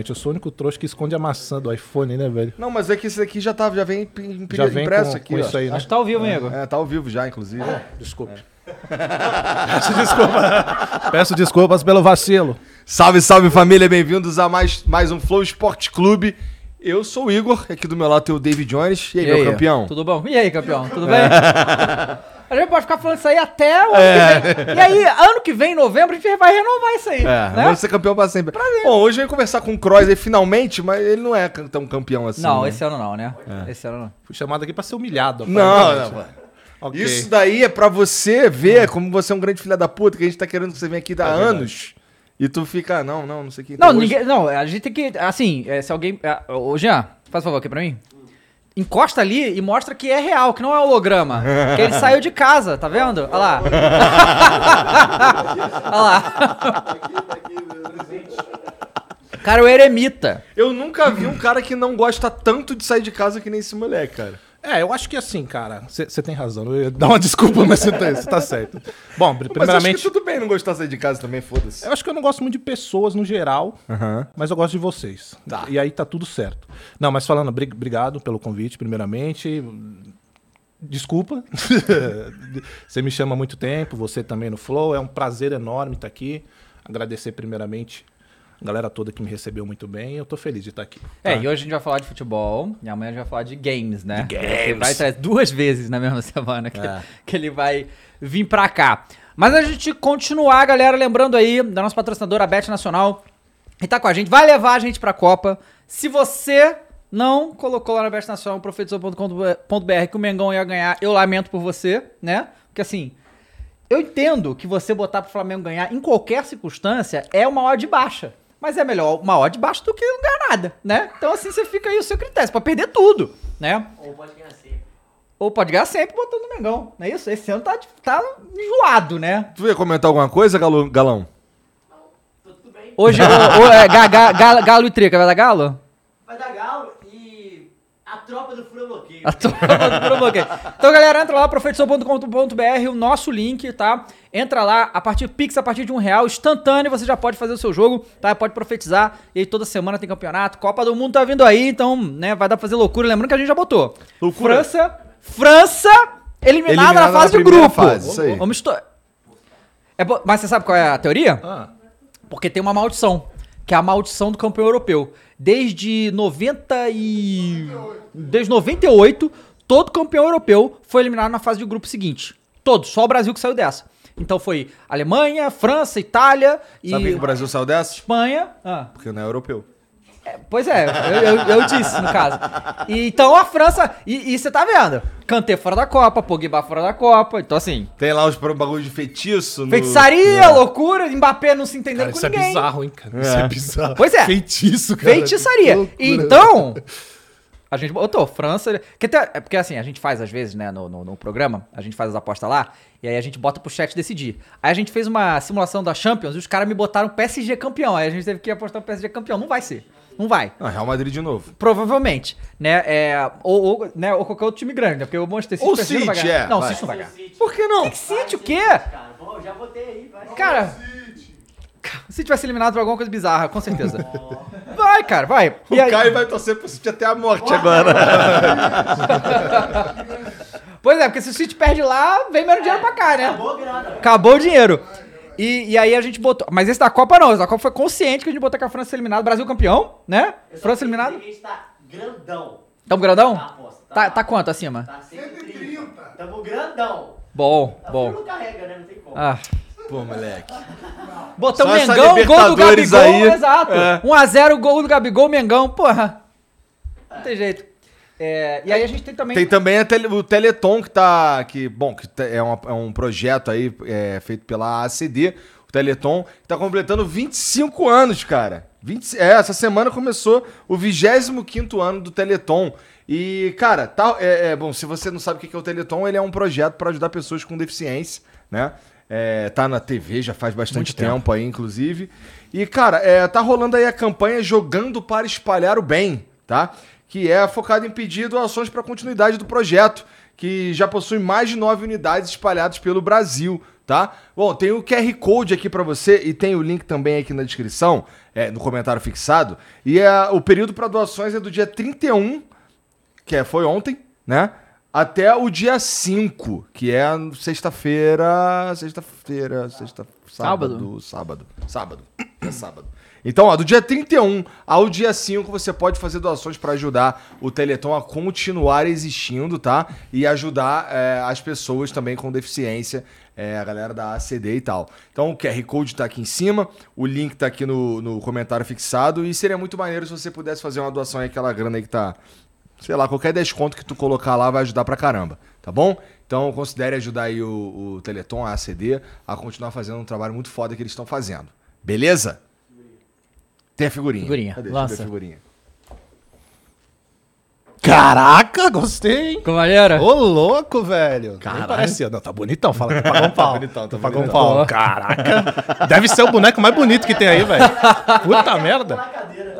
Realmente, eu sou o único trouxa que esconde a maçã do iPhone, né, velho? Não, mas é que esse aqui já, tá, já vem Já vem impresso com, aqui, com isso aí, né? Acho que tá ao vivo, amigo. É, tá ao vivo já, inclusive. Desculpe. Peço desculpa. Peço desculpas pelo vacilo. Salve, salve família, bem-vindos a mais, mais um Flow Esporte Clube. Eu sou o Igor, aqui do meu lado tem o David Jones. E aí, meu campeão? Tudo bom? E aí, campeão? Tudo bem? A gente pode ficar falando isso aí até o ano que vem. E aí, ano que vem, em novembro, a gente vai renovar isso aí. É, né? vamos ser campeão pra sempre. Bom, hoje eu vou conversar com o Kroos aí finalmente, mas ele não é tão campeão assim. Não, né? esse ano não, né? Esse ano não. Fui chamado aqui pra ser humilhado. Não, aparentemente. não, Ok. Isso daí é pra você ver como você é um grande filho da puta, que a gente tá querendo que você venha aqui há anos. E tu fica, ah, não, não, não sei o que. Não, Então, hoje- ninguém. Não, a gente tem que. Assim, é, se alguém. é, Ô, Jean, faz um favor aqui pra mim. Encosta ali e mostra que é real, que não é holograma. que ele saiu de casa, tá vendo? Olha lá. Olha lá. Cara, o eremita. Eu nunca vi um cara que não gosta tanto de sair de casa que nem esse moleque, cara. É, eu acho que assim, cara, você tem razão. Eu ia dar uma desculpa, mas você tá, tá certo. Bom, primeiramente, que tudo bem não gostar de sair de casa também, foda-se. eu acho que eu não gosto muito de pessoas no geral, Aham. mas eu gosto de vocês. Tá. E aí tá tudo certo. Não, mas falando, bri- obrigado pelo convite, primeiramente. Desculpa. você me chama há muito tempo, você também no Flow. É um prazer enorme estar aqui. Agradecer primeiramente a galera toda que me recebeu muito bem. Eu tô feliz de estar aqui. É, tá? e hoje a gente vai falar de futebol e amanhã a gente vai falar de games, né? De Ele games. vai trazer duas vezes na mesma semana que, É. que ele vai vir pra cá. Mas a gente continuar, galera, lembrando aí da nossa patrocinadora, a Bet Nacional, que tá com a gente, vai levar a gente pra Copa. Se você não colocou lá na Bet Nacional, profetizou.com.br que o Mengão ia ganhar, eu lamento por você, né? Porque assim, eu entendo que você botar pro Flamengo ganhar em qualquer circunstância é uma odd baixa. Mas é melhor uma odd baixa do que não ganhar nada, né? Então assim você fica aí o seu critério, você pode perder tudo, né? Ou pode ganhar sempre. Ou pode ganhar sempre botando o Mengão, não é isso? Esse ano tá, tá enjoado, né? Tu ia comentar alguma coisa, Galo- Galão? Hoje, o, o- é, ga- ga- galo, galo e trica, vai dar galo? Vai dar galo e a tropa do furo bloqueio. A turma do Furo Bloqueio. Então, galera, entra lá, profetizou.com.br, o nosso link, tá? Entra lá, a partir Pix, a partir de um real, instantâneo, você já pode fazer o seu jogo, tá? Pode profetizar. E aí toda semana tem campeonato. Copa do Mundo tá vindo aí, então, né, vai dar pra fazer loucura. Lembrando que a gente já botou. Loucura. França, França eliminada, Eliminada na na fase de primeira grupo. fase, isso aí. Vamos esto- é, mas você sabe qual é a teoria? Ah, Porque tem uma maldição, que é a maldição do campeão europeu. Desde 90 e... Desde 98, todo campeão europeu foi eliminado na fase de grupo seguinte. Todos, só o Brasil que saiu dessa. Então foi Alemanha, França, Itália e Sabe que o Brasil saiu dessa? Espanha. Ah, Porque não é europeu. Pois é, eu, eu- eu disse, no caso. E, então a França... E, e você tá vendo? Kanté fora da Copa, Pogba fora da Copa. Então assim... Tem lá os pro- bagulho de feitiço. no- Feitiçaria, loucura, Mbappé não se entendendo cara, com isso é ninguém. bizarro, hein, cara? Isso é bizarro. Pois é. Feitiço, cara. Feitiçaria. Então, a gente botou França. Que até- é porque assim, a gente faz às vezes, né, no, no, no programa, a gente faz as apostas lá, e aí a gente bota pro chat decidir. Aí a gente fez uma simulação da Champions e os caras me botaram PSG campeão. Aí a gente teve que apostar no PSG campeão. Não vai ser. Não vai. Ah, Real Madrid de novo. Provavelmente, né? É, ou, ou, né, ou qualquer outro time grande, né? Porque o Manchester City Ou o não vai City, ganhar. é, Não, o vai. City não vai ganhar. Por que não? City o quê? Cara, bom, já botei aí, vai. Cara, se tivesse eliminado por alguma coisa bizarra, com certeza. Vai, cara, vai. O E aí- Caio vai torcer pro City até a morte agora. Pois é, porque se o City perde lá, vem menos dinheiro pra cá, né? Acabou a grana. Acabou o dinheiro. E, e aí a gente botou. Mas esse da Copa não. Esse da Copa foi consciente que a gente botou que a França eliminada. Brasil campeão, né? França eliminada. A gente tá grandão. Tamo grandão? Tá, aposta. Tá, tá quanto acima? Tá 130. Tamo grandão. Bom, A bom. Não carrega, né? Não tem como. Ah, Pô, moleque. Essa Mengão, gol do Gabigol, aí. exato. É. 1x0, gol do Gabigol, Mengão, porra. Não tem jeito. É, e aí a gente tem também... Tem também o Teleton que tá. Que, bom, que é, uma- é um projeto aí é, feito pela ACD, o Teleton, que tá completando 25 anos, cara. 20, é, essa semana começou o 25 ano do Teleton. E, cara, tá, é, é, bom, se você não sabe o que é o Teleton, ele é um projeto para ajudar pessoas com deficiência, né? É, tá na TV já faz bastante tempo. aí, inclusive. E, cara, é, tá rolando aí a campanha Jogando para Espalhar o Bem, tá? Que é focada em pedir doações para a continuidade do projeto, que já possui mais de nove unidades espalhadas pelo Brasil, tá? Bom, tem o QR Code aqui para você e tem o link também aqui na descrição, é, no comentário fixado. E é, o período para doações é do dia 31 que é, foi ontem, né? Até o dia 5, que é sexta-feira. Sexta-feira. Sexta, sábado. Sábado. Sábado. É sábado. Então, ó, do dia 31 ao dia 5, você pode fazer doações para ajudar o Teleton a continuar existindo, tá? E ajudar é, as pessoas também com deficiência, é, a galera da ACD e tal. Então, o QR Code tá aqui em cima, o link tá aqui no, no comentário fixado. E seria muito maneiro se você pudesse fazer uma doação aí, aquela grana aí que tá sei lá, qualquer desconto que tu colocar lá vai ajudar pra caramba, tá bom? Então considere ajudar aí o, o Teleton, a ACD, a continuar fazendo um trabalho muito foda que eles estão fazendo. Beleza? Tem a figurinha. Figurinha, Cadê? Deixa eu ver lança. a figurinha. Caraca, gostei, hein? Com maneira? Ô, louco, velho. Caralho. Nem Parece... Não, tá bonitão. Fala que pagou um pau. bonitão, tá pagou um pau. Caraca. Deve ser o boneco mais bonito que tem aí, velho. Puta merda.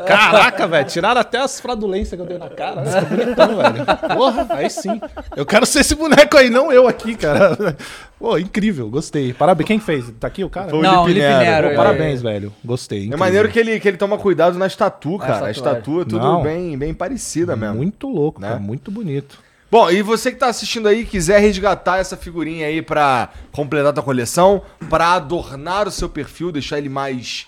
Caraca, velho. Tiraram até as fraudulências que eu dei na cara. Tá bonitão, velho. Porra, aí sim. Eu quero ser esse boneco aí, não eu aqui, cara. Pô, incrível. Gostei. Parabéns. Quem fez? Tá aqui o cara? Foi o Não, Lipe Lipe Nero. Pô, é. parabéns, velho. Gostei. É incrível. maneiro que ele, que ele toma cuidado na estatu, cara. A estatua é tudo Não. bem, bem parecida mesmo. Muito louco, Né? cara. Muito bonito. Bom, e você que tá assistindo aí, quiser resgatar essa figurinha aí pra completar a tua coleção, pra adornar o seu perfil, deixar ele mais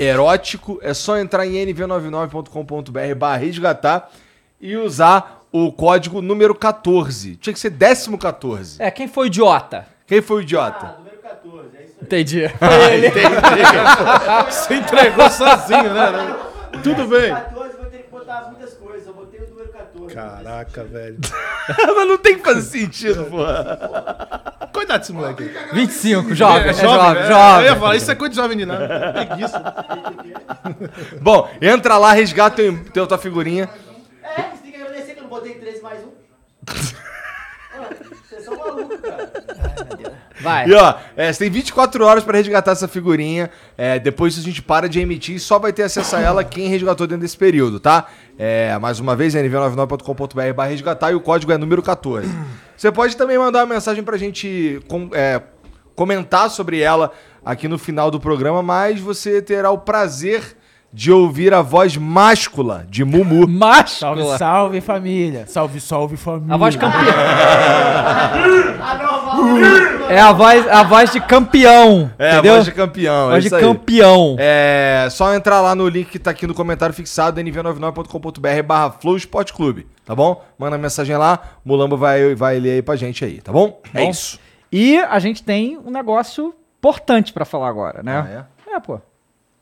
erótico, é só entrar em nv99.com.br barra resgatar e usar o código número 14. Tinha que ser décimo 14. É, quem foi idiota? Quem foi o idiota? Número 14, é isso aí. Entendi. Foi ele. Você entregou sozinho, né? Tudo bem. 14 vou ter que botar muitas coisas, eu o número 14. Caraca, velho. Mas não tem que fazer sentido, pô. Cuidado desse moleque aí. 25, jovem, é, É jovem, é. jovem. Eu ia falar, isso é coisa de jovem de nada. Preguiça. Bom, entra lá, resgata teu, teu, tua figurinha. É, você tem que agradecer que eu não botei 13 mais um. Vocês são malucos, cara. Vai. E ó, é, você tem 24 horas pra resgatar essa figurinha. É, depois a gente para de emitir e só vai ter acesso a ela quem resgatou dentro desse período, tá? É, mais uma vez, nv99.com.br barra resgatar e o código é número 14. Você pode também mandar uma mensagem pra gente com- é, comentar sobre ela aqui no final do programa, mas você terá o prazer de ouvir a voz máscula de Mumu. Macho. Salve, salve família. Salve, salve família. A voz de campeão. A nova É a voz, a voz de campeão. É, entendeu? a voz de campeão. é Voz de isso aí. campeão. É só entrar lá no link que tá aqui no comentário fixado, nv99.com.br barra Flow Esporte Clube, tá bom? Manda mensagem lá, Mulamba vai, vai ler aí pra gente aí, tá bom? É Bom. isso. E a gente tem um negócio importante pra falar agora, né? Ah, é? pô.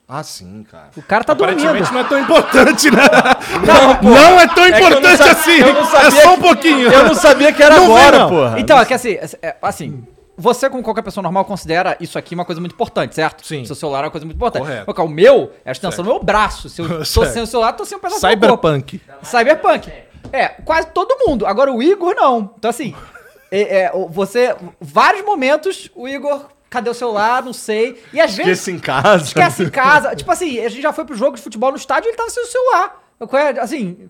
Ah, sim, cara. O cara tá dormindo. Aparentemente não é tão importante, né? Não, pô. Não é tão não importante assim. eu não É só um que- pouquinho. Eu não sabia que era Não vem, agora, não. porra. Então, é que assim, é- assim, você como qualquer pessoa normal considera isso aqui uma coisa muito importante, certo? Sim. Seu celular é uma coisa muito importante. Correto. Porque o meu é a extensão do meu braço. Se eu tô Certo. sem o celular, tô sem um pedaço. Cyberpunk. Cyberpunk. É, quase todo mundo. Agora o Igor não. Então assim, é, é, você, vários momentos, o Igor, cadê o celular? Não sei. E às vezes Esquece em casa. esquece em casa. tipo assim, a gente já foi pro jogo de futebol no estádio e ele tava sem o celular. É? Assim,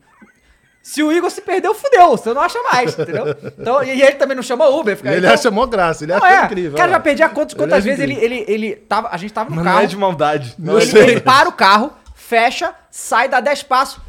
se o Igor se perdeu, fudeu. Você não acha mais, entendeu? Então, e ele também não chama Uber. Fica, Ele então, acha mó graça, ele não acha é. incrível. Cara, já lá. perdi a quantas, Ele quantas acha vezes ele, ele, ele tava, a gente tava no Mas carro. não é de maldade. Não ele, ele para o carro, fecha, sai, dá 10 passos.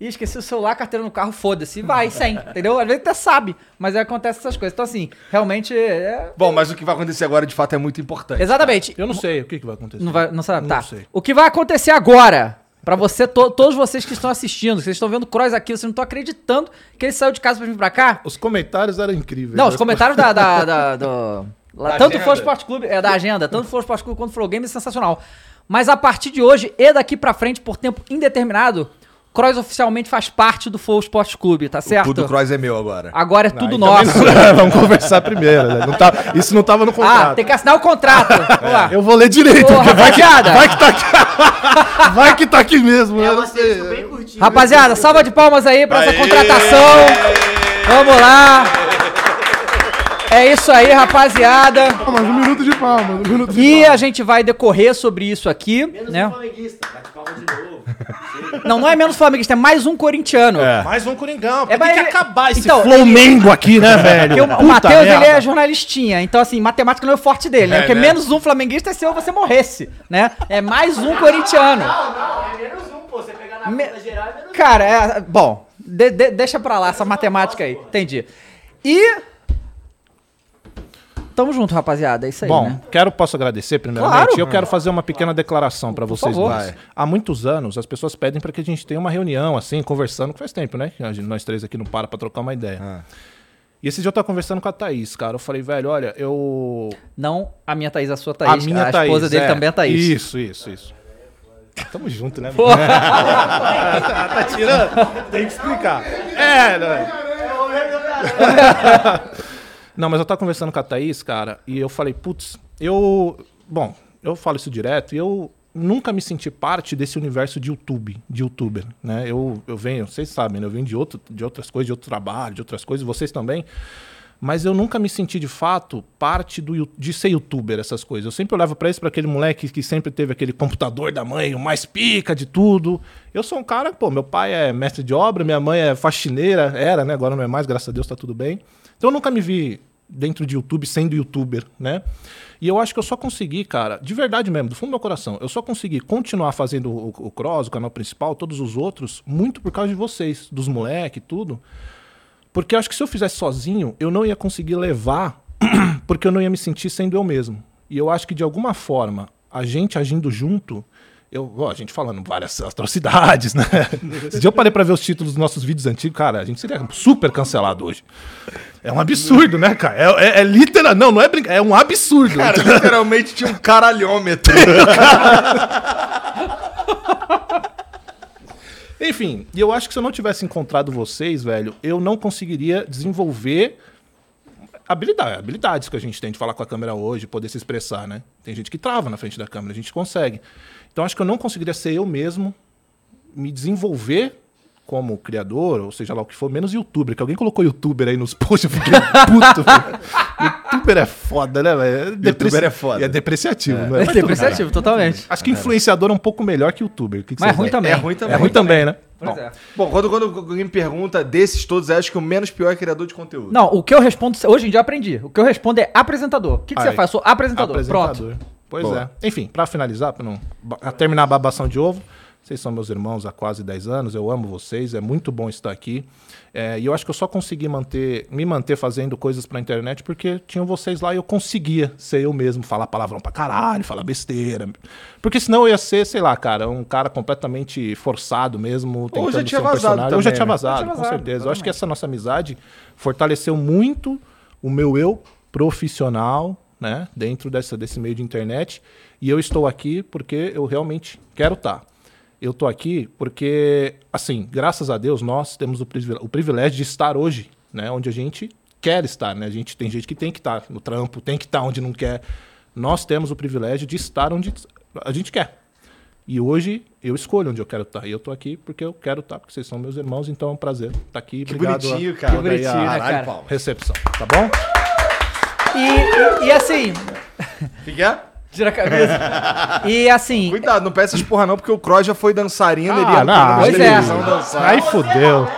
Ih, esqueci o celular, carteira no carro, foda-se. E vai, sem, entendeu? Às vezes até sabe, mas aí acontece essas coisas. Então, assim, realmente. É... Bom, mas o que vai acontecer agora, de fato, é muito importante. Exatamente. Eu não sei o que, que vai acontecer. Não, vai, não sabe? Não tá. sei. O que vai acontecer agora, pra você, to- todos vocês que estão assistindo, vocês estão vendo o Cross aqui, vocês não estão acreditando que ele saiu de casa pra vir pra cá? Os comentários eram incríveis. Não, os comentários da, da- da- do, Da tanto agenda. Flow Esporte Clube, é da agenda, tanto Flow Esporte Clube quanto Flow Games é sensacional. Mas a partir de hoje e daqui pra frente, por tempo indeterminado, Cross oficialmente faz parte do Flow Esporte Clube, tá certo? Tudo Cross é meu agora. Agora é tudo nosso. não- Vamos conversar primeiro. né? Não tá- isso não tava no Ah, contrato. tem que assinar o contrato. Vamos lá. Eu vou ler direito. Ô, vai, que, rapaziada. vai que tá aqui. vai que tá aqui mesmo. É eu uma não sei. sessão bem curtinha. Rapaziada, salva de palmas aí pra essa contratação. Vamos lá. É isso aí, rapaziada. Palmas, um minuto de palmas. Um minuto de E a gente vai decorrer sobre isso aqui, Menos né? um flamenguista. Bate palma de novo. Não, não é menos flamenguista, é mais um corintiano. Mais um Coringão. É, tem que ele- acabar esse Então, Flamengo aqui, né, velho? Porque o, Matheus, ele é jornalistinha, então assim, matemática não é o forte dele, né? Porque menos um flamenguista é se eu você morresse, né? É mais um corintiano. Não, não, é menos um, pô. Você pegar na Me- geral é menos Cara, é, bom, de- de- deixa pra lá essa matemática aí, entendi. E... Tamo junto, rapaziada, é isso aí, Bom, né? quero, posso agradecer primeiramente. Claro. E eu quero fazer uma pequena declaração para vocês favor. dois. Há muitos anos, as pessoas pedem para que a gente tenha uma reunião, assim, conversando, que faz tempo, né? a Nós três aqui não para pra trocar uma ideia. Ah. E esse dia eu tava conversando com a Thaís, cara. Eu falei, velho, olha, eu. Não a minha Thaís, a sua Thaís. a minha a Thaís. esposa dele é. também é Thaís. Isso, isso, isso. Tamo junto, né? tá tirando? Tem que explicar. É, né? Não, mas eu tava conversando com a Thaís, cara, e eu falei, putz, eu. Bom, eu falo isso direto, e eu nunca me senti parte desse universo de YouTube, de youtuber, né? Eu, eu venho, vocês sabem, né? Eu venho de, outro, de outras coisas, de outro trabalho, de outras coisas, vocês também. Mas eu nunca me senti de fato parte do, de ser youtuber, essas coisas. Eu sempre olhava pra isso, pra aquele moleque que sempre teve aquele computador da mãe, o mais pica de tudo. Eu sou um cara, pô, meu pai é mestre de obra, minha mãe é faxineira, era, né? Agora não é mais, graças a Deus tá tudo bem. Então eu nunca me vi dentro de YouTube sendo youtuber, né? E eu acho que eu só consegui, cara, de verdade mesmo, do fundo do meu coração, eu só consegui continuar fazendo o, o Cross, o canal principal, todos os outros, muito por causa de vocês, dos moleques tudo. Porque eu acho que se eu fizesse sozinho, eu não ia conseguir levar, porque eu não ia me sentir sendo eu mesmo. E eu acho que de alguma forma, a gente agindo junto, eu, ó, a gente falando várias atrocidades, né? Esse dia eu parei pra ver os títulos dos nossos vídeos antigos, cara, a gente seria super cancelado hoje. É um absurdo, né, cara? É, é, é literal, não, não é brincadeira, é um absurdo. Cara, literalmente tinha um caralhômetro. Enfim, e eu acho que se eu não tivesse encontrado vocês, velho, eu não conseguiria desenvolver habilidade, habilidades que a gente tem de falar com a câmera hoje, poder se expressar, né? Tem gente que trava na frente da câmera, a gente consegue. Então acho que eu não conseguiria ser eu mesmo, me desenvolver como criador, ou seja lá o que for, menos youtuber, que alguém colocou youtuber aí nos posts, eu fiquei puto. youtuber é foda, né, velho? Depressi- é foda. E é depreciativo, não é? É tudo depreciativo, totalmente. Acho que influenciador é um pouco melhor que youtuber. Que que Mas vocês ruim também. É ruim também. É ruim também, né? Pois Bom, é. Bom, quando, quando alguém me pergunta desses todos, eu acho que o menos pior é criador de conteúdo. Não, o que eu respondo, hoje em dia eu aprendi. O que eu respondo é apresentador. O que, que você faz? Eu sou apresentador. apresentador. Pronto. Pois Boa. é. Enfim, pra finalizar, pra não ba- a terminar a babação de ovo, vocês são meus irmãos há quase 10 anos, eu amo vocês, é muito bom estar aqui. É, e eu acho que eu só consegui manter, me manter fazendo coisas pra internet porque tinham vocês lá e eu conseguia ser eu mesmo, falar palavrão pra caralho, falar besteira. Porque senão eu ia ser, sei lá, cara, um cara completamente forçado mesmo, tentando já tinha ser um vazado personagem. Eu já também, tinha né? vazado, Já tinha com vazado, certeza. Eu acho que essa nossa amizade fortaleceu muito o meu eu profissional, né, dentro dessa, desse meio de internet. E eu estou aqui porque eu realmente quero estar. Eu estou aqui porque, assim, graças a Deus, nós temos o, privile- o privilégio de estar hoje, né, onde a gente quer estar, né? A gente tem gente que tem que estar no trampo, tem que estar onde não quer. Nós temos o privilégio de estar onde a gente quer. E hoje eu escolho onde eu quero estar. E eu tô aqui porque eu quero estar, porque vocês são meus irmãos, então é um prazer estar aqui. Que Obrigado bonitinho, cara. toda aí a bonitinho, né, Caralho, cara? Recepção, tá bom? E, e, e assim, O que que é? tira a camisa. E assim, Cuidado, não peça essas porra não, porque o Cross já foi dançarino, ele Ah, no não, pois é. dançar. Aí fudeu.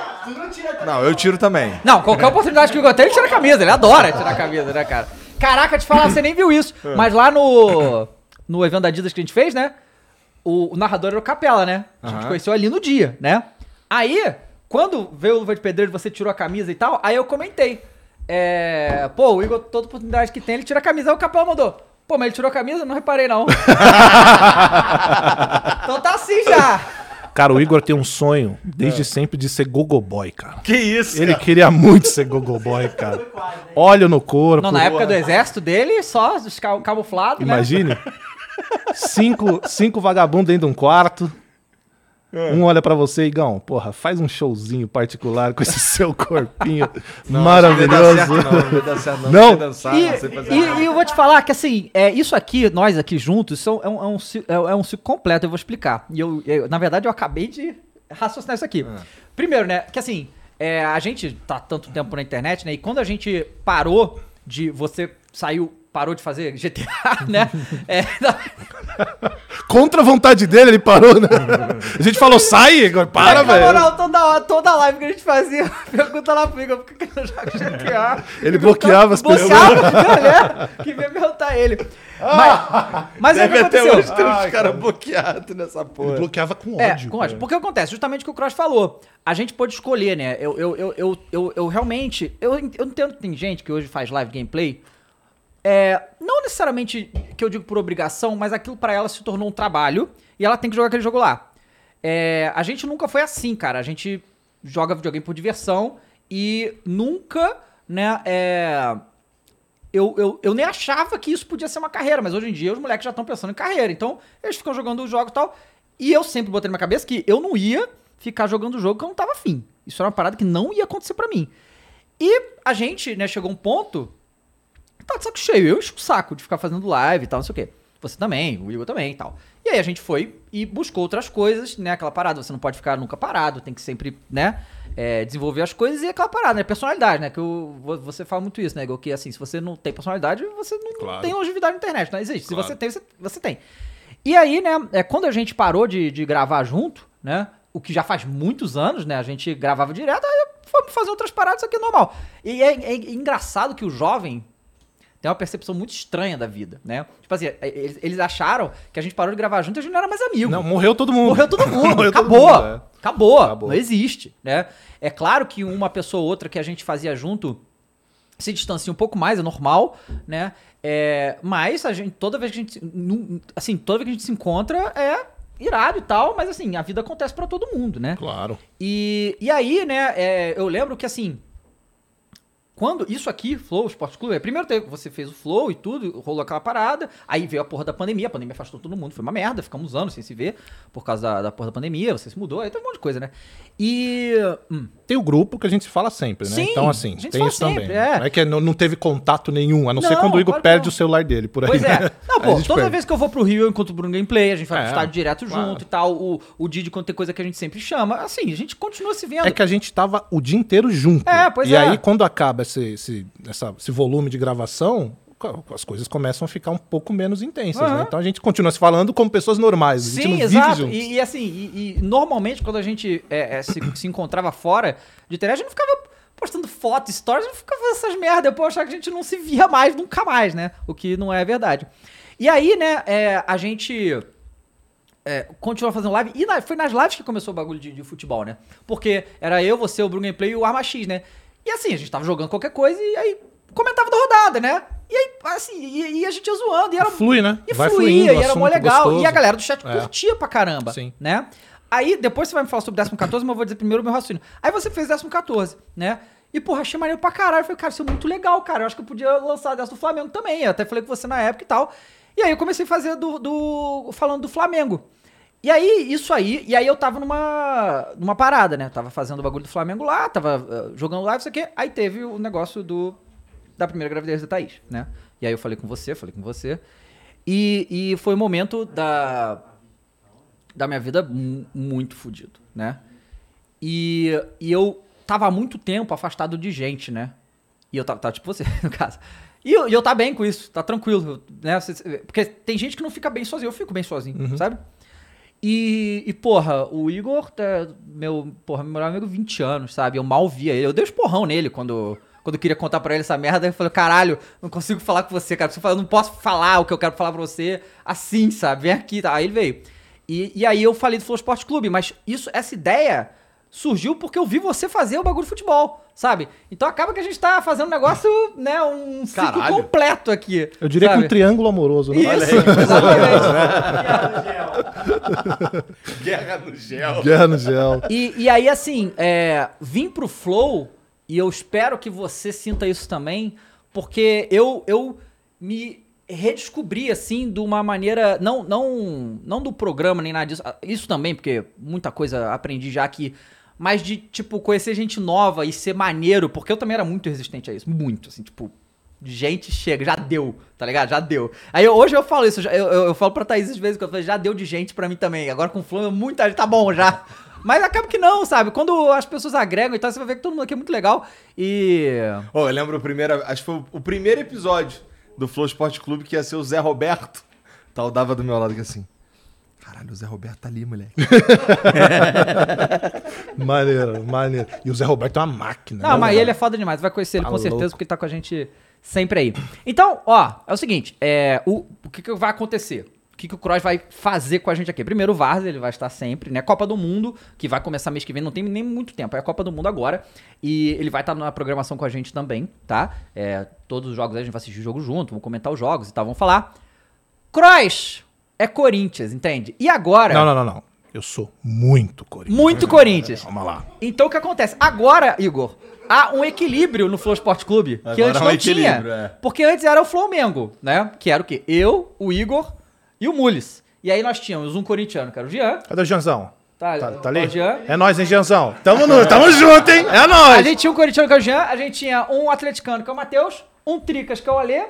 Não, eu tiro também. Não, qualquer oportunidade que o Igor tem, ele tira a camisa. Ele adora tirar a camisa, né, cara? Caraca, te falar, você nem viu isso. Mas lá no, no evento da Adidas que a gente fez, né? O, o narrador era o Capela, né? A gente Aham. conheceu ali no dia, né? Aí, quando veio o Luva de Pedreiro, você tirou a camisa e tal, aí eu comentei. É, pô, o Igor, toda oportunidade que tem, ele tira a camisa. Aí o Capela mandou. Pô, mas ele tirou a camisa? Não reparei, não. então tá assim já. Cara, o Igor tem um sonho desde sempre de ser gogoboy, cara. Que isso, Ele cara? queria muito ser gogoboy, cara. Óleo no corpo. Não, na época do exército dele, só os camuflado, né? Imagine. Cinco, cinco vagabundos dentro de um quarto. Um olha pra você, Igão, porra, faz um showzinho particular com esse seu corpinho Não maravilhoso. vai dar certo, não, dançar, E, não e- e eu vou te falar que assim, é, isso aqui, nós aqui juntos, são, é, um, é, um, é, é um ciclo completo, eu vou explicar. E eu, eu- na verdade, eu acabei de raciocinar isso aqui. Primeiro, né, que assim, é, a gente tá tanto tempo na internet, né, e quando a gente parou de, você saiu, parou de fazer GTA, né, é, Contra a vontade dele, ele parou, né? A gente falou, sai, Igor, para, na velho. moral, toda, hora- toda live que a gente fazia, pergunta lá pro Igor, por que eu jogo GTA? Ele bloqueava as pessoas. Bloqueava, né, que veio perguntar ele. Mas, mas o que Deve até aconteceu? hoje ter uns caras bloqueados nessa porra. Ele bloqueava com É, ódio. com ódio. Porque acontece, justamente o que o Cross falou. A gente pôde escolher, né? Eu, eu, eu, eu, eu, eu realmente. Eu, eu entendo que tem gente que hoje faz live gameplay. É, não necessariamente que eu digo por obrigação, mas aquilo pra ela se tornou um trabalho e ela tem que jogar aquele jogo lá. É, a gente nunca foi assim, cara. A gente joga videogame por diversão e nunca, né? É, eu, eu, eu nem achava que isso podia ser uma carreira, mas hoje em dia os moleques já estão pensando em carreira. Então, eles ficam jogando o jogo e tal. E eu sempre botei na minha cabeça que eu não ia ficar jogando o jogo que eu não tava afim. Isso era uma parada que não ia acontecer pra mim. E a gente, né, chegou um ponto. Tá de saco cheio. Eu encho o saco de ficar fazendo live e tal, não sei o quê. Você também, o Igor também e tal. E aí a gente foi e buscou outras coisas, né? Aquela parada, você não pode ficar nunca parado, tem que sempre, né? é, desenvolver as coisas e aquela parada, né? Personalidade, né? Que vo- você fala muito isso, né? Igor? Que assim, se você não tem personalidade, você não Claro. tem longevidade na internet, não existe. Claro. Se você tem, você, você tem. E aí, né, é, quando a gente parou de, de gravar junto, né? O que já faz muitos anos, né? A gente gravava direto, aí fomos fazer outras paradas, isso aqui é normal. E é, é engraçado que o jovem tem uma percepção muito estranha da vida, né? Tipo assim, é, eles, eles acharam que a gente parou de gravar junto e a gente não era mais amigo. Não, morreu todo mundo. Morreu todo mundo, Morreu todo acabou. mundo, é. acabou. Acabou. Não existe, né? É claro que uma pessoa ou outra que a gente fazia junto se distancia um pouco mais, é normal, né? É, mas a gente, toda vez que a gente, assim, toda vez que a gente se encontra é irado e tal, mas assim, a vida acontece pra todo mundo, né? Claro. E, e aí, né, é, eu lembro que assim. Quando isso aqui, Flow Esporte Clube, é, primeiro teve- você fez o Flow e tudo, rolou aquela parada, aí veio a porra da pandemia, a pandemia afastou todo mundo, foi uma merda, ficamos anos sem se ver por causa da, da porra da pandemia, você se mudou, aí teve um monte de coisa, né? E. hum, Tem o grupo que a gente fala sempre, né? Sim, então, assim, tem isso sempre, também. é. Não é que não, não teve contato nenhum, a não, ser Não, quando o Igor claro perde não. o celular dele, por aí. Pois né? é. Não, Aí a pô, toda perde. vez que eu vou pro Rio, eu encontro o Bruno Gameplay, a gente vai É, postar direto claro. junto e tal. O, o Didi, quando tem coisa que a gente sempre chama. Assim, a gente continua se vendo. É que a gente tava o dia inteiro junto. É, pois e é. aí, quando acaba esse, esse, essa- esse volume de gravação, as coisas começam a ficar um pouco menos intensas, Aham. né? Então a gente continua se falando como pessoas normais. Sim, não exato. juntos. E, e assim, e, e normalmente quando a gente é, é, se, se encontrava fora de internet, a gente não ficava postando fotos, stories, a gente ficava fazendo essas merdas. Depois eu achava que a gente não se via mais, nunca mais, né? O que não é verdade. E aí, né, é, a gente é, continuou fazendo live. E na- foi nas lives que começou o bagulho de, de futebol, né? Porque era eu, você, o Bruno Gameplay e o Arma X, né? E assim, a gente tava jogando qualquer coisa e aí comentava da rodada, né? E aí, assim, e, e a gente ia zoando. E era Flui, né? e Vai fluía, fluindo, e era mó legal. gostoso. E a galera do chat É. curtia pra caramba. Sim. Né? Aí, depois você vai me falar sobre o 14, mas eu vou dizer primeiro o meu raciocínio. Aí você fez 14, né? E, porra, achei maneiro pra caralho. Eu falei, cara, isso é muito legal, cara. Eu acho que eu podia lançar dessa do Flamengo também. Eu até falei com você na época e tal. E aí eu comecei a fazer do, do- falando do Flamengo. E aí, isso aí, e aí eu tava numa, numa parada, né? Tava fazendo o bagulho do Flamengo lá, tava eh, jogando live, isso aqui. Aí teve o negócio do da primeira gravidez da Thaís, né? E aí eu falei com você, falei com você. E, e foi um momento da, da minha vida mu- muito fudido, né? E, e eu tava há muito tempo afastado de gente, né? E eu tava, tava tipo você, no caso. E eu, e eu tá bem com isso, tá tranquilo, né? Porque tem gente que não fica bem sozinho, eu fico bem sozinho, sabe? E, e, porra, o Igor, tá, meu, porra, meu melhor amigo 20 anos, sabe? Eu mal via ele. Eu dei os porrão nele quando, quando eu queria contar pra ele essa merda. Eu falei, caralho, não consigo falar com você, cara. Eu não posso falar o que eu quero falar pra você assim, sabe? Vem aqui, tá? Aí ele veio. E, e aí eu falei do Flow Esporte Clube, mas isso, essa ideia surgiu porque eu vi você fazer o bagulho de futebol, sabe? Então acaba que a gente tá fazendo um negócio, né, um ciclo Caralho. completo aqui. Eu diria sabe? que um triângulo amoroso, né? Isso, exatamente. Guerra no gel. Guerra no gel. E, e aí, assim, é, vim pro Flow, e eu espero que você sinta isso também, porque eu, eu me redescobri, assim, de uma maneira. Não, não, não do programa nem nada disso. ah, Isso também, porque muita coisa aprendi já aqui. Mas de, tipo, conhecer gente nova e ser maneiro, porque eu também era muito resistente a isso. Muito, assim, tipo. Gente, chega, já deu, tá ligado? Já deu. Aí eu- hoje eu falo isso, eu, eu, eu- falo pra Thaís às vezes que eu falo, já deu de gente pra mim também. Agora com o Flow, muita gente, tá bom já. Mas acaba que não, sabe? Quando as pessoas agregam e tal, você vai ver que todo mundo aqui é muito legal. E. Ô, eu lembro o primeiro, acho que foi o primeiro episódio do Flow Esporte Clube que ia ser o Zé Roberto. Tal dava do meu lado aqui assim. Caralho, o Zé Roberto tá ali, moleque. Maneiro, maneiro. E o Zé Roberto é uma máquina. Não, né, mas ele é foda demais. Vai conhecer ele Tá com certeza, louco. porque ele tá com a gente sempre aí. Então, ó, é o seguinte: é, o, o que, que vai acontecer? O que, que o Kroos vai fazer com a gente aqui? Primeiro, o Vars, ele vai estar sempre, né? Copa do Mundo, que vai começar mês que vem, não tem nem muito tempo, é a Copa do Mundo agora. E ele vai estar na programação com a gente também, tá? É, todos os jogos aí a gente vai assistir o jogo junto, vamos comentar os jogos e tal, vamos falar. Kroos é Corinthians, entende? E agora. Não, não, não, não. Eu sou muito Corinthians. Muito Corinthians. Vamos lá. Então o que acontece? Agora, Igor, há um equilíbrio no Flow Esporte Clube que Agora antes um não equilíbrio, tinha. é. Porque antes era o Flamengo, né? Que era o quê? Eu, o Igor e o Mules. E aí nós tínhamos um corintiano, que era o Jean. Cadê o Janzão? Tá, Tá, tá o ali? Jean. É nóis, hein, Janzão? Tamo, no, tamo junto, hein? É A nóis. gente tinha um corintiano que é o Jean, a gente tinha um atleticano que é o Matheus, um Tricas que é o Alê,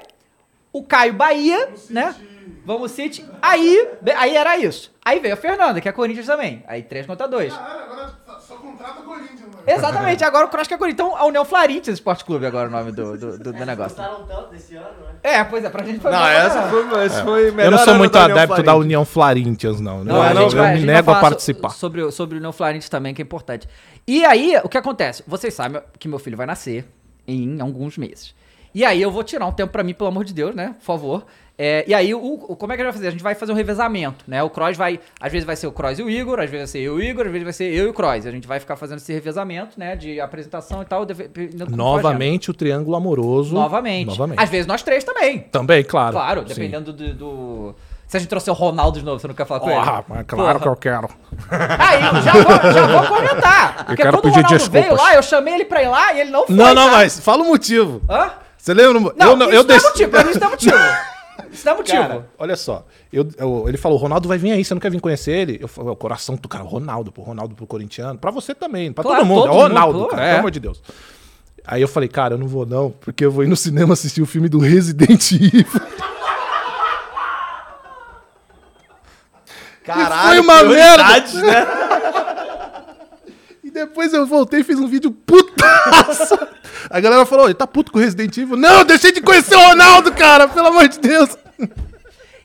o Caio Bahia, né? Vamos City. Aí, aí era isso. Aí veio a Fernanda, que é Corinthians também. Aí 3 contra 2. Agora só contrata Corinthians, mano. Exatamente, agora o Cross que é Corinthians. Então, a União Florentias Esporte Clube agora é o nome do, do, do- do negócio. Gostaram tanto desse ano, né? É, pois é, pra gente foi Não, bom, essa né? foi, esse foi melhor Eu não sou muito da adepto da. União Florentians, não. Não, eu, a gente eu vai, a me nego a participar. Sobre, sobre o União Florentias também, que é importante. E aí, o que acontece? Vocês sabem que meu filho vai nascer em alguns meses. E aí eu vou tirar um tempo pra mim, pelo amor de Deus, né? Por favor. É, e aí, o, o- como é que a gente vai fazer? A gente vai fazer um revezamento, né? O Cross vai. Às vezes vai ser o Cross e o Igor, às vezes vai ser eu e o Igor, às vezes vai ser eu e o Cross. A gente vai ficar fazendo esse revezamento, né? De apresentação e tal. agenda. Novamente o triângulo amoroso. Novamente. Novamente. Às vezes nós três também. Também, claro. Claro, dependendo do, do- Se a gente trouxer o Ronaldo de novo, você não quer falar com ele? mas claro que Porra. eu quero. Aí, já vou, já vou comentar. Porque quero quando o pedir Ronaldo desculpas. veio lá, eu chamei ele pra ir lá e ele não foi. Não, não, tá? mas fala o motivo. Hã? Você lembra? Não, eu, não- eu não é deixei- motivo. Pra mim isso não é motivo. Isso é motivo. Cara, olha só. Eu, eu- ele falou, Ronaldo vai vir aí, você não quer vir conhecer ele? Eu falei, o coração do cara, Ronaldo, pro Ronaldo pro corintiano. Pra você também, pra Claro, todo mundo. todo é Ronaldo, mundo, cara, é. pelo amor de Deus. Aí eu falei, cara, eu não vou não, porque eu vou ir no cinema assistir o filme do Resident Evil. Caralho, Foi uma prioridades, né? E depois eu voltei e fiz um vídeo putaço. A galera falou, ele tá puto com o Resident Evil. Não, eu deixei de conhecer o Ronaldo, cara, pelo amor de Deus.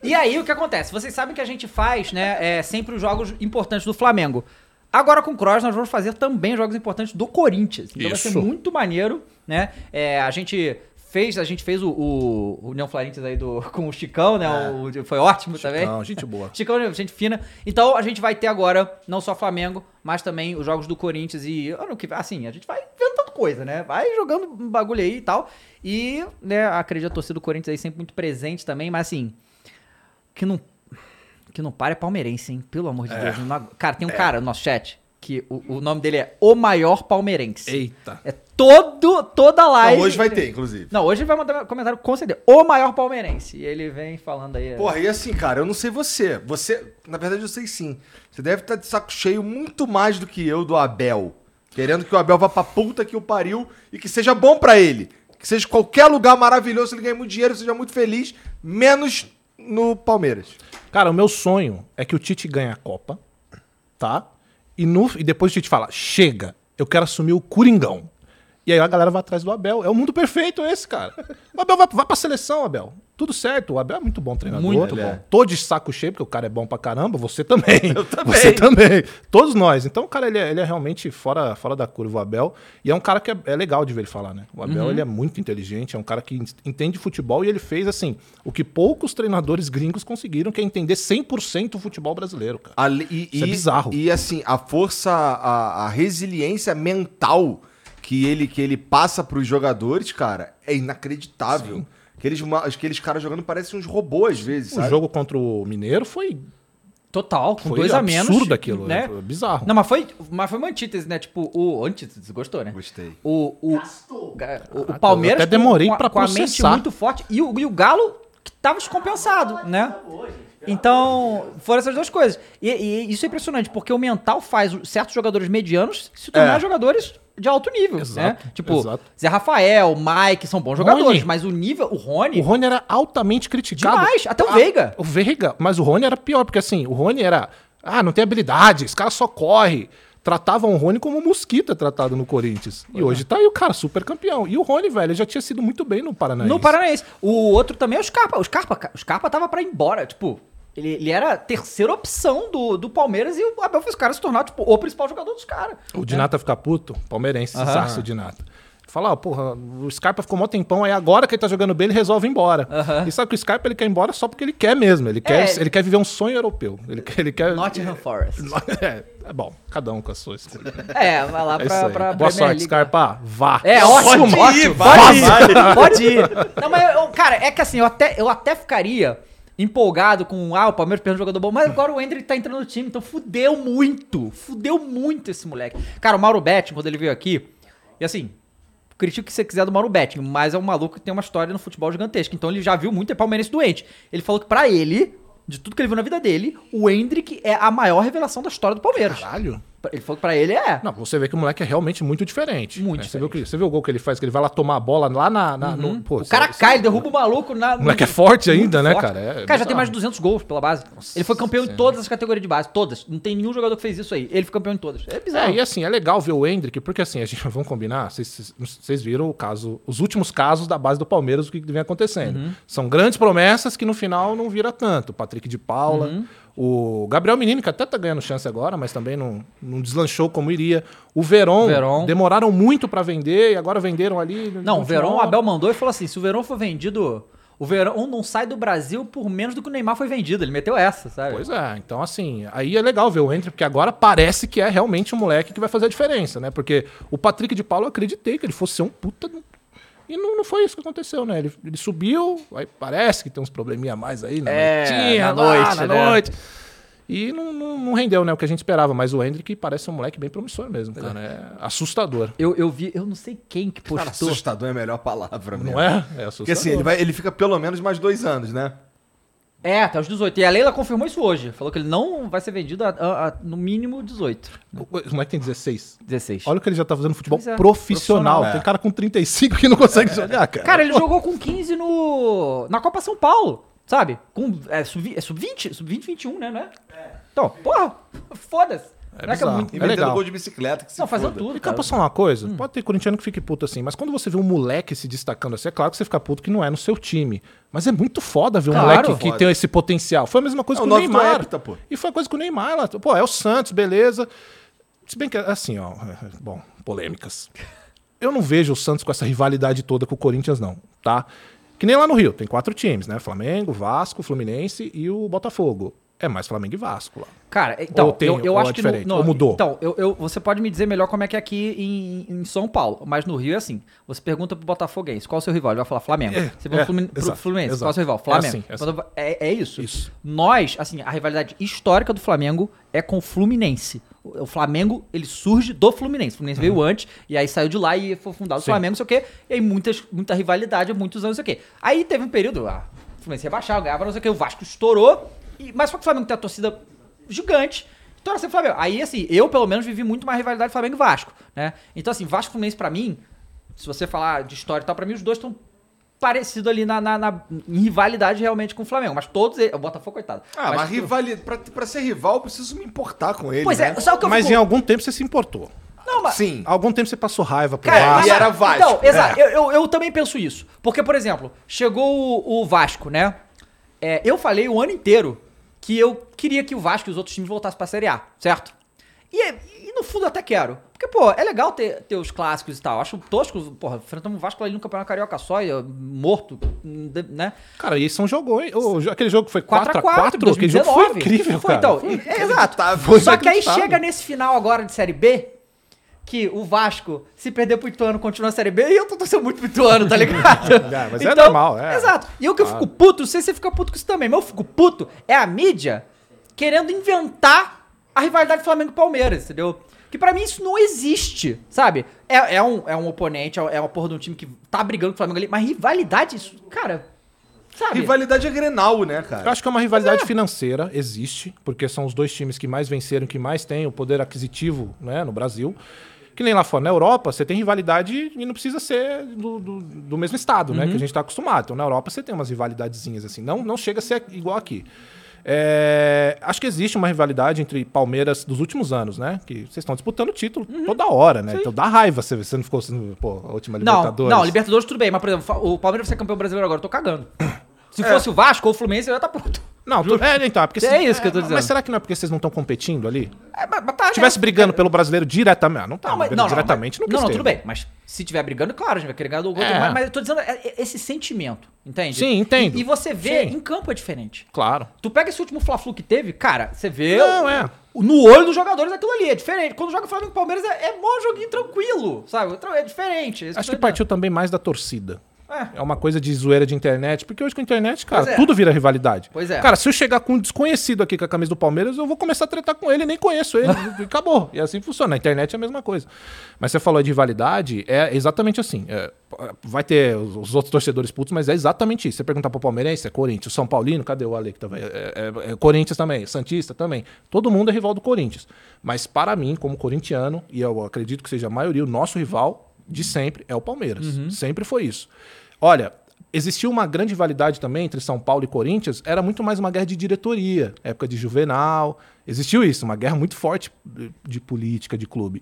E aí, o que acontece? Vocês sabem que a gente faz, né, é, sempre os jogos importantes do Flamengo. Agora com o Cross nós vamos fazer também jogos importantes do Corinthians. Então vai ser Isso. muito maneiro, né? É, a gente fez, a gente fez o, o, o União Florentias aí do, com o Chicão, né? O- foi ótimo também. Não, gente boa. Chicão, gente fina. Então a gente vai ter agora não só Flamengo, mas também os jogos do Corinthians e ano que assim, a gente vai vendo tanta coisa, né? Vai jogando um bagulho aí e tal. E, né, acredito a torcida do Corinthians aí sempre muito presente também, mas assim, que não que não para é palmeirense, hein? Pelo amor de Deus. não cara, tem um cara no nosso chat que o, o nome dele é O Maior Palmeirense. Eita. É todo, toda live. Não, hoje vai ter, inclusive. Não, hoje ele vai mandar comentário com certeza. O Maior Palmeirense. E ele vem falando aí. Porra, e assim, cara, eu não sei você. Você, na verdade, eu sei sim. Você deve estar de saco cheio muito mais do que eu do Abel. Querendo que o Abel vá pra puta que o pariu e que seja bom pra ele. Que seja qualquer lugar maravilhoso, ele ganhe muito dinheiro, seja muito feliz, menos no Palmeiras. Cara, o meu sonho é que o Tite ganhe a Copa, tá? E, no, e depois o Tite fala, chega, eu quero assumir o Coringão. E aí a galera vai atrás do Abel. É o mundo perfeito esse, cara. O Abel vai, vai pra seleção, Abel. Tudo certo. O Abel é muito bom treinador. Muito bom. é. Tô de saco cheio, porque o cara é bom pra caramba. Você também. Eu também. Você também. Todos nós. Então, o cara, ele é, ele é realmente fora, fora da curva, o Abel. E é um cara que é, é legal de ver ele falar, né? O Abel, ele é muito inteligente. É um cara que entende futebol e ele fez, assim, o que poucos treinadores gringos conseguiram, que é entender 100% o futebol brasileiro, cara. Ali- e, Isso é bizarro. E assim, a força, a, a resiliência mental que ele, que ele passa pros jogadores, cara, é inacreditável. Aqueles, aqueles caras jogando parecem uns robôs às vezes, O sabe? jogo contra o Mineiro foi, Total, com foi dois a menos. absurdo aquilo. né? Foi bizarro. Não, mas foi, mas foi uma antítese, né? Tipo, o. Antítese, gostou, né? Gostei. O, o, o- Palmeiras eu até demorei com, pra com a mente muito forte e o, e o Galo que tava descompensado, né? Então, foram essas duas coisas. E, e isso é impressionante, porque o mental faz certos jogadores medianos se tornar É. jogadores de alto nível, Exato, né? Tipo, exato. Zé Rafael, Mike, são bons jogadores, Rony. mas o nível, o Rony, O Rony era altamente criticado. demais, até o Ah, Veiga. O Veiga, mas o Rony era pior, porque assim, o Rony era. Ah, não tem habilidade, esse cara só corre. Tratavam o Rony como um mosquito é tratado no Corinthians. E hoje tá aí o cara, super campeão. E o Rony, velho, já tinha sido muito bem no Paranaense. No Paranaense. O outro também é o Scarpa. O Scarpa, o Scarpa tava pra ir embora. Tipo, ele, ele era a terceira opção do, do Palmeiras e o Abel fez o cara se tornar, tipo, o principal jogador dos caras. O Dinata ficar puto, palmeirense, Aham. zaço o Dinata. Fala, ó, porra, o Scarpa ficou mó tempão, aí agora que ele tá jogando bem, ele resolve ir embora. Aham. E sabe que o Scarpa ele quer ir embora só porque ele quer mesmo. Ele quer, É. ele quer viver um sonho europeu. Ele, quer- ele quer. Nottingham Forest. É, é bom, cada um com a sua escolha. É, vai lá É pra, pra Boa sorte, League. Scarpa. Vá. É, Pode ótimo, ir, ótimo. vai, Pode ir, pode ir. Não, mas, eu- cara, é que assim, eu até, eu até ficaria empolgado com, ah, o Palmeiras perdeu um jogador bom, mas agora o Hendrick tá entrando no time, então fudeu muito, fudeu muito esse moleque. Cara, o Mauro Betting, quando ele veio aqui, e assim, critique o que você quiser do Mauro Betting, mas é um maluco que tem uma história no futebol gigantesca, então ele já viu muito é palmeirense doente. Ele falou que pra ele, de tudo que ele viu na vida dele, o Hendrick é a maior revelação da história do Palmeiras. Caralho. Ele falou que pra ele é. Não, você vê que o moleque é realmente muito diferente. Muito né? Você, viu que, você o gol que ele faz, que ele vai lá tomar a bola lá na. na- no, pô, O cara cai, derruba o maluco na. O moleque é forte ainda, né, forte. cara? É cara, já tem mais de 200 gols pela base. ele foi campeão em todas as categorias de base, todas. Não tem nenhum jogador que fez isso aí. Ele foi campeão em todas. É bizarro. É, e assim, é legal ver o Hendrick, porque assim, a gente, vamos combinar, vocês, vocês viram o caso, os últimos casos da base do Palmeiras, o que vem acontecendo. Uhum. São grandes promessas que no final não vira tanto. Patrick de Paula, Uhum. O Gabriel Menino, que até tá ganhando chance agora, mas também não, não deslanchou como iria. O Veron. demoraram muito pra vender e agora venderam ali. Não, o Verão, o. Abel mandou e falou assim: se o Verão for vendido. O Verão não sai do Brasil por menos do que o Neymar foi vendido. Ele meteu essa, sabe? Pois é, então assim, aí é legal ver o Hendrick, porque agora parece que é realmente um moleque que vai fazer a diferença, né? Porque o Patrick de Paulo eu acreditei que ele fosse ser um puta. E não, não foi isso que aconteceu, né? Ele, ele subiu, aí parece que tem uns probleminha a mais aí na É, noitinha, na lá, noite, na né? noite. E não, não, não rendeu, né? O que a gente esperava, mas o Hendrick parece um moleque bem promissor mesmo, cara. É assustador. Eu, eu vi, eu não sei quem que Cara, postou. assustador é a melhor palavra, Não mesmo. é? É assustador. Porque assim, ele, vai, ele fica pelo menos mais dois anos, né? É, até os 18. E a Leila confirmou isso hoje. Falou que ele não vai ser vendido a, a- a- no mínimo 18. O o moleque tem 16. 16. Olha o que ele já tá fazendo no futebol é, profissional. profissional. Tem cara com 35 que não consegue jogar, cara. Cara, ele jogou com 15 no. na Copa São Paulo, sabe? Com. É sub- é sub-20? Sub-20, 21, né? Não é? Então, porra, foda-se. É é que é muito. É legal. gol de bicicleta que se Não, fazendo foda. tudo. E cara, posso falar uma coisa? Hum. Pode ter corintiano que fique puto assim, mas quando você vê um moleque se destacando assim, é claro que você fica puto que não é no seu time. Mas é muito foda ver um Claro. moleque que Foda. tem esse potencial. Foi a mesma coisa É com o Neymar. Pô. E foi a coisa com o Neymar lá. Pô, é o Santos, beleza. Se bem que, assim, ó, bom, polêmicas. Eu não vejo o Santos com essa rivalidade toda com o Corinthians, não, tá? Que nem lá no Rio, tem quatro times, né? Flamengo, Vasco, Fluminense e o Botafogo. É mais Flamengo e Vasco lá. Cara, então, tem- eu, eu ou acho é que. no- ou mudou? Então, eu, eu- você pode me dizer melhor como é que é aqui em, em São Paulo, mas no Rio é assim. Você pergunta pro Botafoguense qual é o seu rival, ele vai falar Flamengo. É, você pergunta é, pro exato, Fluminense, qual é o exato. seu rival? É Flamengo. assim, é assim. É, é isso. Isso. Nós, assim, a rivalidade histórica do Flamengo é com o Fluminense. O Flamengo, ele surge do Fluminense. O Fluminense veio antes, e aí saiu de lá e foi fundado o Uhum. Flamengo, não sei o quê. E aí muitas, muita rivalidade há muitos anos, não sei o quê. Aí teve um período, ah, o Fluminense rebaixava, ganhava, não sei o quê, o Vasco estourou. E, mas só que o Flamengo tem a torcida gigante. Então era sempre Flamengo. Aí, assim, eu pelo menos vivi muito mais rivalidade Flamengo e Vasco, né? Então, assim, Vasco e Fluminense pra mim, se você falar de história e tal, pra mim os dois estão parecidos ali na, na- na- em rivalidade realmente com o Flamengo. Mas todos eles. O Botafogo, coitado. Ah, mas, rivalidade. Pra, pra ser rival, eu preciso me importar com ele. Pois né? é, o que eu Mas fico- em algum tempo você se importou. Não, mas- Sim. Há algum tempo você passou raiva pro Cara, Vasco. mas- e era Vasco. Então, exato. Eu, eu, eu também penso isso. Porque, por exemplo, chegou o, o Vasco, né? É, eu falei o ano inteiro que eu queria que o Vasco e os outros times voltassem pra Série A, certo? E, e no fundo eu até quero. Porque, pô, é legal ter, ter os clássicos e tal. Acho tosco, porra, enfrentamos o Vasco ali no Campeonato Carioca só, e, morto, né? Cara, e são jogões. O- Aquele jogo que foi 4x4, 4x4, aquele jogo foi incrível, Foi, cara. então, é, exato. Foi Só que aí chega nesse final agora de Série B, que o Vasco, se perder pro Ituano, continua a Série B, e eu tô torcendo muito pro Ituano, tá ligado? É, mas é normal, é. Exato. E eu que eu fico puto, não sei se você fica puto com isso também, mas eu fico puto, é a mídia querendo inventar a rivalidade Flamengo e Palmeiras, entendeu? Que pra mim isso não existe, sabe? É, é, um, é um oponente, é uma porra de um time que tá brigando com o Flamengo ali, mas rivalidade, isso, cara, sabe? Rivalidade é Grenal, né, Eu cara? acho que é uma rivalidade financeira, existe, porque são os dois times que mais venceram, que mais têm o poder aquisitivo né, no Brasil. Que nem lá fora. Na Europa, você tem rivalidade e não precisa ser do, do, do mesmo estado, né? Que a gente está acostumado. Então, na Europa, você tem umas rivalidadezinhas assim. Não, não chega a ser igual aqui. É, acho que existe uma rivalidade entre Palmeiras dos últimos anos, né? Que vocês estão disputando o título toda hora, né? Então dá raiva você, você não ficou sendo, pô, a última Não, Libertadores. não, Libertadores tudo bem, mas por exemplo, o Palmeiras vai ser campeão brasileiro agora, eu tô cagando. Se É. fosse o Vasco ou o Fluminense, eu ia estar puto. Não, tu, é, então, é porque É isso que eu tô dizendo. Mas será que não é porque vocês não estão competindo ali? É, mas, mas tá, Se tivesse né? brigando pelo brasileiro diretamente. Ah, não tá Não, mas, não, não, diretamente, mas, não, não, não, tudo bem. Mas se tiver brigando, claro, a gente vai querer ganhar do gol. É. Mas, mas eu tô dizendo é, é, esse sentimento, entende? Sim, entendo. E, e você vê, Sim. em campo é diferente. Claro. Tu pega esse último Fla-Flu que teve, cara, você vê... Não, o- é. o- No olho dos jogadores aquilo ali, é diferente. Quando joga Flamengo e Palmeiras é, é mó joguinho tranquilo, sabe? É diferente. Acho que tô partiu também mais da torcida. É. É uma coisa de zoeira de internet, porque hoje com a internet, cara, é. tudo vira rivalidade. Pois é. Cara, se eu chegar com um desconhecido aqui com a camisa do Palmeiras, eu vou começar a tretar com ele, nem conheço ele, e acabou. E assim funciona. Na internet é a mesma coisa. Mas você falou de rivalidade, é exatamente assim. É, vai ter os, os outros torcedores putos, mas é exatamente isso. Você perguntar pro palmeirense, é Corinthians. São Paulino, cadê o Ale que tava? É, é- é Corinthians também, Santista também. Todo mundo é rival do Corinthians. Mas para mim, como corintiano, e eu acredito que seja a maioria, o nosso rival de sempre é o Palmeiras. Sempre foi isso. Olha, existiu uma grande rivalidade também entre São Paulo e Corinthians, era muito mais uma guerra de diretoria, época de Juvenal. Existiu isso, uma guerra muito forte de- política, de clube.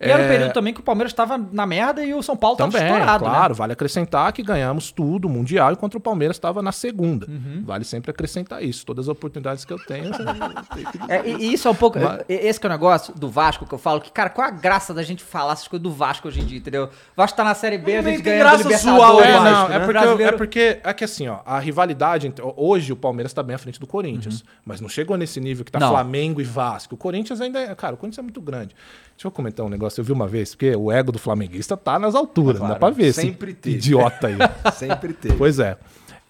E era É, um período também que o Palmeiras tava na merda e o São Paulo tava também, estourado, né? claro, vale acrescentar que ganhamos tudo, o Mundial, enquanto o Palmeiras estava na segunda. Uhum. Vale sempre acrescentar isso. Todas as oportunidades que eu tenho. tem que- É, e, isso é um pouco. Mas- Esse que é o negócio do Vasco que eu falo, que, cara, qual a graça da gente falar essas coisas do Vasco hoje em dia, entendeu? O Vasco tá na Série B, a Também gente tem ganha do graça Libertadores. zoar o É, Vasco, não, né? é, porque, Brasileiro- é porque é que assim, ó, a rivalidade. entre- Hoje o Palmeiras tá bem à frente do Corinthians. Mas não chegou nesse nível que tá Não. Flamengo e Vasco. O Corinthians ainda é. Cara, o Corinthians é muito grande. Deixa eu comentar um negócio. Eu vi uma vez, porque o ego do flamenguista tá nas alturas. Claro, dá pra ver. sempre teve. Idiota aí. Sempre teve. Pois é.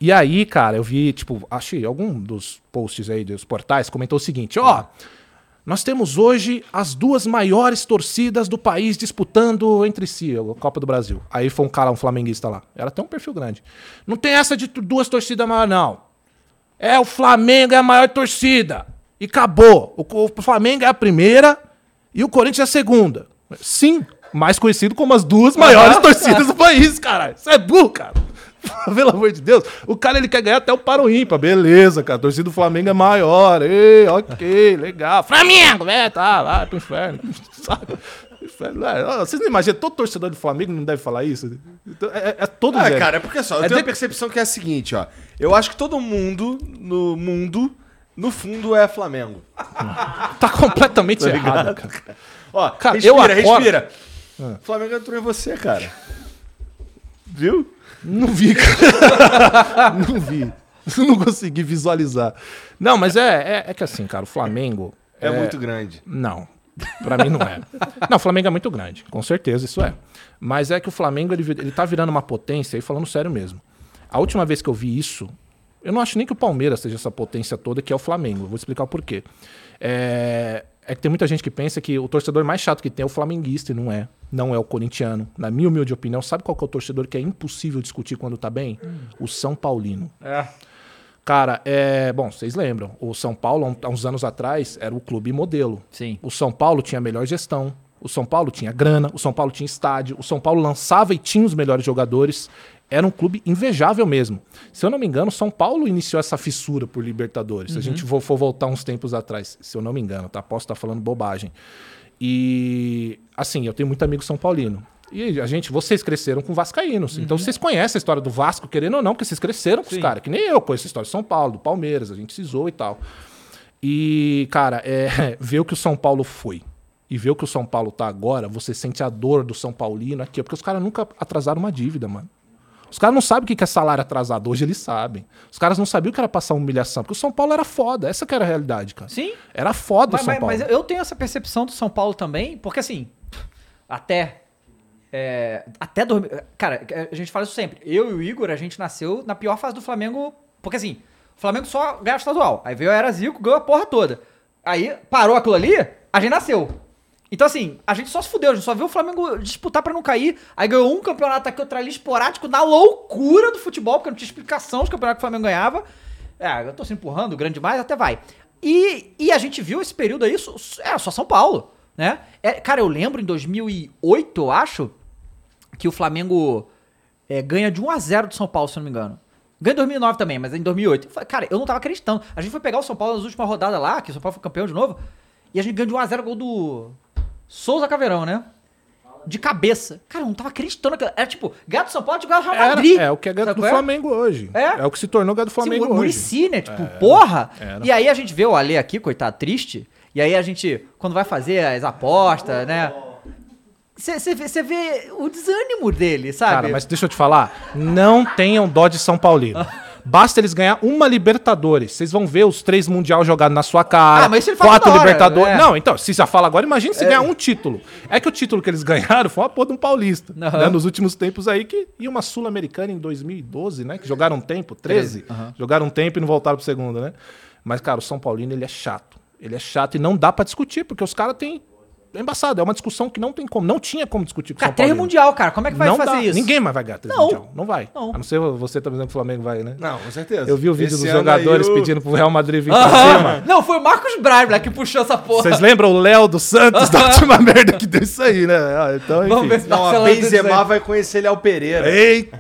E aí, cara, eu vi, tipo, achei algum dos posts aí dos portais comentou o seguinte: ó, nós temos hoje as duas maiores torcidas do país disputando entre si a Copa do Brasil. Aí foi um cara, um flamenguista lá. Era até um perfil grande. Não tem essa de duas torcidas maiores, não. É o Flamengo é a maior torcida. E acabou. O, Flamengo é a primeira e o Corinthians é a segunda. Sim, mais conhecido como as duas maiores torcidas do país, cara. Isso é burro, cara. Pelo amor de Deus. O cara ele quer ganhar até o Paro Ímpar. Beleza, cara. A torcida do Flamengo é maior. Ei, ok, legal. Flamengo, é, tá, vai pro inferno. Sabe? É. Vocês não imaginam, todo torcedor do Flamengo não deve falar isso? Então, É, é, é todo Ah, zero. cara, é porque só, eu É tenho de- uma percepção que é a seguinte, ó. Eu acho que todo mundo no mundo, no fundo, é Flamengo. Tá completamente errado, cara. Ó, Cara, respira, eu acordo- respira. Flamengo entrou em você, cara. Viu? Não vi, cara. não vi. Não consegui visualizar. Não, mas é, é, é que assim, cara, o Flamengo. É, muito grande. Não. Pra mim não é. Não, o Flamengo é muito grande, com certeza isso é. Mas é que o Flamengo ele, ele tá virando uma potência, e falando sério mesmo. A última vez que eu vi isso, eu não acho nem que o Palmeiras seja essa potência toda que é o Flamengo. Eu vou explicar o porquê. É, é que tem muita gente que pensa que o torcedor mais chato que tem é o flamenguista e não é. Não é o corintiano. Na minha humilde opinião, sabe qual que é o torcedor que é impossível discutir quando tá bem? O São Paulino. É. Cara, é. Bom, vocês lembram. O São Paulo, há há uns anos atrás, era o clube modelo. Sim. O São Paulo tinha a melhor gestão. O São Paulo tinha grana. O São Paulo tinha estádio. O São Paulo lançava e tinha os melhores jogadores. Era um clube invejável mesmo. Se eu não me engano, São Paulo iniciou essa fissura por Libertadores. Se a gente for, for voltar uns tempos atrás, se eu não me engano, tá? Posso estar falando bobagem. E assim, eu tenho muito amigo São Paulino. E a gente, vocês cresceram com vascaínos. Então vocês conhecem a história do Vasco, querendo ou não, porque vocês cresceram com os caras. Que nem eu conheço a história de São Paulo, do Palmeiras, a gente se zoa e tal. E, cara, é, ver o que o São Paulo foi e ver o que o São Paulo tá agora, você sente a dor do São Paulino aqui, porque os caras nunca atrasaram uma dívida, mano. Os caras não sabem o que é salário atrasado, hoje eles sabem. Os caras não sabiam o que era passar humilhação, porque o São Paulo era foda, essa que era a realidade, cara. Sim. Era foda Mas, o São mas- Paulo. mas eu tenho essa percepção do São Paulo também, porque assim, até. é, até dormir. Cara, a gente fala isso sempre. Eu e o Igor, a gente nasceu na pior fase do Flamengo. Porque assim, o Flamengo só ganhava estadual. Aí veio a Era Zico, ganhou a porra toda. Aí parou aquilo ali, a gente nasceu. Então, assim, a gente só se fudeu, a gente só viu o Flamengo disputar pra não cair. Aí ganhou um campeonato aqui, outro ali, esporádico, na loucura do futebol, porque não tinha explicação os campeonatos que o Flamengo ganhava. É, eu tô se empurrando, grande demais, até vai. E, e a gente viu esse período aí, é, só São Paulo, né? É, cara, eu lembro em 2008, eu acho, que o Flamengo é, ganha de 1 a 0 do São Paulo, se eu não me engano. Ganha em 2009 também, mas em 2008. Eu falei, Cara, eu não tava acreditando. A gente foi pegar o São Paulo nas últimas rodadas lá, que o São Paulo foi campeão de novo, e a gente ganhou de 1 a 0 gol do Souza Caveirão, né? De cabeça. Cara, eu não tava acreditando. naquilo. Era tipo, do São Paulo de ganhar do Real Era- Madrid. é o que é ganho Sabe do qual Flamengo hoje. É? o que se tornou ganho do Flamengo Sim, o hoje. Muricy, né? Tipo, porra! era. E aí a gente vê o Ale aqui, coitado, triste. E aí a gente, quando vai fazer as apostas, né? Você vê, vê o desânimo dele, sabe? Cara, mas deixa eu te falar, não tenham dó de São Paulino. Basta eles ganhar uma Libertadores. Vocês vão ver os três Mundial jogados na sua cara. Ah, mas isso ele fala quatro hora, Libertadores. é. Não, então, se já fala agora, imagine se ganhar um título. É que o título que eles ganharam foi uma porra de um paulista. Aham. né, nos últimos tempos aí, que e uma Sul-Americana em 2012, né? Que jogaram um tempo, 13. Jogaram um tempo e não voltaram pro segundo, né? Mas, cara, o São Paulino, ele é chato. Ele é chato e não dá pra discutir, porque os caras têm. É embaçado, é uma discussão que não tem como. Não tinha como discutir com o Cara, São Paulino. mundial, cara. Como é que vai não fazer dá. isso? Ninguém mais vai ganhar três Não. mundial. Não vai. Não. A não ser você tá dizendo que o Flamengo vai, né? Não, com certeza. Eu vi o vídeo Esse dos jogadores o- pedindo pro Real Madrid vir pra Aham. cima. Não, foi o Marcos Braibla que puxou essa porra. Vocês lembram o Léo do Santos da última merda que deu isso aí, né? Ah, Então, enfim. Vamos ver se Não, a Benzema vai conhecer Léo Pereira. Eita,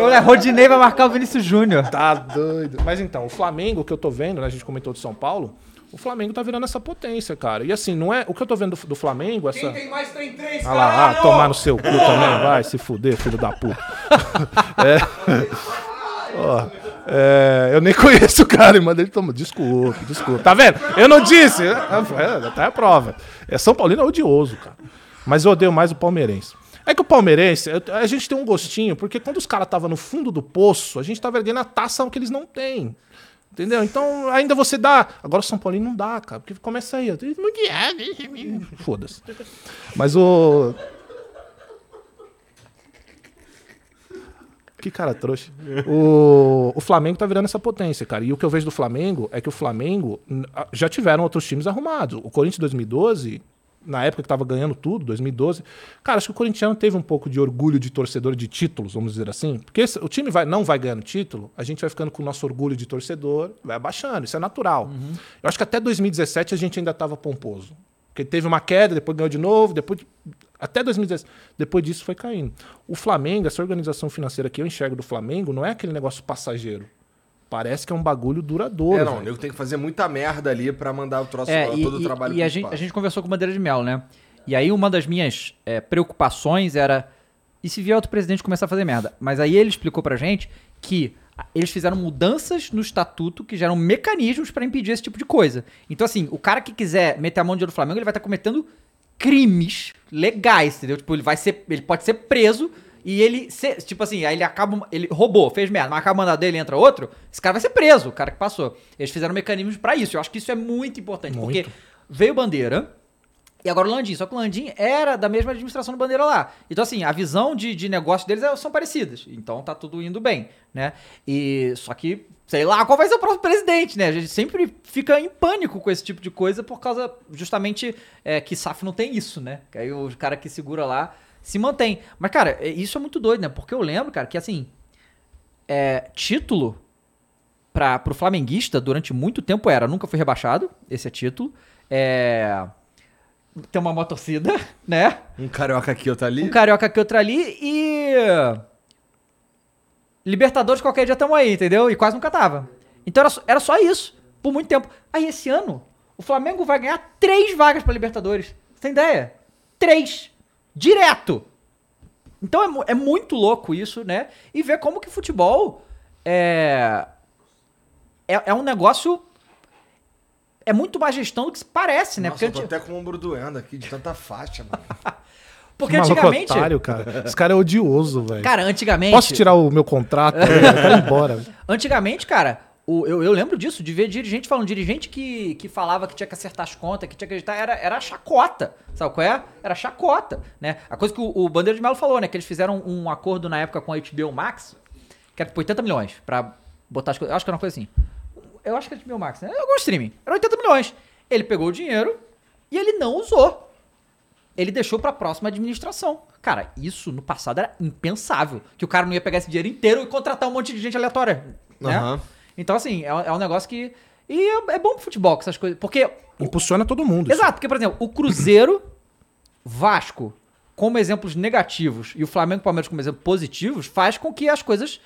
Olha, Rodinei vai marcar o Vinícius Júnior. tá doido. Mas então, o Flamengo que eu tô vendo, né? A gente comentou de São Paulo. O Flamengo tá virando essa potência, cara. E assim, não é. O que eu tô vendo do, do Flamengo, essa. Quem tem mais tem três, Ah lá, ah, tomar no seu cu também, vai se fuder, filho da puta. é. Ó, é, eu nem conheço o cara, mas ele toma. Desculpa, desculpa. Tá vendo? Eu não disse. É, tá a prova. É, São Paulino é odioso, cara. Mas eu odeio mais o palmeirense. É que o palmeirense, a gente tem um gostinho, porque quando os caras estavam no fundo do poço, a gente tava erguendo a taça que eles não têm. Entendeu? Então, ainda você dá. Agora o São Paulino não dá, cara. Porque começa aí. Foda-se. Mas o. Que cara trouxa. O, o Flamengo tá virando essa potência, cara. E o que eu vejo do Flamengo é que o Flamengo já tiveram outros times arrumados. O Corinthians 2012, na época que tava ganhando tudo, 2012. Cara, acho que o corintiano teve um pouco de orgulho de torcedor de títulos, vamos dizer assim. Porque esse- o time vai, não vai ganhando título, a gente vai ficando com o nosso orgulho de torcedor, vai abaixando. Isso é natural. Eu acho que até 2017 a gente ainda tava pomposo. Porque teve uma queda, depois ganhou de novo, depois. Até 2017. Depois disso foi caindo. O Flamengo, essa organização financeira que eu enxergo do Flamengo, não é aquele negócio passageiro. Parece que é um bagulho duradouro. É, não, o velho. nego tem que fazer muita merda ali pra mandar o troço, É, e, todo o e- trabalho e a, gente, a gente conversou com Bandeira de Mel, né? E aí uma das minhas é, preocupações era. E se vier outro presidente começar a fazer merda? Mas aí ele explicou pra gente que eles fizeram mudanças no estatuto que geram mecanismos pra impedir esse tipo de coisa. Então, assim, o cara que quiser meter a mão no dinheiro do Flamengo, ele vai estar cometendo crimes legais, entendeu? Tipo, ele vai ser. Ele pode ser preso. E ele, se- tipo assim, aí ele acaba, ele roubou, fez merda, mas acaba o mandato dele entra outro, esse cara vai ser preso, o cara que passou. Eles fizeram mecanismos pra isso. Eu acho que isso é muito importante, porque veio Bandeira, e agora o Landim. Só que o Landim era da mesma administração do Bandeira lá. Então, assim, a visão de, de negócio deles é- são parecidas. Então tá tudo indo bem, né? E só que, sei lá, qual vai ser o próximo presidente, né? A gente sempre fica em pânico com esse tipo de coisa por causa, justamente, é, que SAF não tem isso, né? Que aí o cara que segura lá se mantém. Mas, cara, é- isso é muito doido, né? Porque eu lembro, cara, que assim, é, título para pro flamenguista durante muito tempo era nunca foi rebaixado, esse é título. É, tem uma maior torcida, né? Um carioca aqui, outro ali. Um carioca aqui, outro ali e. Libertadores qualquer dia tamo aí, entendeu? E quase nunca tava. Então era, só- era só isso, por muito tempo. Aí esse ano, o Flamengo vai ganhar três vagas pra Libertadores. Você tem ideia? Três. Direto. Então é, é muito louco isso, né? E ver como que futebol é, é, é um negócio. É muito mais gestão do que se parece, né? Nossa, eu porque tô anti- até com o ombro doendo aqui de tanta faixa, mano. porque antigamente. otário, cara. Esse cara é odioso, velho. Cara, antigamente. Posso tirar o meu contrato? eu quero ir embora. Antigamente, cara, o- eu, eu lembro disso, de ver dirigente falando, dirigente que, que falava que tinha que acertar as contas, que tinha que acreditar, era, era chacota. Sabe qual é? Era chacota, né? A coisa que o, o Bandeira de Melo falou, né? Que eles fizeram um acordo na época com a HBO Max, que era tipo 80 milhões, pra botar as coisas. Acho que era uma coisa assim. Eu acho que era HBO Max, né? Algum streaming. Era 80 milhões. Ele pegou o dinheiro e ele não usou. Ele deixou pra próxima administração. Cara, isso no passado era impensável. Que o cara não ia pegar esse dinheiro inteiro e contratar um monte de gente aleatória. Né? Aham. Então, assim, é, é um negócio que. E é, é bom pro futebol com essas coisas. Porque. Impulsiona todo mundo. isso. Exato, porque, por exemplo, o Cruzeiro, Vasco, como exemplos negativos, e o Flamengo e o Palmeiras como exemplos positivos, faz com que as coisas.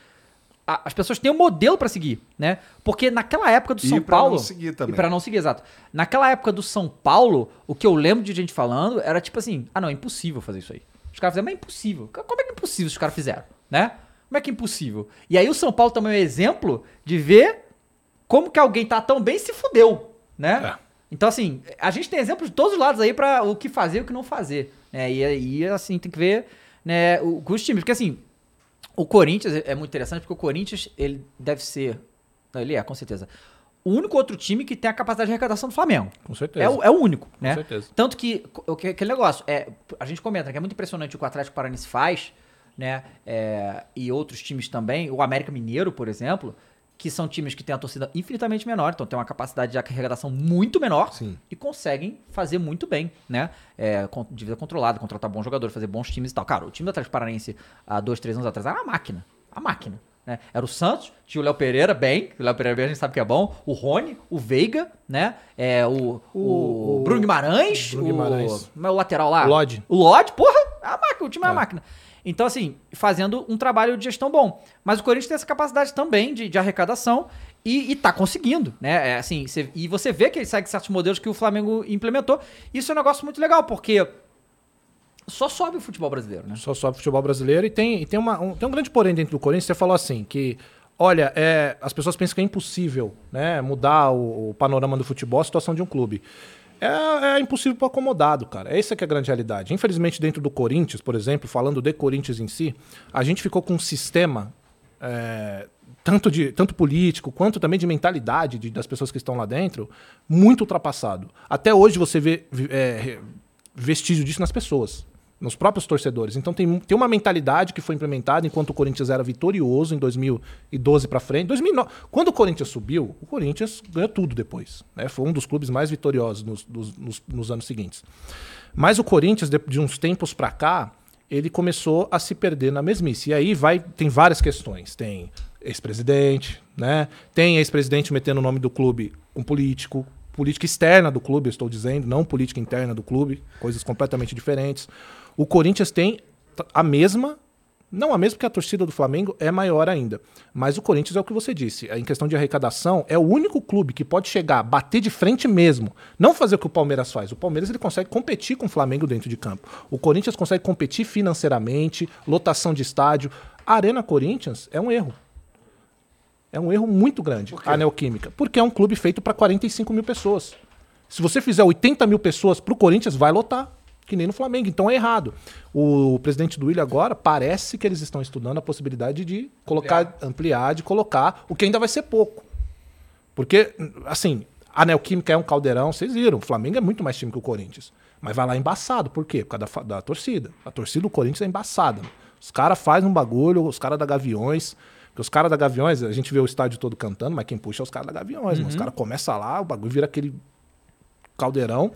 as pessoas tenham um modelo pra seguir, né? Porque naquela época do E São pra não Paulo. seguir também. E pra não seguir, exato. Naquela época do São Paulo, o que eu lembro de gente falando era tipo assim: ah, não, é impossível fazer isso aí. Os caras fizeram, mas é impossível. Como é que é impossível se os caras fizeram, né? Como é que é impossível? E aí o São Paulo também é um exemplo de ver como que alguém tá tão bem e se fudeu, né? Então, assim, a gente tem exemplos de todos os lados aí pra o que fazer e o que não fazer. Né? E aí, assim, tem que ver né, o, com os times. Porque, assim, o Corinthians é é muito interessante porque o Corinthians, ele deve ser. Ele é, com certeza. O único outro time que tem a capacidade de arrecadação do Flamengo. Com certeza. É o, é o único, né? certeza. Tanto que, aquele negócio, é, a gente comenta que é muito impressionante o que o Atlético Paranaense faz, né? é, e outros times também, o América Mineiro, por exemplo, que são times que têm a torcida infinitamente menor, então tem uma capacidade de arrecadação muito menor Sim. e conseguem fazer muito bem, né? É, com dívida controlada, contratar bons jogadores, fazer bons times e tal. Cara, o time do Atlético Paranaense há dois, três anos atrás era uma máquina. A máquina. Né? Era o Santos, tinha o Léo Pereira bem, o Léo Pereira bem a gente sabe que é bom, o Rony, o Veiga, né? É, o, o, O- o- Bruno Guimarães, Bruno o, Guimarães. como é o lateral lá? O Lodge. O Lodge, porra, é a máquina, o time é uma máquina. Então, assim, fazendo um trabalho de gestão bom. Mas o Corinthians tem essa capacidade também de, de arrecadação e, e tá conseguindo, né? É, assim, cê- e você vê que ele segue certos modelos que o Flamengo implementou. Isso é um negócio muito legal, porque só sobe o futebol brasileiro, né? Só sobe futebol brasileiro e tem, e tem, uma, um, tem um grande porém dentro do Corinthians. Você falou assim, que, olha, é, as pessoas pensam que é impossível né, mudar o, o panorama do futebol, a situação de um clube. É, é impossível para acomodado, cara. Essa que é a grande realidade. Infelizmente, dentro do Corinthians, por exemplo, falando de Corinthians em si, a gente ficou com um sistema é, tanto, de, tanto político quanto também de mentalidade de- das pessoas que estão lá dentro, muito ultrapassado. Até hoje você vê é, vestígio disso nas pessoas, nos próprios torcedores. Então tem, tem uma mentalidade que foi implementada enquanto o Corinthians era vitorioso em 2012 para frente. 2009, quando o Corinthians subiu, o Corinthians ganhou tudo depois. né? Foi um dos clubes mais vitoriosos nos, nos- nos anos seguintes. Mas o Corinthians, de, de uns tempos para cá, ele começou a se perder na mesmice. E aí vai, tem várias questões. Tem ex-presidente, né? Tem ex-presidente metendo o nome do clube um político, política externa do clube, estou dizendo, não política interna do clube, coisas completamente diferentes. O Corinthians tem a mesma, não a mesma porque a torcida do Flamengo é maior ainda, mas o Corinthians é o que você disse, em questão de arrecadação, é o único clube que pode chegar, bater de frente mesmo, não fazer o que o Palmeiras faz. O Palmeiras ele consegue competir com o Flamengo dentro de campo. O Corinthians consegue competir financeiramente, lotação de estádio. A Arena Corinthians é um erro. É um erro muito grande, a Neoquímica. Porque é um clube feito para 45 mil pessoas. Se você fizer 80 mil pessoas pro Corinthians, vai lotar. Que nem no Flamengo. Então é errado. O presidente do Willian agora parece que eles estão estudando a possibilidade de colocar, ampliar, de colocar, o que ainda vai ser pouco. Porque, assim, a Neoquímica é um caldeirão, vocês viram. O Flamengo é muito mais time que o Corinthians. Mas vai lá embaçado. Por quê? Por causa da, da torcida. A torcida do Corinthians é embaçada. Os caras fazem um bagulho, os caras da Gaviões. Porque os caras da Gaviões, a gente vê o estádio todo cantando, mas quem puxa é os caras da Gaviões. mano. Os caras começam lá, o bagulho vira aquele caldeirão.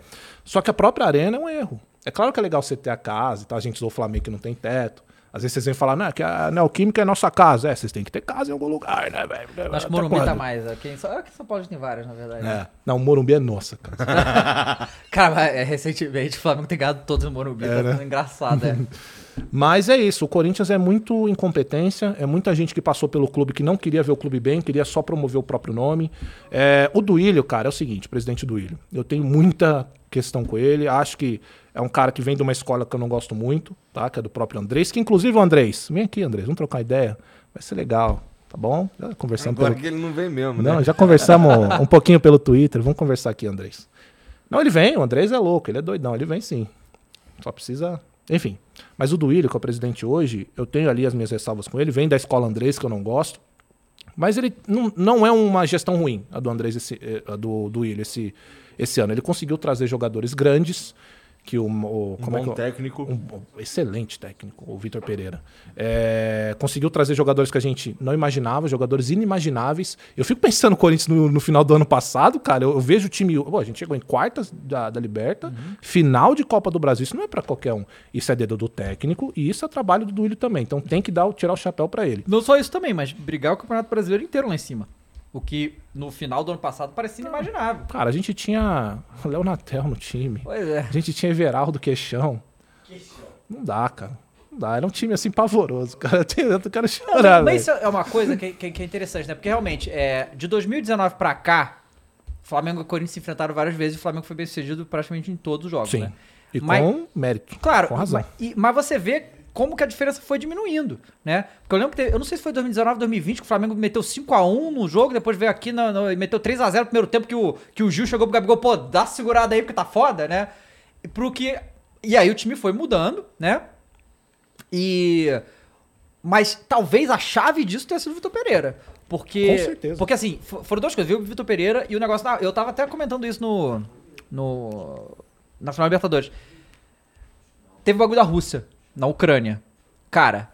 Só que a própria arena é um erro. É claro que é legal você ter a casa e tal. A gente usou o Flamengo que não tem teto. Às vezes vocês vêm falar, não, que a Neoquímica é nossa casa. É, vocês têm que ter casa em algum lugar, né, velho? Acho que Morumbi tá mais. Aqui em, São- aqui em São Paulo tem várias, na verdade. É. Não, o Morumbi é nossa, cara. Cara, mas, é, recentemente o Flamengo tem ganhado todos no Morumbi, tá ficando engraçado, é. Mas é isso, o Corinthians é muito incompetência, é muita gente que passou pelo clube que não queria ver o clube bem, queria só promover o próprio nome. É, o Duílio, cara, é o seguinte, presidente Duílio, eu tenho muita questão com ele, acho que é um cara que vem de uma escola que eu não gosto muito, tá? Que é do próprio Andrés, que inclusive o Andrés, vem aqui, Andrés, vamos trocar ideia, vai ser legal, tá bom? Já conversamos Agora pelo... que ele não vem mesmo, Não, né? já conversamos um pouquinho pelo Twitter. Vamos conversar aqui, Andrés. Não, ele vem, o Andrés é louco, ele é doidão, ele vem sim. Só precisa. Enfim. Mas o Duílio, que é o presidente hoje, eu tenho ali as minhas ressalvas com ele, vem da escola Andrés, que eu não gosto. Mas ele não, não é uma gestão ruim, a do Andrés, esse, eh, a do Duílio, esse, esse ano. Ele conseguiu trazer jogadores grandes, que o. o como é que bom eu- técnico. um bom- excelente técnico, o Vitor Pereira. É, conseguiu trazer jogadores que a gente não imaginava, jogadores inimagináveis. Eu fico pensando no Corinthians no, no final do ano passado, cara. Eu, eu vejo o time. Pô, a gente chegou em quartas da, da Liberta, final de Copa do Brasil. Isso não é pra qualquer um. Isso é dedo do técnico e isso é trabalho do Duílio também. Então tem que dar, tirar o chapéu pra ele. Não só isso também, mas brigar o Campeonato Brasileiro inteiro lá em cima. O que no final do ano passado parecia inimaginável. Cara, a gente tinha Léo Natel no time. Pois é. A gente tinha Everaldo Queixão. Não dá, cara. Não dá. Era um time assim pavoroso, cara. Eu, tenho, eu quero Não, chorar, mas isso é uma coisa que, que- que é interessante, né? Porque realmente, é, de 2019 pra cá, Flamengo e Corinthians se enfrentaram várias vezes e o Flamengo foi bem sucedido praticamente em todos os jogos, Sim. né? E Mas- com mérito. Claro, Com razão. Mas, e- mas você vê como que a diferença foi diminuindo, né? Porque eu lembro que teve, eu não sei se foi 2019, 2020 que o Flamengo meteu 5x1 no jogo, depois veio aqui e meteu 3x0 no primeiro tempo que o, que o Gil chegou pro Gabigol, pô, dá segurada aí porque tá foda, né? E pro que e aí o time foi mudando, né? E mas talvez a chave disso tenha sido o Vitor Pereira. Porque, Com certeza. Porque assim, fo- foram duas coisas. Viu o Vitor Pereira e o negócio. da- Eu tava até comentando isso no. No. Na final Libertadores. Teve o bagulho da Rússia, na Ucrânia. Cara,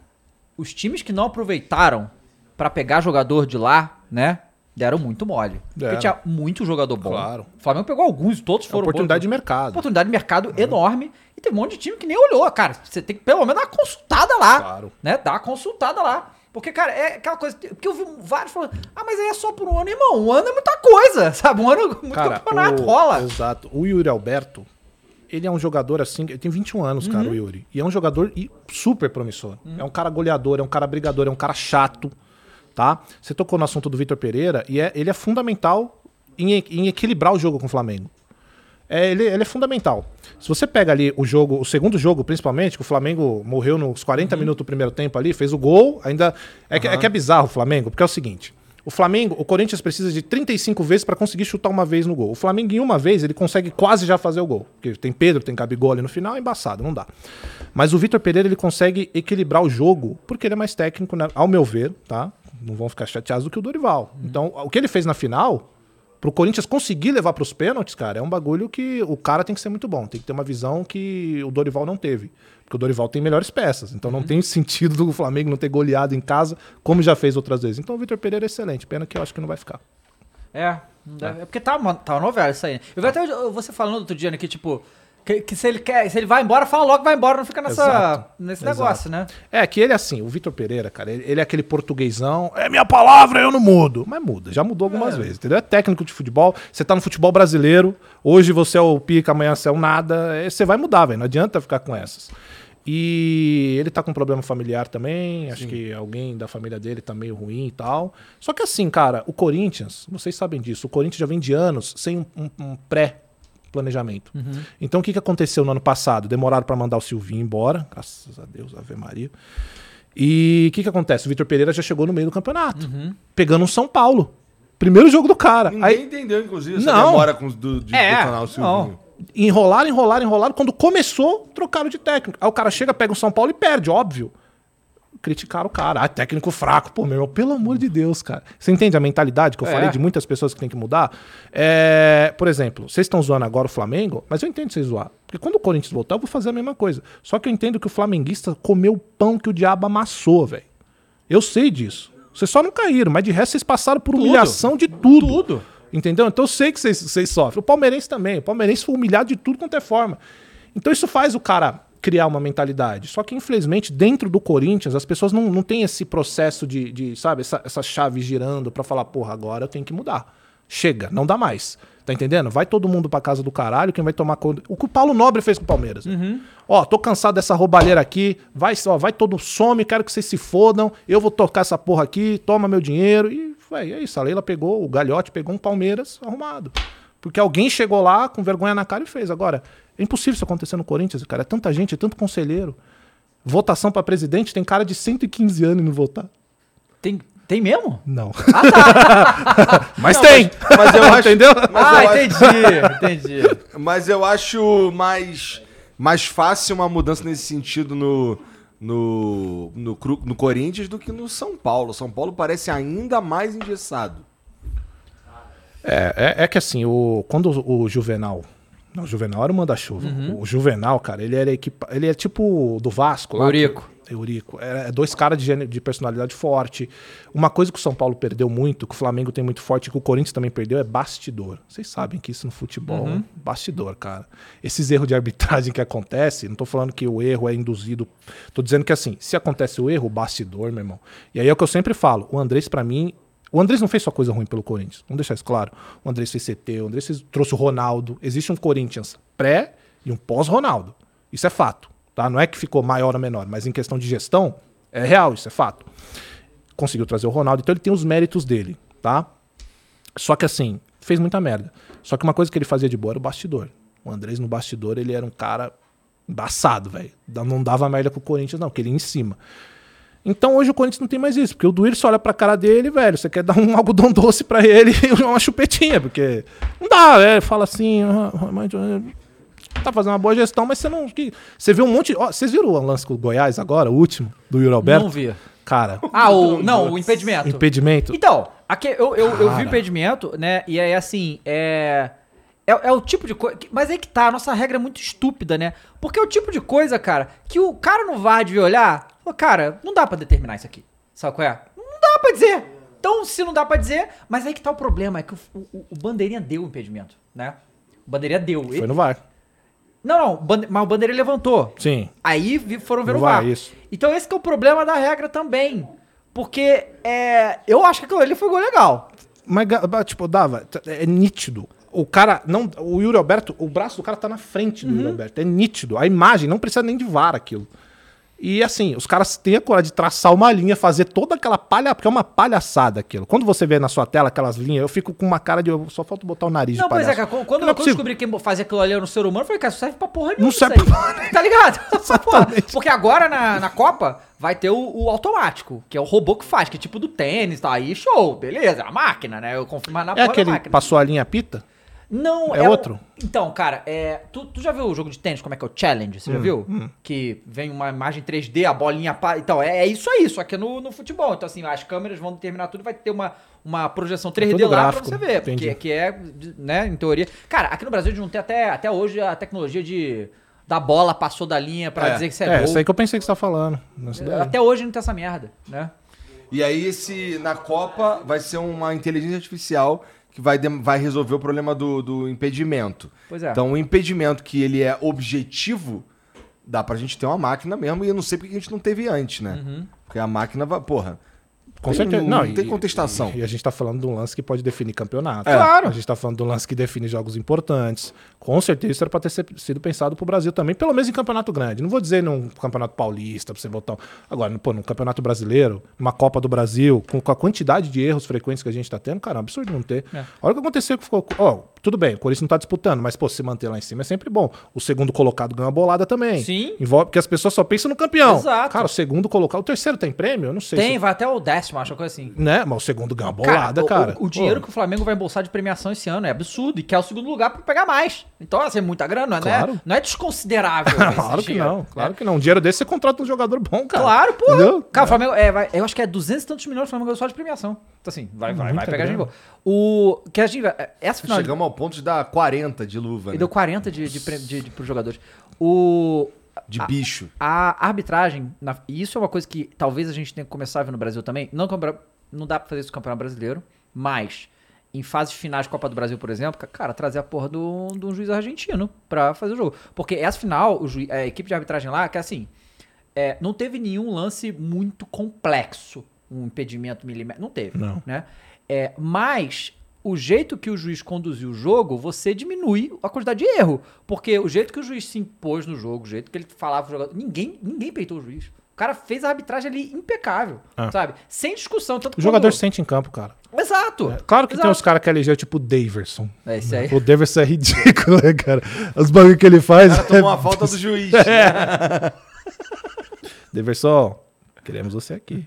os times que não aproveitaram pra pegar jogador de lá, né? Deram muito mole. Porque tinha muito jogador bom. Claro. O Flamengo pegou alguns, todos foram oportunidade bons. de mercado. Oportunidade de mercado enorme. E tem um monte de time que nem olhou, cara. Você tem que pelo menos dar uma consultada lá. Claro. Né? Dar uma consultada lá. Porque, cara, é aquela coisa. Que eu vi vários falando, ah, mas aí é só por um ano, irmão. Um ano é muita coisa, sabe? Um ano, muito Cara, campeonato o- rola. Exato. O Yuri Alberto, ele é um jogador assim, ele tem 21 anos, cara, Uhum. o Yuri. E é um jogador super promissor. É um cara goleador, é um cara brigador, é um cara chato, tá? Você tocou no assunto do Vitor Pereira e é- ele é fundamental em, em equilibrar o jogo com o Flamengo. É, ele, ele é fundamental. Se você pega ali o jogo, o segundo jogo, principalmente, que o Flamengo morreu nos Uhum. 40 minutos do primeiro tempo ali, fez o gol, ainda. É, que, é que é bizarro o Flamengo, porque é o seguinte. O Flamengo, o Corinthians precisa de 35 vezes para conseguir chutar uma vez no gol. O Flamengo, em uma vez, ele consegue quase já fazer o gol. Porque tem Pedro, tem Gabigol ali no final, é embaçado, não dá. Mas o Vitor Pereira, ele consegue equilibrar o jogo, porque ele é mais técnico, né? ao meu ver, tá? Não vão ficar chateados do que o Dorival. Então, o que ele fez na final, pro Corinthians conseguir levar pros pênaltis, cara, é um bagulho que o cara tem que ser muito bom. Tem que ter uma visão que o Dorival não teve. Porque o Dorival tem melhores peças. Então não tem sentido do Flamengo não ter goleado em casa, como já fez outras vezes. Então o Vitor Pereira é excelente. Pena que eu acho que não vai ficar. É, deve- é porque tá uma, tá uma novela isso aí. né? Eu vi até você falando outro dia, né, que tipo. Que, que se ele quer, se ele vai embora, fala logo que vai embora, não fica nessa, Exato. nesse Exato. negócio, né? É, que ele é assim, o Vitor Pereira, cara, ele, ele é aquele portuguesão, é minha palavra, eu não mudo. Mas muda, já mudou algumas vezes, entendeu? É técnico de futebol, você tá no futebol brasileiro, hoje você é o pica, amanhã você é o nada, é, você vai mudar, velho, não adianta ficar com essas. E ele tá com problema familiar também, acho que alguém da família dele tá meio ruim e tal. Só que assim, cara, o Corinthians, vocês sabem disso, o Corinthians já vem de anos sem um, um- um pré planejamento. Então o que, que aconteceu no ano passado? Demoraram para mandar o Silvinho embora, graças a Deus, Ave Maria. E o que, que acontece? O Vitor Pereira já chegou no meio do campeonato, pegando um São Paulo. Primeiro jogo do cara. Ninguém Aí entendeu, inclusive, essa Não. demora com do, de É, detonar o Silvinho. Enrolaram, enrolaram, enrolaram. Quando começou, trocaram de técnico. Aí o cara chega, pega o São Paulo e perde, óbvio. Criticaram o cara. Ah, técnico fraco. Pô, meu irmão, pelo amor de Deus, cara. Você entende a mentalidade que eu É. falei de muitas pessoas que tem que mudar? É, por exemplo, vocês estão zoando agora o Flamengo, mas eu entendo vocês zoar. Porque quando o Corinthians voltar, eu vou fazer a mesma coisa. Só que eu entendo que o flamenguista comeu o pão que o diabo amassou, velho. Eu sei disso. Vocês só não caíram, mas de resto vocês passaram por humilhação de tudo. Tudo. Entendeu? Então eu sei que vocês, vocês sofrem. O palmeirense também. O palmeirense foi humilhado de tudo quanto é forma. Então isso faz o cara criar uma mentalidade. Só que, infelizmente, dentro do Corinthians, as pessoas não, não têm esse processo de, de sabe, essa, essa chave girando pra falar, porra, agora eu tenho que mudar. Chega, não dá mais. Tá entendendo? Vai todo mundo pra casa do caralho, quem vai tomar conta. O que o Paulo Nobre fez com o Palmeiras. Ó, tô cansado dessa roubalheira aqui. Vai, ó, vai todo some, quero que vocês se fodam. Eu vou tocar essa porra aqui, toma meu dinheiro. E véi, é isso. A Leila pegou, o Galhote pegou um Palmeiras arrumado. Porque alguém chegou lá com vergonha na cara e fez. Agora, é impossível isso acontecer no Corinthians, cara. É tanta gente, é tanto conselheiro. Votação pra presidente, tem cara de 115 anos e não votar. Tem, tem mesmo? Não. mas tem! Mas eu acho. Entendeu? Mas ah, eu acho- entendi, entendi. Mas eu acho mais, mais fácil uma mudança nesse sentido no, no, no, Cru- no Corinthians do que no São Paulo. São Paulo parece ainda mais engessado. É, é, é que assim, o, quando o, o Juvenal. Não, o Juvenal era o manda-chuva. O Juvenal, cara, ele era equipa, ele é tipo do Vasco. lá, Eurico. Eurico. Era é dois caras de, de personalidade forte. Uma coisa que o São Paulo perdeu muito, que o Flamengo tem muito forte, que o Corinthians também perdeu, é bastidor. Vocês sabem que isso no futebol é bastidor, cara. Esses erros de arbitragem que acontecem, não tô falando que o erro é induzido. Tô dizendo que assim, se acontece o erro, bastidor, meu irmão. E aí é o que eu sempre falo. O Andrés, pra mim, o Andrés não fez só coisa ruim pelo Corinthians. Vamos deixar isso claro. O Andrés fez CT, o Andrés fez- trouxe o Ronaldo. Existe um Corinthians pré e um pós-Ronaldo. Isso é fato. Tá? Não é que ficou maior ou menor, mas em questão de gestão, é real, isso é fato. Conseguiu trazer o Ronaldo, então ele tem os méritos dele, tá? Só que assim, fez muita merda. Só que uma coisa que ele fazia de boa era o bastidor. O Andrés no bastidor, ele era um cara embaçado, velho. Não dava merda com o Corinthians, não, porque ele ia em cima. Então hoje o Corinthians não tem mais isso, porque o Duílio olha pra cara dele, velho, você quer dar um algodão doce pra ele e uma chupetinha, porque não dá, velho, fala assim, ah, tá fazendo uma boa gestão, mas você não... que- Você viu um monte... Ó, vocês viram o lance com o Goiás agora, o último, do Yuri Alberto? Não vi. Cara, Ah, o. Não, o impedimento. impedimento... Então, aqui, eu, eu, eu vi o impedimento, né? E aí, assim, é. É, é o tipo de coisa. Mas aí que tá, a nossa regra é muito estúpida, né? Porque é o tipo de coisa, cara, que o cara no VAR devia olhar. Cara, não dá pra determinar isso aqui. Sabe qual é? Não dá pra dizer. Então, se não dá pra dizer. Mas aí que tá o problema, é que o, o, o Bandeirinha deu o impedimento, né? O Bandeirinha deu. Foi no VAR. Não, não, Bande- mas o Bandeirinha levantou. Sim. Aí foram ver o VAR. Isso. Então esse que é o problema da regra também. Porque é, eu acho que aquilo ali foi gol legal. Mas, tipo, dava, é nítido. O cara, não, o Yuri Alberto, o braço do cara tá na frente do Yuri Alberto. É nítido. A imagem não precisa nem de VAR aquilo. E assim, os caras têm a coragem de traçar uma linha, fazer toda aquela palha, porque é uma palhaçada aquilo. Quando você vê na sua tela aquelas linhas, eu fico com uma cara de. eu Só falta botar o nariz Não, pois é, cara. Quando, quando é eu descobri que fazia aquilo ali no ser humano, eu falei, cara, isso serve pra porra nenhuma. Não serve pra Tá ligado? Porque agora na, na Copa vai ter o, o automático, que é o robô que faz, que é tipo do tênis, tá aí, show, beleza, a máquina, né? Eu confirmo na É porra aquele máquina. passou a linha pita? Não, É o- outro? Então, cara, é, tu, tu já viu o jogo de tênis, como é que é o Challenge? Você já Hum, viu? Que vem uma imagem 3D, a bolinha... Pa... Então, é, é isso aí, só que é no, no futebol. Então, assim, as câmeras vão determinar tudo, vai ter uma, uma projeção 3D É lá gráfico, pra você ver. entendi. Porque, que é, né, em teoria... Cara, aqui no Brasil a gente não tem até, até hoje a tecnologia de... Da bola passou da linha pra É. dizer que você é, É, gol. isso aí que eu pensei que você tá falando. Até hoje não tem essa merda, né? E aí, esse, na Copa, vai ser uma inteligência artificial que vai, vai resolver o problema do, do impedimento. Pois é. Então, o impedimento que ele é objetivo, dá pra gente ter uma máquina mesmo, e eu não sei porque a gente não teve antes, né? Uhum. Porque a máquina vai. Porra. Com tem- certeza. Não, e- tem contestação. E, a gente tá falando de um lance que pode definir campeonato. É. Claro. A gente tá falando de um lance que define jogos importantes. Com certeza isso era pra ter sido pensado pro Brasil também, pelo menos em campeonato grande. Não vou dizer num campeonato paulista pra você votar. Agora, pô, num campeonato brasileiro, numa Copa do Brasil, com, com a quantidade de erros frequentes que a gente tá tendo, cara, é um absurdo não ter. É. Olha o que aconteceu que ficou. Ó, tudo bem, o Corinthians não tá disputando, mas, pô, se manter lá em cima é sempre bom. O segundo colocado ganha uma bolada também. Sim. Envolve, porque as pessoas só pensam no campeão. Exato. Cara, o segundo colocado. O terceiro tem prêmio? Eu não sei. Tem, se- vai até o décimo, acho, uma coisa assim. né? Mas o segundo ganha uma bolada, o- cara. O, o dinheiro Pô, que o Flamengo vai embolsar de premiação esse ano é absurdo e quer o segundo lugar pra pegar mais. Então, assim, é muita grana, não é, Claro. não é desconsiderável. Claro que dinheiro, não, claro né? que não. Um dinheiro desse você contrata um jogador bom, cara. Claro, pô. Entendeu? Cara, o Flamengo, é, vai- eu acho que é 200 e tantos milhões o Flamengo ganhou só de premiação. Então, assim, vai, vai, vai pegar a gente grana. boa. O. Que a gente. vai- Essa final. Chegamos ao ponto de dar 40 de luva, Ele né? deu 40 de, de, de, de, pros jogadores. O. De bicho. A arbitragem, na- e isso é uma coisa que talvez a gente tenha que começar a ver no Brasil também. Não, não dá pra fazer isso no Campeonato Brasileiro, mas em fases finais de Copa do Brasil, por exemplo, ca- cara, trazer a porra do, de um juiz argentino pra fazer o jogo. Porque essa final, o juiz, a equipe de arbitragem lá, que assim, é, não teve nenhum lance muito complexo, um impedimento milimétrico. Não teve, Não. né? É, mas o jeito que o juiz conduziu o jogo, você diminui a quantidade de erro. Porque o jeito que o juiz se impôs no jogo, o jeito que ele falava pro jogador. Ninguém, ninguém peitou o juiz. O cara fez a arbitragem ali impecável, sabe? Sem discussão. Tanto. O jogador sente em campo, cara. Exato. Claro que tem Exato. uns caras que é ligeiro, tipo o Daverson. É isso aí. O Daverson é ridículo, né, cara? Os bagulho que ele faz. Tomou uma falta do juiz. Daverson, queremos você aqui.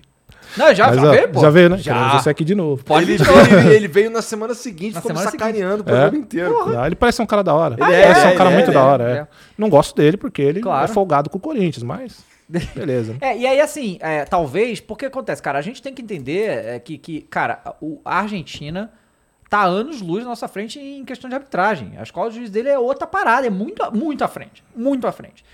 Não, já, Mas, já ó, veio, pô. Já veio, né? Já. Queremos você aqui de novo. Pode Ele, novo. ele- veio na semana seguinte, Na ficou sacaneando o É. programa inteiro. Não, ele parece um cara da hora. Ele Ele é, é, um cara é, muito ele da é, hora, é. é. Não gosto dele porque ele Claro. é folgado com o Corinthians, mas beleza. É, e aí assim, é, talvez, porque acontece, cara, a gente tem que entender é, que, que, cara, o, a Argentina tá anos luz na nossa frente em questão de arbitragem. A escola de juiz dele é outra parada, é muito, muito à frente, muito à frente.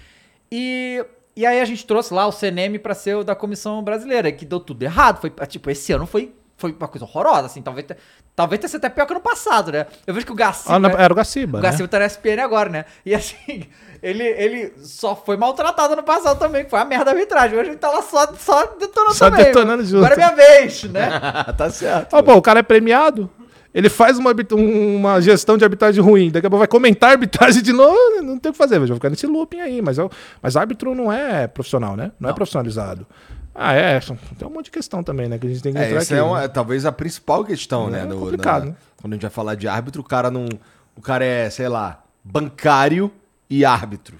E, e aí a gente trouxe lá o CNM pra ser o da comissão brasileira, que deu tudo errado. Foi, tipo, esse ano foi, foi uma coisa horrorosa, assim, talvez, talvez tenha sido até pior que no passado, né? Eu vejo que o Gaciba... Ah, não, era o Gaciba, O né? Gaciba tá na SPN agora, né? E assim, ele, ele só foi maltratado no passado também, que foi a merda da arbitragem. Hoje ele tá lá só, só detonando Só também. detonando junto. Agora é minha vez, né? tá certo. Ah, pô, o cara é premiado. Ele faz uma, um- uma gestão de arbitragem ruim, daqui a pouco vai comentar a arbitragem de novo, não tem o que fazer, vai ficar nesse looping aí. Mas, eu- mas árbitro não é profissional, né? Não, é profissionalizado. Ah, é. Tem um monte de questão também, né? Que a gente tem que É, entrar essa aqui. é uma- né? talvez a principal questão, né? É no- complicado, na- né? Quando a gente vai falar de árbitro, o cara não. O cara é, sei lá, bancário e árbitro.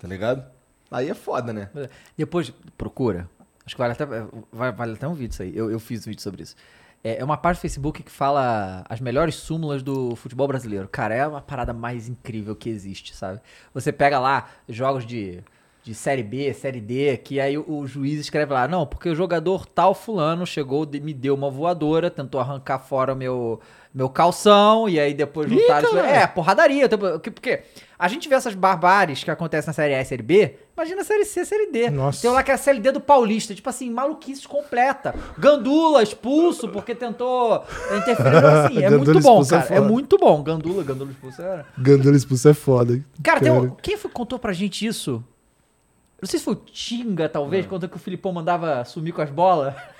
Tá ligado? Aí é foda, né? Depois, procura. Acho que vale até, vai- vale até um vídeo isso aí. Eu, eu fiz um vídeo sobre isso. É é uma página do Facebook que fala as melhores súmulas do futebol brasileiro. Cara, é uma parada mais incrível que existe, sabe? Você pega lá jogos de, de Série B, Série D, que aí o, o juiz escreve lá, não, porque o jogador tal fulano chegou, me deu uma voadora, tentou arrancar fora o meu, meu calção, e aí depois juntaram... É, porradaria. que- Porque a gente vê essas barbáries que acontecem na Série A e Série B, imagina a Série C, Série D. Nossa. Tem lá que é a CLD do Paulista, tipo assim, maluquice completa. Gandula expulso porque tentou interferir. Assim, é muito bom, é cara. É, foda. muito bom. Gandula, Gandula expulso. É... Gandula expulso é foda. hein? Cara, um- quem foi contou pra gente isso? Não sei se foi o Tinga, talvez, Ah. quando que o Filipão mandava sumir com as bolas.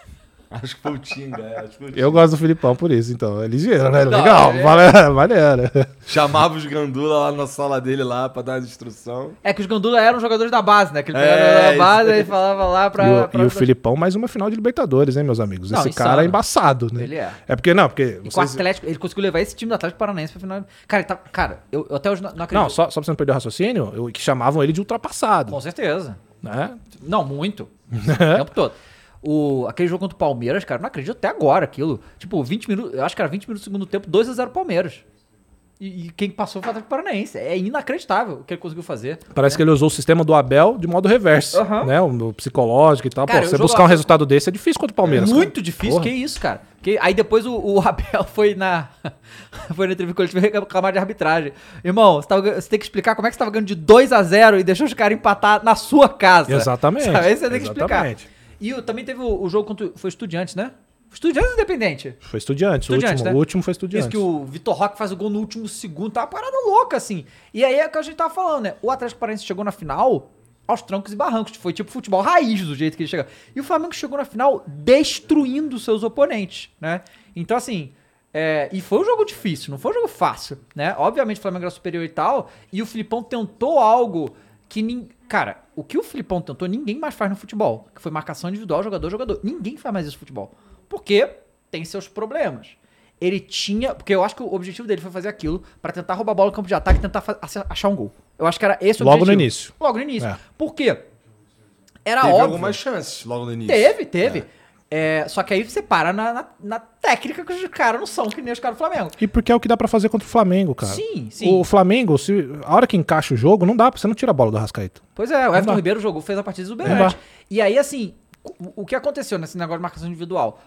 Acho que foi o Tinga, é, acho que foi o Eu gosto do Filipão por isso, então. É ligeiro, né? Não, Legal, é- vale- maneiro. Chamava os gandula lá na sala dele lá pra dar uma instrução. É que os Gandula eram jogadores da base, né? Que ele É, da base e falava lá pra. E o, pra- e o Filipão, mais uma final de Libertadores, hein, meus amigos? Não, Esse insano. cara é embaçado, né? Ele é. É porque, não, porque. E vocês- Atlético, ele conseguiu levar esse time do Atlético Paranaense pra final. Cara, tá, cara eu, eu até hoje não, não acredito. Não, só, só pra você não perder o raciocínio, eu- que chamavam ele de ultrapassado. Com certeza. Né? Não, muito. o tempo todo. O, aquele jogo contra o Palmeiras, cara, não acredito até agora aquilo. Tipo, 20 minutos, eu acho que era 20 minutos do segundo tempo, 2x0 Palmeiras. E, e quem passou foi o Atlético Paranaense. É inacreditável o que ele conseguiu fazer. Parece que ele usou o sistema do Abel de modo reverso, Aham. né? O, o psicológico e tal. Cara, Pô, você buscar um resultado desse é difícil contra o Palmeiras. Muito cara. difícil, Porra. que isso, cara. Que, aí depois o, o Abel foi na. foi na entrevista coletiva reclamar de arbitragem. Irmão, você, tava você tem que explicar como é que você tava ganhando de 2 a 0 e deixou os caras empatar na sua casa. Exatamente. Sabe? Aí você tem que explicar. E o- também teve o, o jogo contra. Foi Estudiantes, né? Estudiantes Independente. Foi estudiante, o Estudiantes, último, né? o último foi estudiante. Isso que o Vitor Roque faz o gol no último segundo, tá uma parada louca, assim. E aí é o que a gente tava falando, né? O Atlético Paranaense chegou na final aos trancos e barrancos. Foi tipo futebol raiz do jeito que ele chegou. E o Flamengo chegou na final destruindo seus oponentes, né? Então, assim. é, e foi um jogo difícil, não foi um jogo fácil, né? Obviamente o Flamengo era superior e tal. E o Filipão tentou algo que. Cara, o que o Filipão tentou, ninguém mais faz no futebol. Que foi marcação individual, jogador, jogador. Ninguém faz mais isso no futebol. Porque tem seus problemas. Ele tinha. Porque eu acho que o objetivo dele foi fazer aquilo pra tentar roubar a bola no campo de ataque e tentar achar um gol. Eu acho que era esse o Logo no objetivo. início. Logo no início. É. Por quê? Era Teve óbvio. algumas chances logo no início. Teve, teve. É, só que aí você para na, na, na técnica que os caras não são, que nem os caras do Flamengo. E porque é o que dá pra fazer contra o Flamengo, cara. Sim, sim. O Flamengo, se, a hora que encaixa o jogo, não dá, você não tira a bola do Rascaeta. Pois é, o Everton. Ribeiro jogou, fez a partida exuberante. E aí, assim, o, o que aconteceu nesse negócio de marcação individual?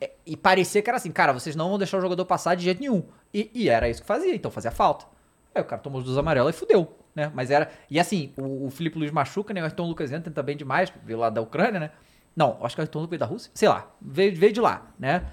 É, e parecia que era assim, cara, vocês não vão deixar o jogador passar de jeito nenhum. E, e era isso que fazia, então fazia falta. Aí o cara tomou os dois amarelos e fudeu, né? Mas era. E assim, o, o Felipe Luiz machuca, né? O Ayrton Lucas entra também demais, veio lá da Ucrânia, né? Não, acho que o Ayrton Lucas veio da Rússia. Sei lá, veio, veio de lá, né?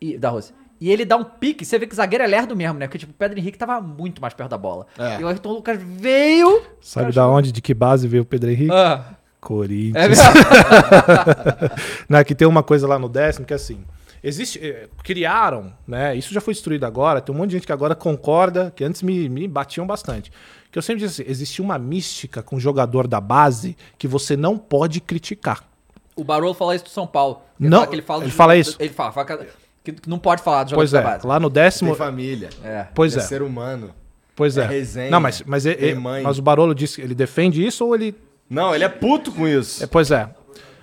E, da Rússia. E ele dá um pique, você vê que o zagueiro é lerdo mesmo, né? Porque, tipo, o Pedro Henrique tava muito mais perto da bola. É. E o Ayrton Lucas veio. Sabe da onde, de que base veio o Pedro Henrique? Ah, é Corinthians. verdade. Não, que tem uma coisa lá no décimo que é assim. Existe, eh, criaram, né? Isso já foi destruído agora. Tem um monte de gente que agora concorda, que antes me, me batiam bastante. Que eu sempre disse assim: existe uma mística com o jogador da base que você não pode criticar. O Barolo fala isso do São Paulo. Ele Não, fala que ele fala ele do- fala isso. Ele fala, fala que, que não pode falar do jogador Pois da é, base. lá no Tem décimo. família. É. Pois é é. ser humano. Pois é. é resenha, Não, mas, mas, é- tem é- mãe. mas o Barolo disse que ele defende isso ou ele Não, ele é puto com isso. É, pois é.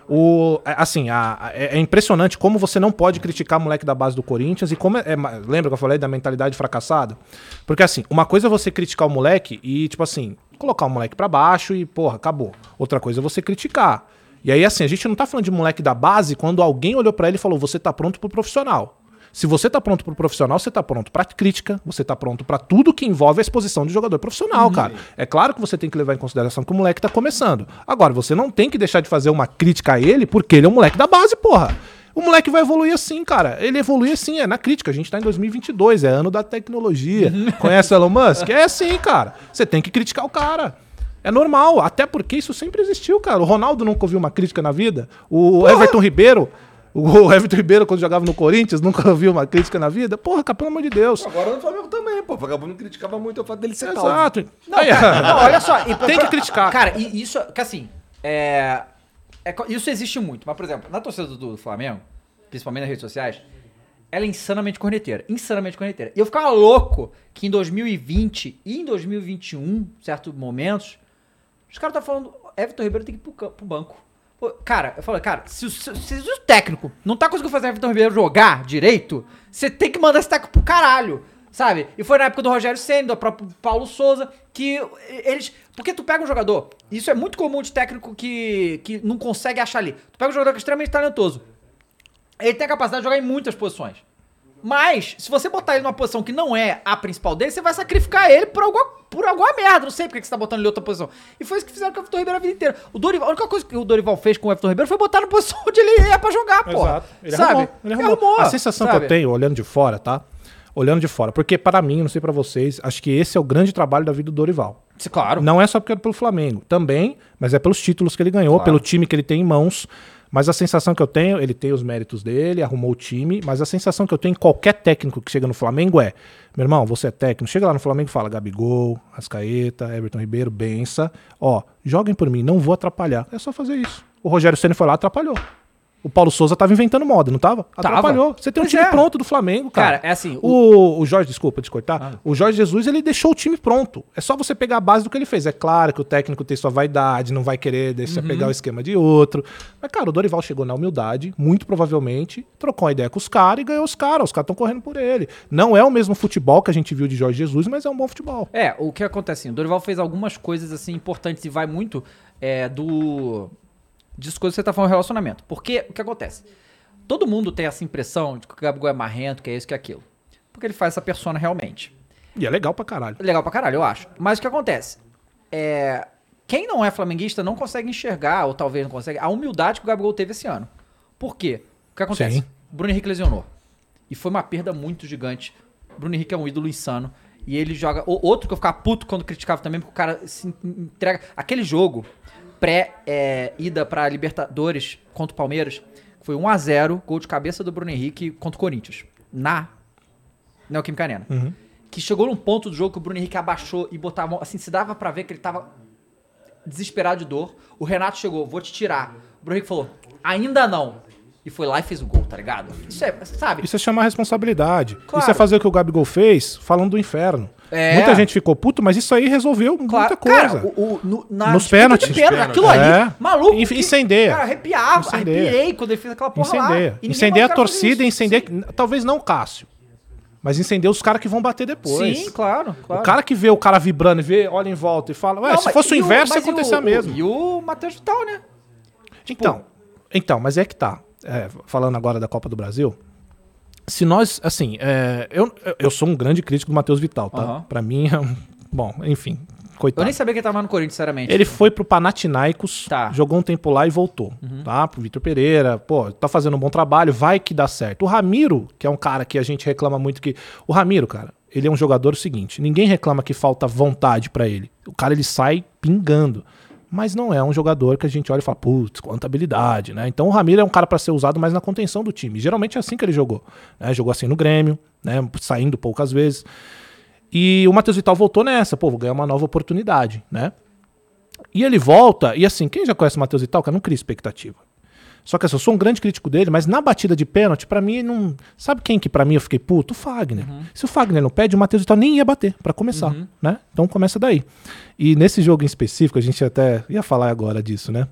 O, é, assim, a- a- é é impressionante como você não pode criticar moleque da base do Corinthians e como é, é lembra que eu falei da mentalidade fracassada? Porque assim, uma coisa é você criticar o moleque e tipo assim, colocar o moleque pra baixo e porra, acabou. Outra coisa é você criticar. E aí assim, a gente não tá falando de moleque da base quando alguém olhou pra ele e falou: "Você tá pronto pro profissional". Se você tá pronto pro profissional, você tá pronto pra crítica, você tá pronto pra tudo que envolve a exposição de jogador profissional, cara. É claro que você tem que levar em consideração que o moleque tá começando. Agora, você não tem que deixar de fazer uma crítica a ele porque ele é um moleque da base, porra. O moleque vai evoluir assim, cara. Ele evolui assim, é na crítica. A gente tá em 2022, é ano da tecnologia. Conhece o Elon Musk? É assim, cara. Você tem que criticar o cara. É normal, até porque isso sempre existiu, cara. O Ronaldo nunca ouviu uma crítica na vida. O Everton Ribeiro, o Everton Ribeiro, quando jogava no Corinthians, nunca ouviu uma crítica na vida. Porra, cara, pelo amor de Deus. Agora no Flamengo também, pô. O vagabundo criticava muito o fato dele ser calvo. Exato. Não, Aí, cara, não, olha só. e- Tem que criticar. Cara, e isso, que assim, é, é isso existe muito. Mas, por exemplo, na torcida do, do Flamengo, principalmente nas redes sociais, ela é insanamente corneteira. Insanamente corneteira. E eu ficava louco que em 2020 e em 2021, certos momentos, os caras estão falando, Everton Ribeiro tem que ir pro, pro banco. Pô, cara, eu falo, cara, se, se, se o técnico não tá conseguindo fazer Everton Ribeiro jogar direito, você tem que mandar esse técnico pro caralho. Sabe? E foi na época do Rogério Senna, do próprio Paulo Souza, que eles. Porque tu pega um jogador, isso é muito comum de técnico que, que não consegue achar ali. Tu pega um jogador que é extremamente talentoso. Ele tem a capacidade de jogar em muitas posições. Mas, se você botar ele numa posição que não é a principal dele, você vai sacrificar ele por alguma, por alguma merda. Não sei porque que você tá botando ele em outra posição. E foi isso que fizeram com o Everton Ribeiro a vida inteira. O Dorival, a única coisa que o Dorival fez com o Everton Ribeiro foi botar na posição onde ele ia pra jogar, pô. Exato. Ele sabe? arrumou. Ele arrumou. a sensação que sabe? eu tenho, olhando de fora, tá? Olhando de fora. Porque para mim, não sei pra vocês, acho que esse é o grande trabalho da vida do Dorival. Claro. Não é só porque é pelo Flamengo, também, mas é pelos títulos que ele ganhou, pelo time que ele tem em mãos. Mas a sensação que eu tenho, ele tem os méritos dele, arrumou o time, mas a sensação que eu tenho em qualquer técnico que chega no Flamengo é: meu irmão, você é técnico, chega lá no Flamengo e fala Gabigol, Ascaeta, Everton Ribeiro, Bença, ó, joguem por mim, não vou atrapalhar. É só fazer isso. O Rogério Ceni foi lá, atrapalhou. O Paulo Souza tava inventando moda, não tava? Atrapalhou. Você tem um Pois time é. pronto do Flamengo, cara. Cara, é assim, O, o Jorge, desculpa te cortar. O Jorge Jesus, ele deixou o time pronto. É só você pegar a base do que ele fez. É claro que o técnico tem sua vaidade, não vai querer deixar pegar o esquema de outro. Mas, cara, o Dorival chegou na humildade, muito provavelmente, trocou uma ideia com os caras e ganhou os caras. Os caras estão correndo por ele. Não é o mesmo futebol que a gente viu de Jorge Jesus, mas é um bom futebol. É, o que acontece assim, o Dorival fez algumas coisas assim importantes e vai muito é, do disso que você tá falando relacionamento. Porque o que acontece? Todo mundo tem essa impressão de que o Gabigol é marrento, que é isso, que é aquilo. Porque ele faz essa persona realmente. E é legal pra caralho. Legal pra caralho, eu acho. Mas o que acontece? É, quem não é flamenguista não consegue enxergar, ou talvez não consegue, a humildade que o Gabigol teve esse ano. Por quê? O que acontece? Sim. Bruno Henrique lesionou. E foi uma perda muito gigante. Bruno Henrique é um ídolo insano. E ele joga. o- Outro que eu ficava puto quando criticava também, porque o cara se entrega. Aquele jogo pré-ida pra Libertadores contra o Palmeiras foi 1x0, gol de cabeça do Bruno Henrique contra o Corinthians. Na Neoquímica Arena. Que chegou num ponto do jogo que o Bruno Henrique abaixou e botava a mão. Assim, se dava pra ver que ele tava desesperado de dor. O Renato chegou, vou te tirar. O Bruno Henrique falou, ainda não. E foi lá e fez o gol, tá ligado? Isso é, sabe? Isso é chamar responsabilidade. Claro. Isso é fazer o que o Gabigol fez falando do inferno. É. Muita gente ficou puto, mas isso aí resolveu muita coisa. Cara, o, o- no, na Nos pênaltis. pênalti, aquilo pênaltis. ali, É. maluco. Inf- que- incendeia. Cara, arrepiava, Incendeia. arrepiei quando ele fez aquela porra lá. Incendeia. E ninguém Incendeia a torcida, incendeia. Talvez não o Cássio. Mas incendeia os caras que vão bater depois. Sim, claro, claro. O cara que vê o cara vibrando e vê, olha em volta e fala, ué, Não, se fosse o inverso, ia acontecer o- mesmo. E o Matheus Vital, né? Então, então, mas é que tá. É, falando agora da Copa do Brasil, se nós, assim, é, eu, eu sou um grande crítico do Matheus Vital, tá? Aham. Pra mim, é um, bom, enfim, coitado. Eu nem sabia que ele tava no Corinthians, sinceramente. Ele foi pro Panathinaikos, Tá. Uhum. jogou um tempo lá e voltou, tá? Pro Vitor Pereira, pô, tá fazendo um bom trabalho, vai que dá certo. O Ramiro, que é um cara que a gente reclama muito que... O Ramiro, cara, ele é um jogador seguinte, ninguém reclama que falta vontade pra ele. O cara, ele sai pingando. Mas não é um jogador que a gente olha e fala, putz, quanta habilidade, né? Então o Ramiro é um cara para ser usado mais na contenção do time. Geralmente é assim que ele jogou. Né? Jogou assim no Grêmio, né? Saindo poucas vezes. E o Matheus Vital voltou nessa, pô, ganhar uma nova oportunidade, né? E ele volta, e assim, quem já conhece o Matheus Vital, cara, não cria expectativa. Só que assim, eu sou um grande crítico dele, mas na batida de pênalti, pra mim, não. Sabe quem que pra mim eu fiquei puto? O Fagner. Se o Fagner não pede, o Matheus Vital nem ia bater, pra começar, né? Então começa daí. E nesse jogo em específico, a gente até ia falar agora disso, né?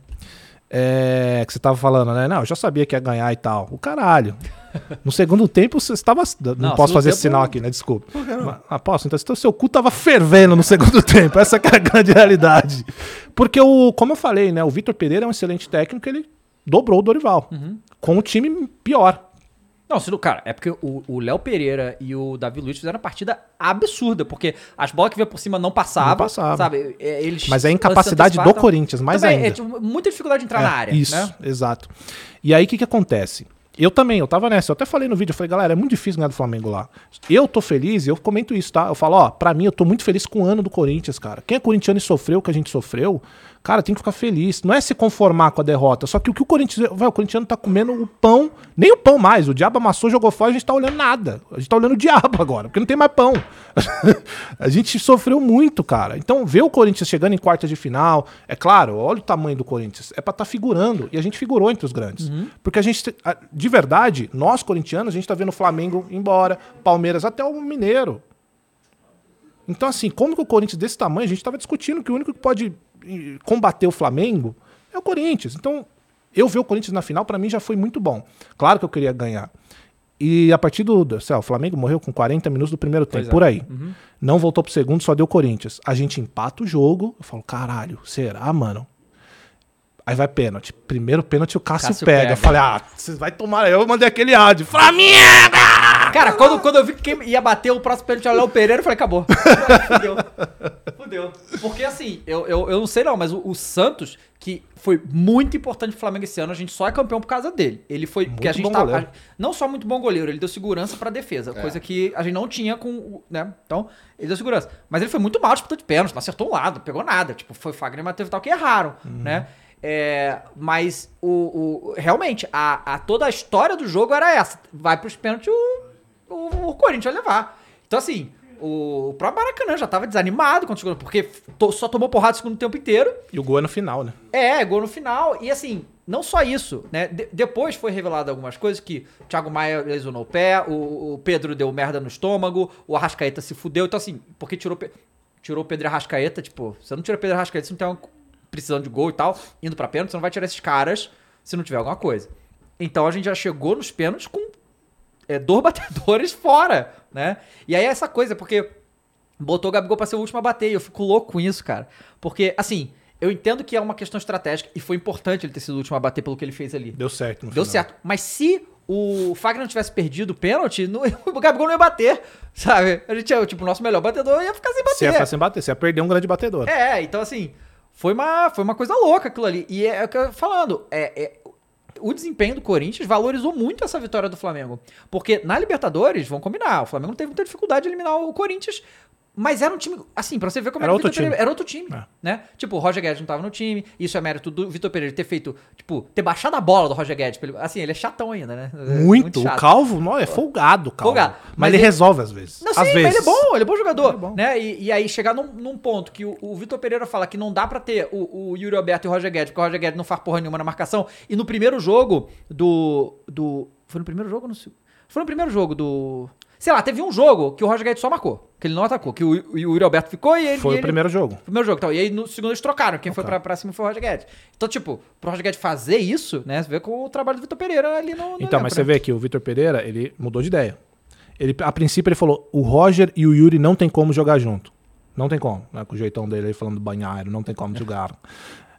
É, que você tava falando, né? Não, eu já sabia que ia ganhar e tal. O caralho. No segundo tempo, você estava. Não, Não, posso fazer esse sinal aqui, né? Desculpa. Mas- Ah, posso? Então, então seu cu tava fervendo no segundo tempo. Essa é a grande realidade. Porque, o, como eu falei, né? O Vitor Pereira é um excelente técnico, ele dobrou o Dorival. Com o time pior. Não, se não- cara, é porque o Léo Pereira e o Davi Luiz fizeram uma partida absurda, porque as bolas que veio por cima não passavam, Não passavam. sabe? É, Eles Mas é a incapacidade do. Corinthians, mais Também, ainda. É, tipo, muita dificuldade de entrar É, na área, Isso, né? exato. E aí, o que, que acontece? Eu também, eu tava nessa. Eu até falei no vídeo, eu falei, galera, é muito difícil ganhar do Flamengo lá. Eu tô feliz, e eu comento isso, tá? Eu falo, ó, pra mim, eu tô muito feliz com o ano do Corinthians, cara. Quem é corintiano e sofreu o que a gente sofreu, cara, tem que ficar feliz. Não é se conformar com a derrota. Só que o que o Corinthians. Vai, o corintiano tá comendo o pão, nem o pão mais. O diabo amassou, jogou fora, a gente tá olhando nada. A gente tá olhando o diabo agora, porque não tem mais pão. a gente sofreu muito, cara. Então, ver o Corinthians chegando em quartas de final, é claro, olha o tamanho do Corinthians. É pra estar figurando. E a gente figurou entre os grandes. Porque a gente, de verdade, nós corintianos, a gente tá vendo o Flamengo embora, Palmeiras, até o Mineiro. Então, assim, como que o Corinthians desse tamanho, a gente estava discutindo que o único que pode eh, combater o Flamengo é o Corinthians. Então, eu ver o Corinthians na final, pra mim, já foi muito bom. Claro que eu queria ganhar. E a partir do. sei lá, o Flamengo morreu com 40 minutos do primeiro tempo, é. por aí. Não voltou pro segundo, só deu Corinthians. A gente empata o jogo. Eu falo, caralho, será, mano? Aí vai pênalti. Primeiro pênalti o Cássio, Cássio pega. pega. Eu falei, ah, você vai tomar. Eu mandei aquele áudio. Flamengo! Cara, quando, quando eu vi que quem ia bater o próximo pênalti era o Léo Pereira, eu falei, acabou. Fudeu. Fudeu. Porque assim, eu, eu, eu não sei não, mas o, o Santos, que foi muito importante pro Flamengo esse ano, a gente só é campeão por causa dele. Ele foi. porque a Muito gente bom tava. goleiro. a- não só muito bom goleiro, ele deu segurança pra defesa, coisa que a gente não tinha com. né? Então, ele deu segurança. Mas ele foi muito mal disputando de pênalti, não acertou um lado, não pegou nada. Tipo, foi Fagner e Matheus Vital que erraram, né? É, mas o, o- realmente, a, a- toda a história do jogo era essa. Vai pros pênaltis, o, o, o Corinthians vai levar. Então, assim, o, o próprio Maracanã já tava desanimado quando chegou, porque to- só tomou porrada o segundo tempo inteiro. E o gol é no final, né? É, gol no final. E assim, não só isso, né? De- depois foi revelado algumas coisas que o Thiago Maia lesionou o pé, o, o Pedro deu merda no estômago, o Arrascaeta se fudeu. Então, assim, porque tirou, Pe- tirou o Pedro e Arrascaeta, tipo, você não tira o Pedro e Arrascaeta se não tem uma precisando de gol e tal, indo pra pênalti, você não vai tirar esses caras se não tiver alguma coisa. Então a gente já chegou nos pênaltis com é, dois batedores fora, né? E aí essa coisa, porque botou o Gabigol pra ser o último a bater, e eu fico louco com isso, cara. Porque, assim, eu entendo que é uma questão estratégica, e foi importante ele ter sido o último a bater pelo que ele fez ali. Deu certo no Deu final. certo. Mas se o Fagner não tivesse perdido o pênalti, não- o Gabigol não ia bater, sabe? A gente, é, tipo, o nosso melhor batedor ia ficar sem bater. Você ia ficar sem bater, você ia perder um grande batedor. É, então assim, foi uma, foi uma coisa louca aquilo ali. E é, o que eu tô falando, é, é- o desempenho do Corinthians valorizou muito essa vitória do Flamengo. Porque na Libertadores, vamos combinar, o Flamengo teve muita dificuldade de eliminar o Corinthians. Mas era um time, assim, pra você ver como Era era, o outro Vitor Pereira, time. era outro time, É. né? Tipo, o Roger Guedes não tava no time, isso é mérito do Vitor Pereira ter feito, tipo, ter baixado a bola do Roger Guedes. ele- Assim, ele é chatão ainda, né? É Muito. o chato. Calvo, não, é folgado, o Calvo. Folgado. Mas, Mas ele, ele- resolve às vezes. Não, às sim, vezes. mas ele é bom, ele é bom jogador. É bom. Né? E, e aí chegar num, num ponto que o, o Vitor Pereira fala que não dá pra ter o, o Yuri Alberto e o Roger Guedes, porque o Roger Guedes não faz porra nenhuma na marcação. E no primeiro jogo do. do foi no primeiro jogo? ou No, se- foi no primeiro jogo do. Sei lá, teve um jogo que o Roger Guedes só marcou, que ele não atacou, que o, o Yuri Alberto ficou e ele. Foi e o ele- primeiro jogo. Primeiro jogo, então. E aí no segundo eles trocaram. Quem foi pra, pra cima foi o Roger Guedes. Então, tipo, pro Roger Guedes fazer isso, né? Você vê com o trabalho do Vitor Pereira ali no. no Então, mas elenco, você né? vê que o Vitor Pereira, ele mudou de ideia. Ele, a princípio ele falou, o Roger e o Yuri não tem como jogar junto. Não tem como, né? Com o jeitão dele aí falando do banheiro, não tem como jogar.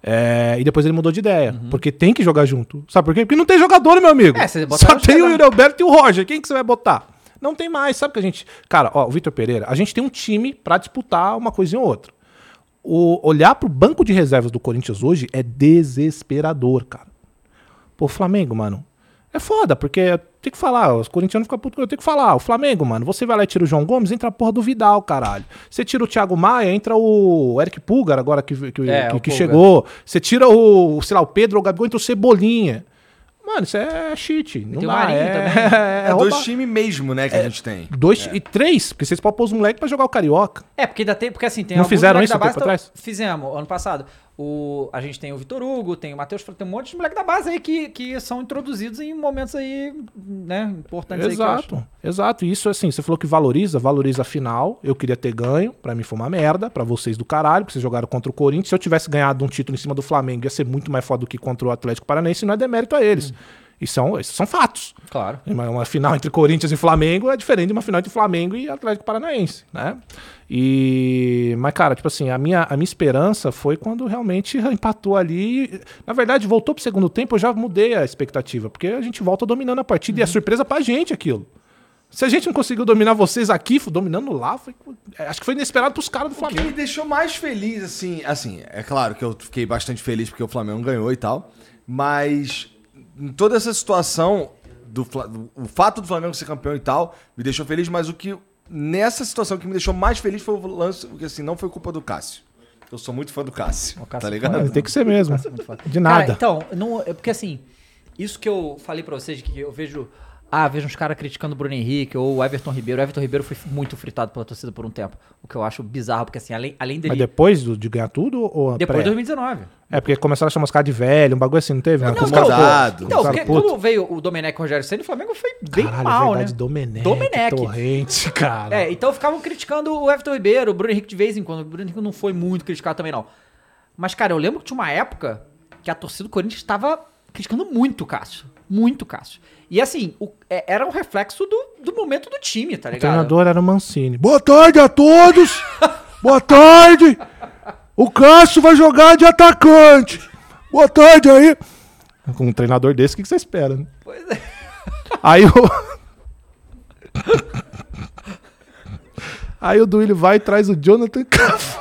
É, e depois ele mudou de ideia, porque tem que jogar junto. Sabe por quê? Porque não tem jogador, meu amigo. Uhum. É, Só tem o Yuri Alberto e o Roger. Quem que você vai botar? Não tem mais. Sabe que a gente. Cara, ó, o Vitor Pereira, a gente tem um time pra disputar uma coisinha ou outra. O, olhar pro banco de reservas do Corinthians hoje é desesperador, cara. Pô, Flamengo, mano. É foda, porque tem que falar, os corintianos ficam putos, eu tenho que falar, o Flamengo, mano, você vai lá e tira o João Gomes, entra a porra do Vidal, caralho. Você tira o Thiago Maia, entra o Eric Pulgar, agora que, que, É, que- que chegou. Você tira o, sei lá, o Pedro ou o Gabigol, entra o Cebolinha. Mano, isso é cheat. Não tem dá, Marinho é, também. é, É, dois times mesmo, né, que a gente tem. Dois e três, porque vocês podem pôr os moleques pra jogar o Carioca. É, porque ainda tem, porque assim, tem Não fizeram isso um tempo atrás? Fizemos, ano passado. O, a gente tem o Vitor Hugo, tem o Matheus, tem um monte de moleque da base aí que, que são introduzidos em momentos aí, né, importantes aí. Exato, exato. E isso, assim, você falou que valoriza, valoriza a final. Eu queria ter ganho, pra mim foi uma merda, pra vocês do caralho, porque vocês jogaram contra o Corinthians. Se eu tivesse ganhado um título em cima do Flamengo, ia ser muito mais foda do que contra o Atlético Paranaense, e não é demérito a eles. Isso são, são fatos. Claro. Uma, uma final entre Corinthians e Flamengo é diferente de uma final entre Flamengo e Atlético Paranaense, né? E mas cara, tipo assim, a minha, a minha esperança foi quando realmente empatou ali. Na verdade, voltou pro segundo tempo, eu já mudei a expectativa, porque a gente volta dominando a partida e é surpresa pra gente aquilo. Se a gente não conseguiu dominar vocês aqui, dominando lá, foi, é, acho que foi inesperado pros caras do O que Flamengo. me deixou mais feliz, assim, assim, é claro que eu fiquei bastante feliz porque o Flamengo ganhou e tal, mas em toda essa situação, do, o fato do Flamengo ser campeão e tal, me deixou feliz, mas o que, nessa situação que me deixou mais feliz foi o lance, porque assim, não foi culpa do Cássio. Eu sou muito fã do Cássio, Cássio tá é ligado? Tem que ser mesmo. De Cara, nada. então, não, é porque assim, isso que eu falei pra vocês, que eu vejo. Ah, vejo uns caras criticando o Bruno Henrique ou o Everton Ribeiro. O Everton Ribeiro foi muito fritado pela torcida por um tempo. O que eu acho bizarro, porque assim, além, além Mas dele. depois do- de ganhar tudo ou Depois de pré? 2019. É porque começaram a chamar os caras de velho, um bagulho assim, não teve? Não, Né? não, Os caras- Incomodado. Então, porque puto. quando veio o Domenech e o Rogério Senna, o Flamengo foi bem Caralho, mal, é verdade, né? Domenech, Domenech. Torrente, cara. É, então ficavam criticando o Everton Ribeiro, o Bruno Henrique de vez em quando. O Bruno Henrique não foi muito criticado também, não. Mas, cara, eu lembro que tinha uma época que a torcida do Corinthians estava criticando muito o Cássio. Muito o Cássio. E assim, o- é- era um reflexo do, do momento do time, tá O ligado? treinador era o Mancini. Boa tarde a todos! Boa tarde! O Cássio vai jogar de atacante! Boa tarde aí! Com um treinador desse, o que que você espera? Né? Pois é. Aí o. Aí o Duílio vai e traz o Jonathan Cafu.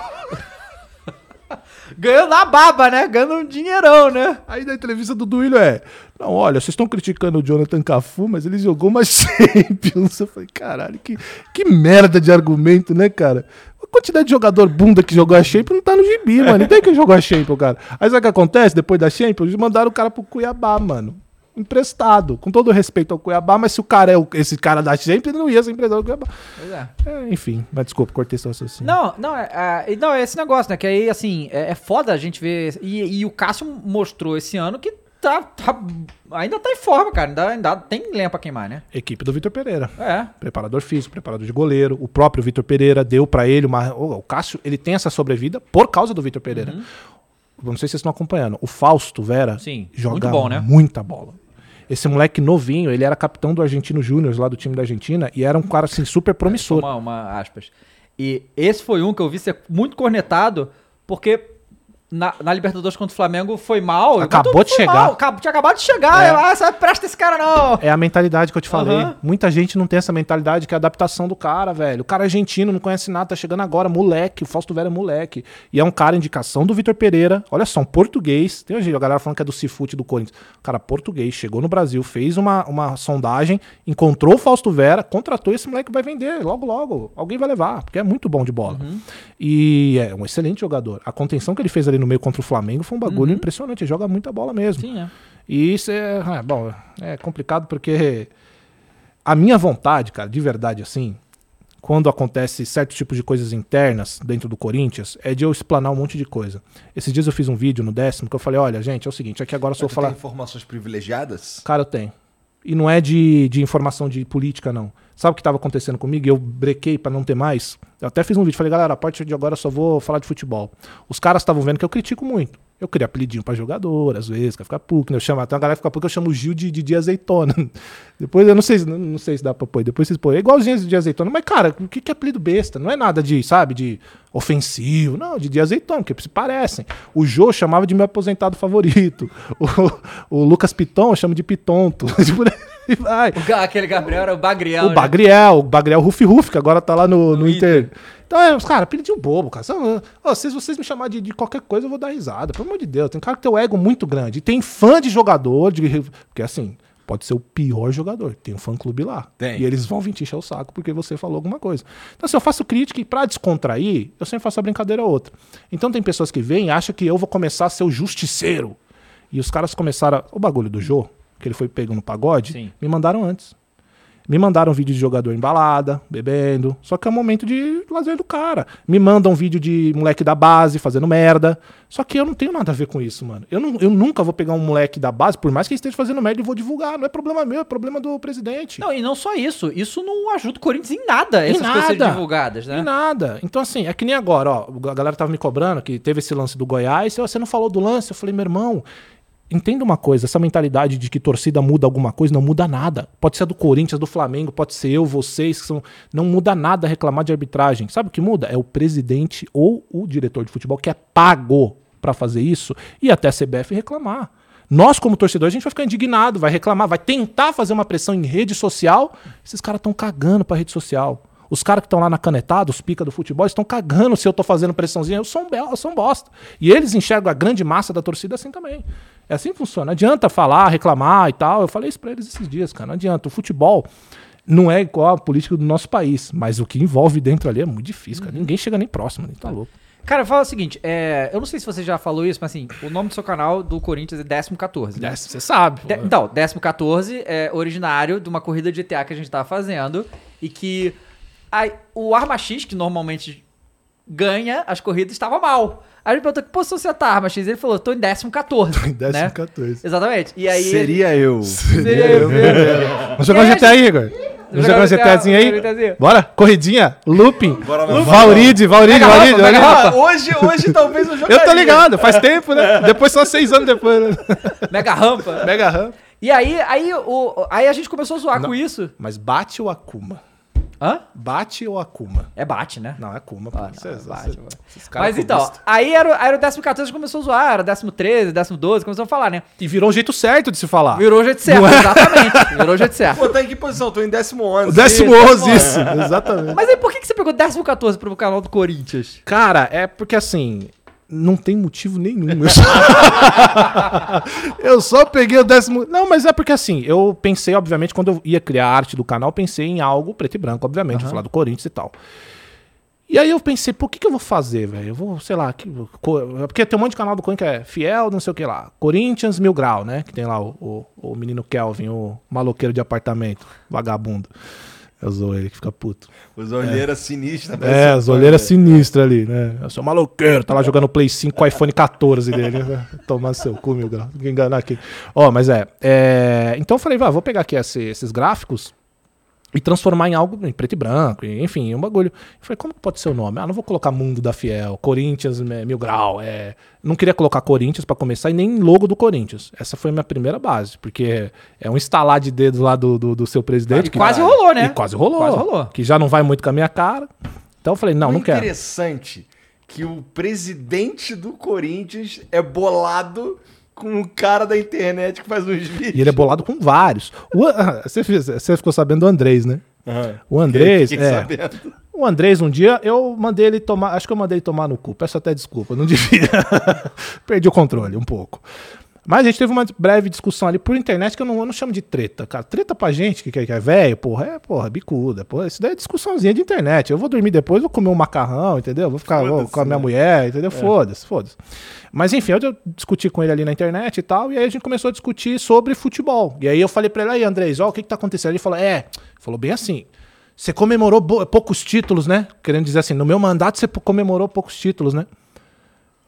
Ganhando na baba, né? Ganhando um dinheirão, né? Aí na entrevista do Duílio é: Não, olha, vocês estão criticando o Jonathan Cafu, mas ele jogou mais Champions. Eu falei: Caralho, que, que merda de argumento, né, cara? A quantidade de jogador bunda que jogou a Champions não tá no gibi, mano. Não tem que jogou a Champions, cara. Aí sabe o que acontece depois da Champions? Eles mandaram o cara pro Cuiabá, mano. Emprestado. Com todo respeito ao Cuiabá, mas se o cara é o- esse cara da Champions, ele não ia ser emprestado ao Cuiabá. Pois é. É, enfim, mas desculpa, cortei seu raciocínio. Não, não, é, é, não, é esse negócio, né? Que aí, assim, é, é foda a gente ver. E, e o Cássio mostrou esse ano que tá, tá- ainda tá em forma, cara. Ainda, ainda tem lenha pra queimar, né? Equipe do Vitor Pereira. É. Preparador físico, preparador de goleiro. O próprio Vitor Pereira deu pra ele uma. O Cássio, ele tem essa sobrevida por causa do Vitor Pereira. Eu Não sei se vocês estão acompanhando. O Fausto Vera Sim, joga muito bom, né? muita bola. Esse moleque novinho, ele era capitão do Argentino Júnior, lá do time da Argentina, e era um cara assim super promissor. Uma, uma aspas. E esse foi um que eu vi ser muito cornetado, porque na, na Libertadores contra o Flamengo foi mal. Acabou Enquanto de chegar. mal, acabou- tinha acabado de chegar. É. eu, Ah, sabe, presta esse cara não. É a mentalidade que eu te falei. Aham. Muita gente não tem essa mentalidade que é a adaptação do cara, velho. O cara é argentino, não conhece nada, tá chegando agora, moleque. O Fausto Vera é moleque. E é um cara indicação do Vitor Pereira. Olha só, um português. Tem a galera falando que é do Cifute do Corinthians. Cara, português, chegou no Brasil, fez uma, uma sondagem, encontrou o Fausto Vera, contratou esse moleque vai vender logo, logo. Alguém vai levar, porque é muito bom de bola. E é um excelente jogador. A contenção que ele fez ali no meio contra o Flamengo foi um bagulho impressionante. Ele joga muita bola mesmo. Sim, é. E isso é, é, bom, é complicado porque a minha vontade, cara, de verdade assim, quando acontece certos tipos de coisas internas dentro do Corinthians, é de eu explanar um monte de coisa. Esses dias eu fiz um vídeo no décimo que eu falei, olha, gente, é o seguinte, aqui agora eu só vou falar... tem informações privilegiadas? Cara, eu tenho. E não é de, de informação de política, não. Sabe o que estava acontecendo comigo? Eu brequei para não ter mais. Eu até fiz um vídeo, falei, galera, a partir de agora eu só vou falar de futebol. Os caras estavam vendo que eu critico muito. Eu queria apelidinho pra jogador, às vezes, quer ficar PUC, né? Eu chamo, até uma galera que fica PUC, eu chamo o Gil de, de, de azeitona. Depois, eu não sei, não, não sei se dá pra pôr, depois vocês põem. É igualzinho de azeitona, mas, cara, o que, que é apelido besta? Não é nada de, sabe, de ofensivo, não, de, de azeitona, porque se parecem. O Jô chamava de meu aposentado favorito. O, o Lucas Piton eu chamo de Pitonto. Aí vai. Aquele Gabriel era o Bagriel. O né? Bagriel, o Bagriel Rufi Rufi, que agora tá lá no, no No Inter. Então, é, os caras, apelidinho bobo, cara. São, ó, se vocês me chamarem de, de qualquer coisa, eu vou dar risada. Pelo amor de Deus. Tem cara que tem o ego muito grande. E tem fã de jogador, de, porque assim, pode ser o pior jogador. Tem um fã-clube lá. Tem. E eles vão vir te encher o saco porque você falou alguma coisa. Então, se eu faço crítica e pra descontrair, eu sempre faço a brincadeira ou outra. Então, tem pessoas que vêm e acham que eu vou começar a ser o justiceiro. E os caras começaram. a- O bagulho do Jô, que ele foi pego no pagode, Sim. me mandaram antes. Me mandaram vídeo de jogador em balada, bebendo. Só que é um momento de lazer do cara. Me mandam vídeo de moleque da base fazendo merda. Só que eu não tenho nada a ver com isso, mano. Eu, não- eu nunca vou pegar um moleque da base, por mais que ele esteja fazendo merda, e vou divulgar. Não é problema meu, é problema do presidente. Não, e não só isso. Isso não ajuda o Corinthians em nada, Em essas coisas serem nada. divulgadas, né? Em nada. Então, assim, é que nem agora, ó. A galera tava me cobrando que teve esse lance do Goiás. "Ó, Você não falou do lance? Eu falei, meu irmão, entenda uma coisa: essa mentalidade de que torcida muda alguma coisa, não muda nada. Pode ser do Corinthians, do Flamengo, pode ser eu, vocês, que são. Não muda nada reclamar de arbitragem. Sabe o que muda? É o presidente ou o diretor de futebol que é pago pra fazer isso e até a CBF reclamar. Nós, como torcedor, a gente vai ficar indignado, vai reclamar, vai tentar fazer uma pressão em rede social. Esses caras estão cagando pra rede social. Os caras que estão lá na canetada, os pica do futebol, estão cagando se eu tô fazendo pressãozinha. Eu sou um, eu sou um bosta. E eles enxergam a grande massa da torcida assim também. É assim que funciona. Não adianta falar, reclamar e tal. Eu falei isso pra eles esses dias, cara. Não adianta. O futebol não é igual a política do nosso país. Mas o que envolve dentro ali é muito difícil, cara. Ninguém chega nem próximo, nem tá louco. Cara, fala o seguinte, é, eu não sei se você já falou isso, mas assim, o nome do seu canal do Corinthians é 14, né? Você sabe. De- então, 14 é originário de uma corrida de GTA que a gente tava fazendo e que aí, o Arma X, que normalmente ganha as corridas, estava mal. Aí gente perguntou que posição você tá, Arma X? Ele falou, tô em 14. Em né? 14. Exatamente. E aí... Seria eu. Seria eu. Vamos jogar um aí, GTA aí, Igor? Vamos jogar um GTAzinho aí? GTAzinho. Bora? Corridinha? Looping? Bora, meu. Valride, hoje, hoje talvez eu jogaria. Eu tô ligado, faz tempo, né? Depois só seis anos depois. Né? Mega rampa. Mega rampa. E aí, aí, o, aí a gente começou a zoar com isso. Mas bate ou Akuma? Hã? Bate ou Akuma? É bate, né? Não, é Akuma. Ah, pô. não, bate, cê- mano. esses caras Mas então, aí era, o- aí era o 14 a gente começou a zoar, era o 13, 12, começou a falar, né? E virou um jeito certo de se falar. Virou o jeito certo, Não é? exatamente. Virou o jeito certo. Pô, tá em que posição? Tô em décimo ano. O décimo onze, isso. Exatamente. Mas aí por que, que você pegou 14 pro canal do Corinthians? Cara, é porque assim. Não tem motivo nenhum. Eu só, eu só peguei o décimo. Não, mas é porque assim, eu pensei, obviamente, quando eu ia criar a arte do canal, pensei em algo preto e branco, obviamente, vou falar do Corinthians e tal. E aí eu pensei, o que, que eu vou fazer, velho? Eu vou, sei lá, que, porque tem um monte de canal do Corinthians que é fiel, não sei o que lá. Corinthians Mil Grau, né? Que tem lá o, o, o menino Kelvin, o maloqueiro de apartamento, vagabundo. Eu zoo ele que fica puto. Os olheiras sinistras. É, as olheiras sinistras ali, né? Eu sou maloqueiro, tá lá jogando Play 5 com o iPhone 14 dele. né? Tomar seu cu, meu grau. Enganar aqui. Ó, mas é, é, Então eu falei, vai, vou pegar aqui esse- esses gráficos e transformar em algo em preto e branco, enfim, um bagulho. Eu falei, como que pode ser o nome? Ah, não vou colocar Mundo da Fiel, Corinthians é, Mil Grau, é... Não queria colocar Corinthians pra começar e nem logo do Corinthians. Essa foi a minha primeira base, porque é um instalar de dedos lá do, do, do seu presidente. E quase rolou, né? E quase rolou. Quase rolou. Que já não vai muito com a minha cara. Então eu falei, não, o não quero. interessante que o presidente do Corinthians é bolado com o cara da internet que faz uns vídeos. E ele é bolado com vários. O você, fez- você ficou sabendo do Andrés, né? O Andrés, Fiquei é, sabendo. o Andrés um dia eu mandei ele tomar, acho que eu mandei ele tomar no cu. Peço até desculpa, não devia. Perdi o controle um pouco. Mas a gente teve uma breve discussão ali por internet que eu não, eu não chamo de treta, cara. Treta pra gente que, que, que é velho, porra, é porra, bicuda. Porra, isso daí é discussãozinha de internet. Eu vou dormir depois, vou comer um macarrão, entendeu? Vou ficar vou, com a minha mulher, entendeu? Foda-se, foda-se. Mas enfim, eu, eu discuti com ele ali na internet e tal, e aí a gente começou a discutir sobre futebol. E aí eu falei pra ele, aí, Andrés, ó, o que que tá acontecendo? Ele falou, é, falou bem assim. Você comemorou poucos títulos, né? Querendo dizer assim, no meu mandato você comemorou poucos títulos, né?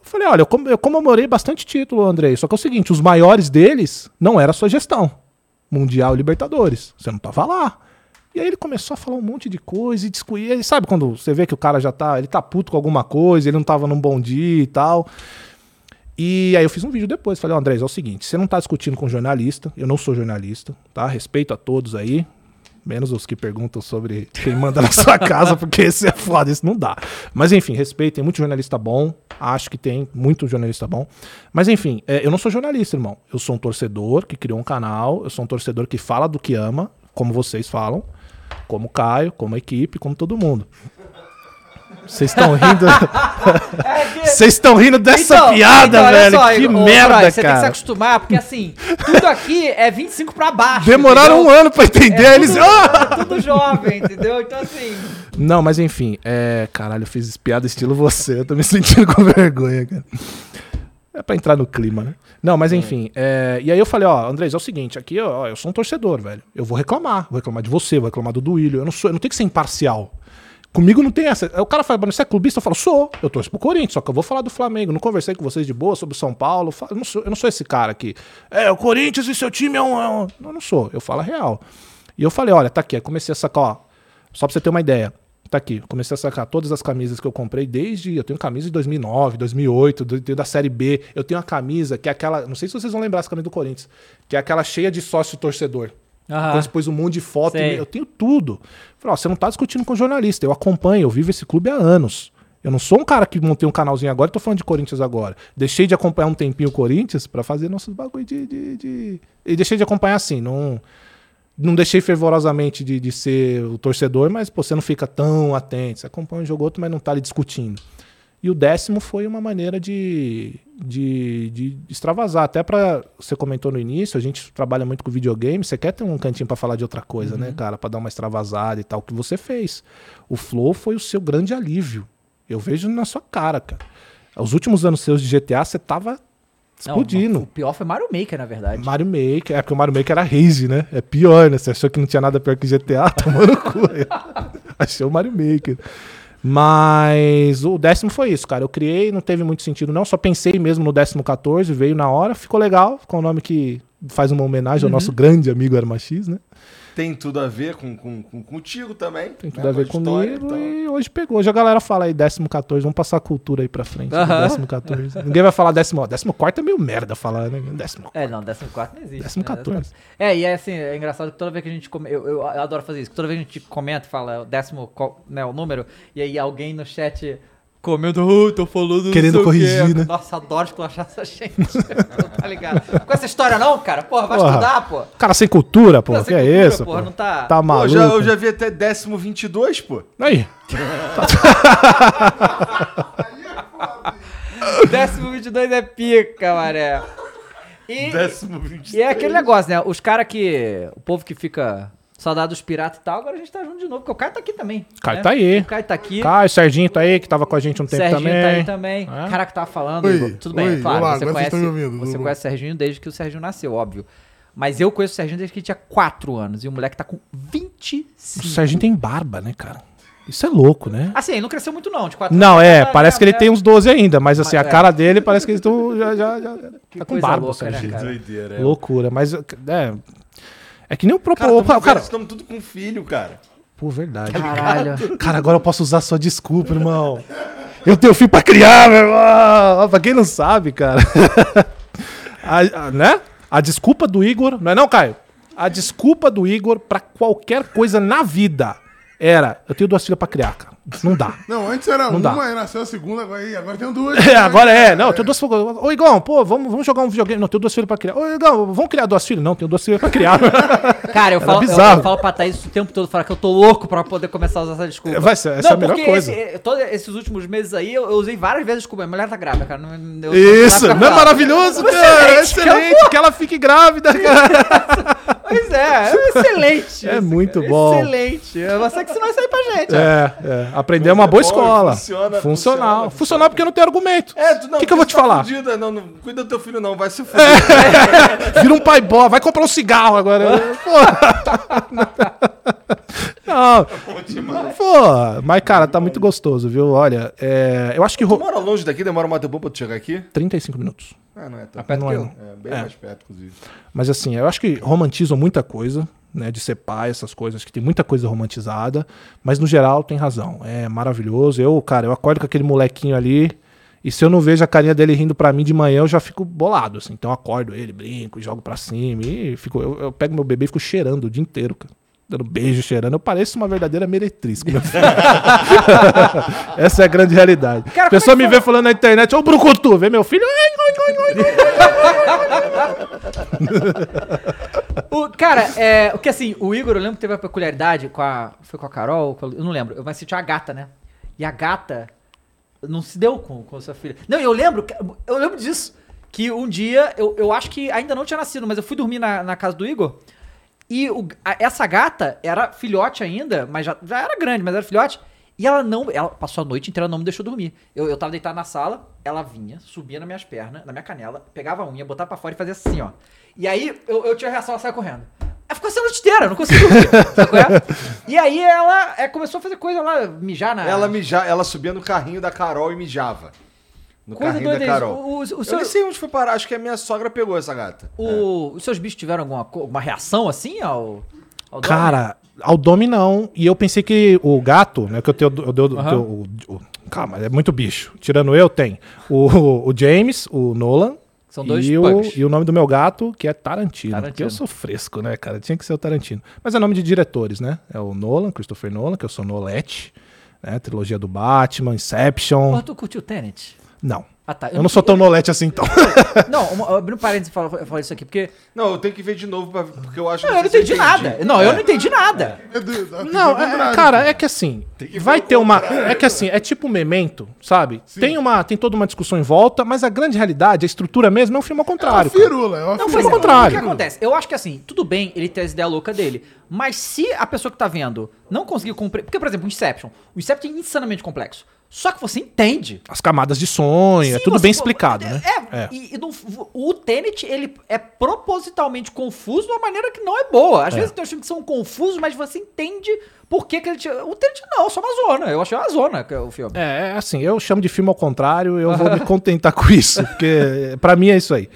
Falei, olha, eu, com- eu comemorei bastante título, Andrei. Só que é o seguinte, os maiores deles não era a sua gestão. Mundial e Libertadores. Você não tava lá. E aí ele começou a falar um monte de coisa e discutir. Ele sabe quando você vê que o cara já tá. Ele tá puto com alguma coisa, ele não tava num bom dia e tal. E aí eu fiz um vídeo depois, falei, ó, Andrés, é o seguinte, você não tá discutindo com jornalista, eu não sou jornalista, tá? Respeito a todos aí, menos os que perguntam sobre quem manda na sua casa, porque esse é foda, isso não dá. Mas enfim, respeito, tem muito jornalista bom, acho que tem muito jornalista bom. Mas enfim, é, eu não sou jornalista, irmão. Eu sou um torcedor que criou um canal, eu sou um torcedor que fala do que ama, como vocês falam, como Caio, como a equipe, como todo mundo. Vocês estão rindo. Vocês estão rindo dessa Então, piada, então, velho. só, que ô, merda, Troy, Você tem que se cara. acostumar, porque assim, tudo aqui é 25 pra baixo. Demoraram um entendeu? ano pra entender. É eles. tudo, Ah! é tudo jovem, entendeu? Então assim. Não, mas enfim, é. Caralho, eu fiz piada estilo você. Eu tô me sentindo com vergonha, cara. É pra entrar no clima, né? Não, mas enfim. é, E aí eu falei, ó, Andrés, é o seguinte, aqui, ó, eu sou um torcedor, velho. Eu vou reclamar. Vou reclamar de você, vou reclamar do Duílio. Eu não sou, eu não tenho que ser imparcial. Comigo não tem essa. O cara fala, mas você é clubista? Eu falo, sou. Eu torço pro Corinthians, só que eu vou falar do Flamengo. Não conversei com vocês de boa sobre São Paulo. Eu não sou, eu não sou esse cara aqui. É, o Corinthians e seu time é um. é um-" Não, não sou. Eu falo a real. E eu falei, olha, tá aqui. Aí comecei a sacar, ó. Só pra você ter uma ideia. Tá aqui. Comecei a sacar todas as camisas que eu comprei desde. Eu tenho camisa de 2009, 2008, do- da Série B. Eu tenho uma camisa que é aquela. Não sei se vocês vão lembrar essa camisa do Corinthians. Que é aquela cheia de sócio torcedor. Aham. Quando você pôs um monte de foto. Eu tenho tudo. Falei, ó, você não tá discutindo com jornalista. Eu acompanho, eu vivo esse clube há anos. Eu não sou um cara que montei um canalzinho agora e tô falando de Corinthians agora. Deixei de acompanhar um tempinho o Corinthians pra fazer nossos bagulho de, de, de- E deixei de acompanhar assim. Não, não deixei fervorosamente de, de ser o torcedor, mas pô, você não fica tão atento. Você acompanha um jogo ou outro, mas não tá ali discutindo. E o décimo foi uma maneira de, de, de extravasar. Até pra. Você comentou no início, a gente trabalha muito com videogame. Você quer ter um cantinho pra falar de outra coisa, né, cara? Pra dar uma extravasada e tal. O que você fez. O Flow foi o seu grande alívio. Eu vejo na sua cara, cara. Os últimos anos seus de GTA, você tava explodindo. Não, o pior foi Mario Maker, na verdade. Mario Maker, é porque o Mario Maker era Rage, né? É pior, né? Você achou que não tinha nada pior que GTA? Tomou no cu. Achei o Mario Maker. Mas o décimo foi isso, cara. Eu criei, não teve muito sentido, não. Só pensei mesmo no décimo 14, veio na hora, ficou legal. Ficou um nome que faz uma homenagem ao nosso grande amigo Arma X, né? Tem tudo a ver com, com, com- contigo também. Tem tudo né, a ver com história, comigo. então. E hoje pegou. Hoje a galera fala aí décimo 14, vamos passar a cultura aí pra frente. Aham. Décimo 14. Ninguém vai falar décimo. ó, Décimo quarto é meio merda falar, né? Décimo É, não, 14 não existe. Décimo né? 14. É, e é assim, é engraçado que toda vez que a gente. Come... Eu, eu, eu adoro fazer isso. Toda vez que a gente comenta, fala o décimo, qual- né, o número, e aí alguém no chat comenta, oh, tô falando não Querendo sei o quê." corrigir, né? Nossa, adoro esculachar essa gente. tá ligado? Com essa história não, cara? Porra, vai Porra. estudar, pô. Cara sem cultura, pô. Não, que é cultura, isso? porra, pô? não tá- Tá Pô, maluco. já, eu já vi até décimo 22, pô. Aí. Décimo 22 é pica, maré. E, Décimo 22. e é aquele negócio, né? Os caras que. O povo que fica saudade dos piratas e tal, agora a gente tá junto de novo, porque o Caio tá aqui também. O Caio né? tá aí. O Caio tá aqui. Caio, Serginho tá aí, que tava com a gente um tempo Serginho também. tá aí também. É. O cara que tava falando, Oi, Igor, tudo bem, oi, claro, olá, você conhece, ouvindo, você conhece o Serginho desde que o Serginho nasceu, óbvio. Mas eu conheço o Serginho desde que ele tinha 4 anos, e o moleque tá com 25. O Serginho tem barba, né, cara? Isso é louco, né? Assim, ele não cresceu muito não, de 4 Não, anos. é, parece né, que ele né? tem uns 12 ainda, mas assim, a é. cara dele parece que eles estão. Já, já, já, tá com barba, louca, né, Serginho. cara? Doideira, é. Loucura, mas. É. É que nem o próprio. Cara, cara, estamos tudo com filho, cara. Pô, verdade. Caralho. Cara, agora eu posso usar sua desculpa, irmão. Eu tenho filho pra criar, meu irmão. Pra quem não sabe, cara. A, a- né? A desculpa do Igor. Não é não, Caio? A desculpa do Igor pra qualquer coisa na vida era: eu tenho duas filhas pra criar, cara. Não dá. Não, antes era Não dá. uma, aí nasceu a segunda, agora, aí, agora tem duas. É, agora é. Não, eu tenho duas filhas. Ô, Igão, pô, vamos, vamos jogar um videogame. Não, tenho duas filhas pra criar. Ô, Igão, vamos criar duas filhas? Não, tenho duas filhas pra criar. Cara, eu falo, eu, bizarro. eu falo pra Thaís o tempo todo, falar que eu tô louco pra poder começar a usar essa desculpa. Vai ser- essa é a melhor porque coisa. esse- todos esses últimos meses aí, eu, eu usei várias vezes desculpa. Minha mulher tá grávida, cara. Não, eu- Isso, não é brava. maravilhoso, cara? Excelente, Excelente, que ela fique grávida, cara. Pois é, é excelente. É isso, muito cara, bom. Excelente. É Você que senão vai sair pra gente. ó. É, é. Aprender é uma boa bom, escola. funciona, Funcional. funciona, Funcional porque não tem argumento. É. O que, que eu vou te tá falar? fudida, Não, não, cuida do teu filho, não. Vai se fuder. Vira um pai boa, vai comprar um cigarro agora. Pô. Não. Pô, mas cara, tá muito gostoso, viu? Olha, é, eu acho que Tu mora longe daqui? Demora um tempo pra tu chegar aqui? 35 minutos. Ah, não é tão perto Não é, eu. É, bem É. mais perto, inclusive. Mas assim, eu acho que romantizam muita coisa, né? De ser pai, essas coisas, que tem muita coisa romantizada. Mas no geral tem razão. É maravilhoso. Eu, cara, eu acordo com aquele molequinho ali. E se eu não vejo a carinha dele rindo pra mim de manhã, eu já fico bolado, assim. Então eu acordo ele, brinco, jogo pra cima. E fico, eu, eu pego meu bebê e fico cheirando o dia inteiro, cara. Dando beijo, cheirando. Eu pareço uma verdadeira meretriz. com meu filho. Essa é a grande realidade. Cara, a pessoa é me que vê falando na internet, ô Brucutu, vê meu filho. O, cara, é, o que assim, o Igor, eu lembro que teve a peculiaridade com a. Foi com a Carol? com a eu não lembro. Mas você tinha a gata, né? E a gata. não se deu com, com sua filha. Não, eu lembro, eu lembro disso. Que um dia, eu, eu acho que ainda não tinha nascido, mas eu fui dormir na, na casa do Igor. E o- a- essa gata era filhote ainda, mas já, já era grande, mas era filhote. E ela não. Ela passou a noite inteira, não me deixou dormir. Eu, eu tava deitado na sala, ela vinha, subia nas minhas pernas, na minha canela, pegava a unha, botava pra fora e fazia assim, ó. E aí eu, eu tinha reação, ela saia correndo. Ela ficou assim a noite inteira, não conseguia dormir. é? E aí ela é, começou a fazer coisa lá, mijar na. Ela, mija, ela subia no carrinho da Carol e mijava. No Coisa carrinho da. Carol. O- o- o Eu seu- nem sei onde foi parar, acho que a minha sogra pegou essa gata. O- Os seus bichos tiveram alguma, alguma reação assim ao. ao? Cara, ao Domi não. E eu pensei que o gato, né? Que eu tenho. Eu, eu, eu- o- calma, é muito bicho. Tirando eu, tem o, o James, o Nolan. São dois e o, e o nome do meu gato, que é Tarantino. Tarantino. Porque eu sou fresco, né, cara? Tinha que ser o Tarantino. Mas é nome de diretores, né? É o Nolan, Christopher Nolan, que eu sou Nolete. Né? Trilogia do Batman, Inception. Porra, tu curtiu Tenet? Não. Ah, tá. Eu não sou tão Nolete assim, então. Não, uma- abrindo parênteses e falar falar isso aqui, porque. Não, eu tenho que ver de novo, pra- porque eu acho Não, eu não entendi nada. Não, eu não entendi nada. Não, é- cara, é que assim, vai ter uma. É que assim, é tipo um memento, sabe? Tem, uma, tem toda uma discussão em volta, mas a grande realidade, a estrutura mesmo, é um filme ao contrário. cara. Firula, é uma Não, firula. pois é, contrário. O que acontece? Eu acho que assim, tudo bem ele ter as ideias loucas dele, mas se a pessoa que tá vendo não conseguir cumprir. Porque, por exemplo, o Inception. O Inception é insanamente complexo. Só que você entende. As camadas de sonho, é Sim, tudo você- bem explicado, né? É, e, e não- o Tenet, ele é propositalmente confuso de uma maneira que não é boa. Às vezes tem uns filmes que são confusos, mas você entende por que, que ele... tinha- O Tenet não, é só uma zona. Eu achei uma zona que é o filme. É, é assim, eu chamo de filme ao contrário, eu vou me contentar com isso, porque pra mim é isso aí.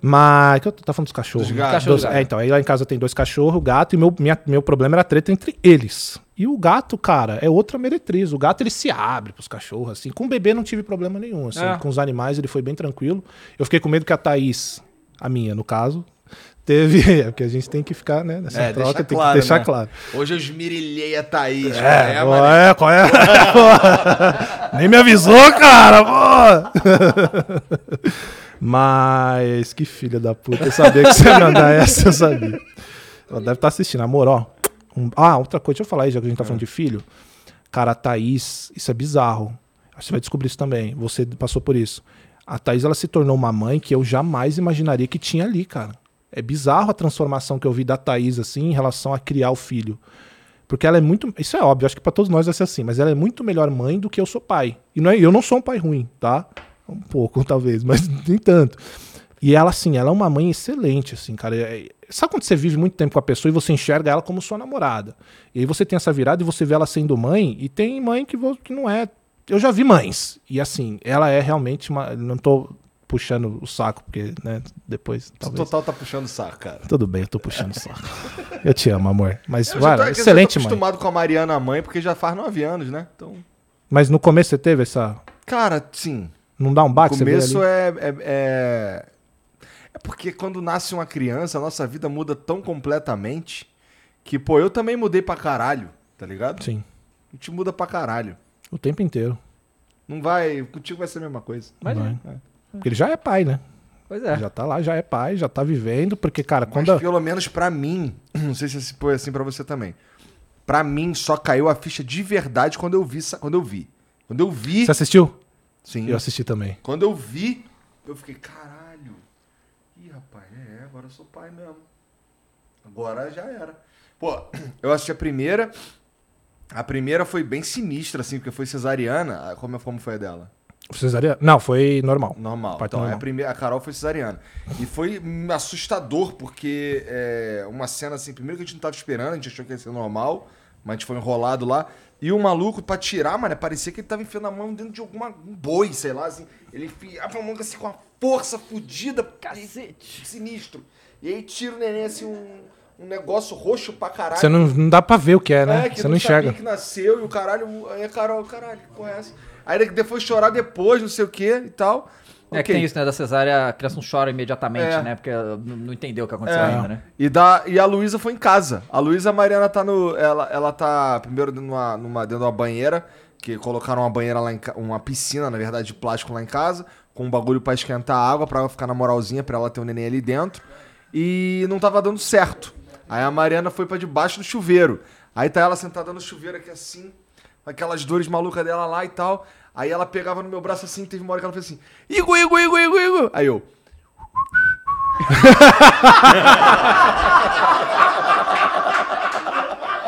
Mas. Que eu tá falando dos cachorros. Dos né? gatos. Cachorro, Dos- gato. é, então, aí lá em casa tem dois cachorros, gato, e meu, minha- meu problema era a treta entre eles. E o gato, cara, é outra meretriz. O gato ele se abre pros cachorros, assim. Com o bebê não tive problema nenhum, assim. É. Com os animais ele foi bem tranquilo. Eu fiquei com medo que a Thaís, a minha, no caso, teve. É porque a gente tem que ficar, né? Nessa É, troca, tem claro, que deixar né? claro. Hoje eu esmirilhei a Thaís. É, é, pô, mano. é, qual é? Nem me avisou, cara. Mas que filha da puta. Eu sabia que você ia mandar essa, eu sabia. Ela deve estar assistindo. Amor, ó. Um- ah, outra coisa, deixa eu falar aí, já que a gente tá falando de filho. Cara, a Thaís, isso é bizarro. Acho que Você vai descobrir isso também. Você passou por isso. A Thaís, ela se tornou uma mãe que eu jamais imaginaria que tinha ali, cara. É bizarro a transformação que eu vi da Thaís, assim, em relação a criar o filho. Porque ela é muito. Isso é óbvio, acho que pra todos nós vai ser assim, mas ela é muito melhor mãe do que eu sou pai. E não é, eu não sou um pai ruim, tá? Um pouco, talvez, mas nem tanto. E ela, assim, ela é uma mãe excelente, assim, cara. É- Sabe quando você vive muito tempo com a pessoa e você enxerga ela como sua namorada? E aí você tem essa virada e você vê ela sendo mãe, e tem mãe que, que não é. Eu já vi mães. E assim, ela é realmente uma. Não tô puxando o saco, porque, né, depois. Talvez. total tá puxando o saco, cara. Tudo bem, eu tô puxando o saco. Eu te amo, amor. Mas, Eu já tô, cara, é que eu excelente tô mãe. acostumado com a Mariana mãe, porque já faz nove anos, né? Então. Mas no começo você teve essa. Cara, sim. Não dá um O baque? você vê começo é, é, é. É porque quando nasce uma criança, a nossa vida muda tão completamente que, pô, eu também mudei pra caralho, tá ligado? Sim, A gente muda pra caralho. o tempo inteiro. Não vai. Contigo vai ser a mesma coisa. Mas, Vai. Porque ele já é pai, né? Pois é. Já tá lá, já é pai, já tá vivendo. Porque, cara, Mas quando. a- pelo menos pra mim, não sei se foi assim pra você também. Pra mim só caiu a ficha de verdade quando eu vi, quando eu vi. Quando eu vi, Você assistiu? sim. Eu assisti também. Quando eu vi, eu fiquei, caralho. É, agora eu sou pai mesmo. Agora já era. Pô, eu assisti a primeira. A primeira foi bem sinistra, assim, porque foi cesariana. Ah, Como, como foi a dela? Cesaria? Não, foi normal. Normal. Parto então, normal. A, primeira, a Carol foi cesariana. E foi assustador, porque é, uma cena assim, primeiro que a gente não tava esperando, a gente achou que ia ser normal, mas a gente foi enrolado lá. E o maluco, pra tirar, mano, parecia que ele tava enfiando a mão dentro de alguma, um boi, sei lá, assim. Ele enfiava a mão assim com uma força fodida. Cacete. Sinistro. E aí tira o neném assim, um, um negócio roxo pra caralho. Você não, não dá pra ver o que é, né? que Você não enxerga. sabia que nasceu e o caralho. Aí a Carol, caralho, que porra é essa? Aí ele depois chorar depois, não sei o que e tal. É que Ok. tem isso, né? Da cesárea, a criança não chora imediatamente, É. né? Porque não não entendeu o que aconteceu É. ainda, né? E, da, e a Luísa foi em casa. A Luísa Mariana tá no. Ela, ela tá primeiro numa, numa, dentro de uma banheira, que colocaram uma banheira lá em uma piscina, na verdade, de plástico lá em casa, com um bagulho pra esquentar a água, pra ela ficar na moralzinha, pra ela ter o neném ali dentro. E não tava dando certo. Aí a Mariana foi pra debaixo do chuveiro. Aí tá ela sentada no chuveiro aqui assim, com aquelas dores malucas dela lá e tal. Aí ela pegava no meu braço assim, teve uma hora que ela fez assim, Igor, Igor, Igor, Igor, Igor. Aí eu,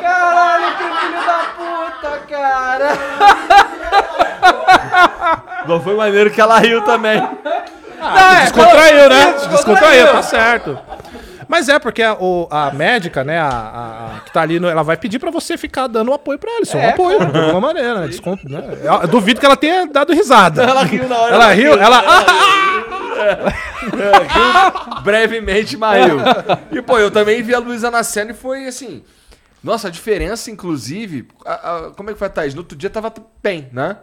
Caralho, que filho da puta, cara. não foi maneiro que ela riu também. Não, é, Descontraiu, né? Descontraiu, tá certo. Mas é porque a, o- a médica, né, a, a- a que tá ali, no- ela vai pedir pra você ficar dando um apoio pra ela. Isso é, um É, apoio, de alguma maneira, né? Desconto, né? Eu, eu duvido que ela tenha dado risada. Ela riu na hora. Ela riu, ela. brevemente, mas riu. E, pô, eu também vi a Luísa na cena e foi assim. Nossa, a diferença, inclusive. a- a- como é que foi a Thaís? No outro dia tava bem, né?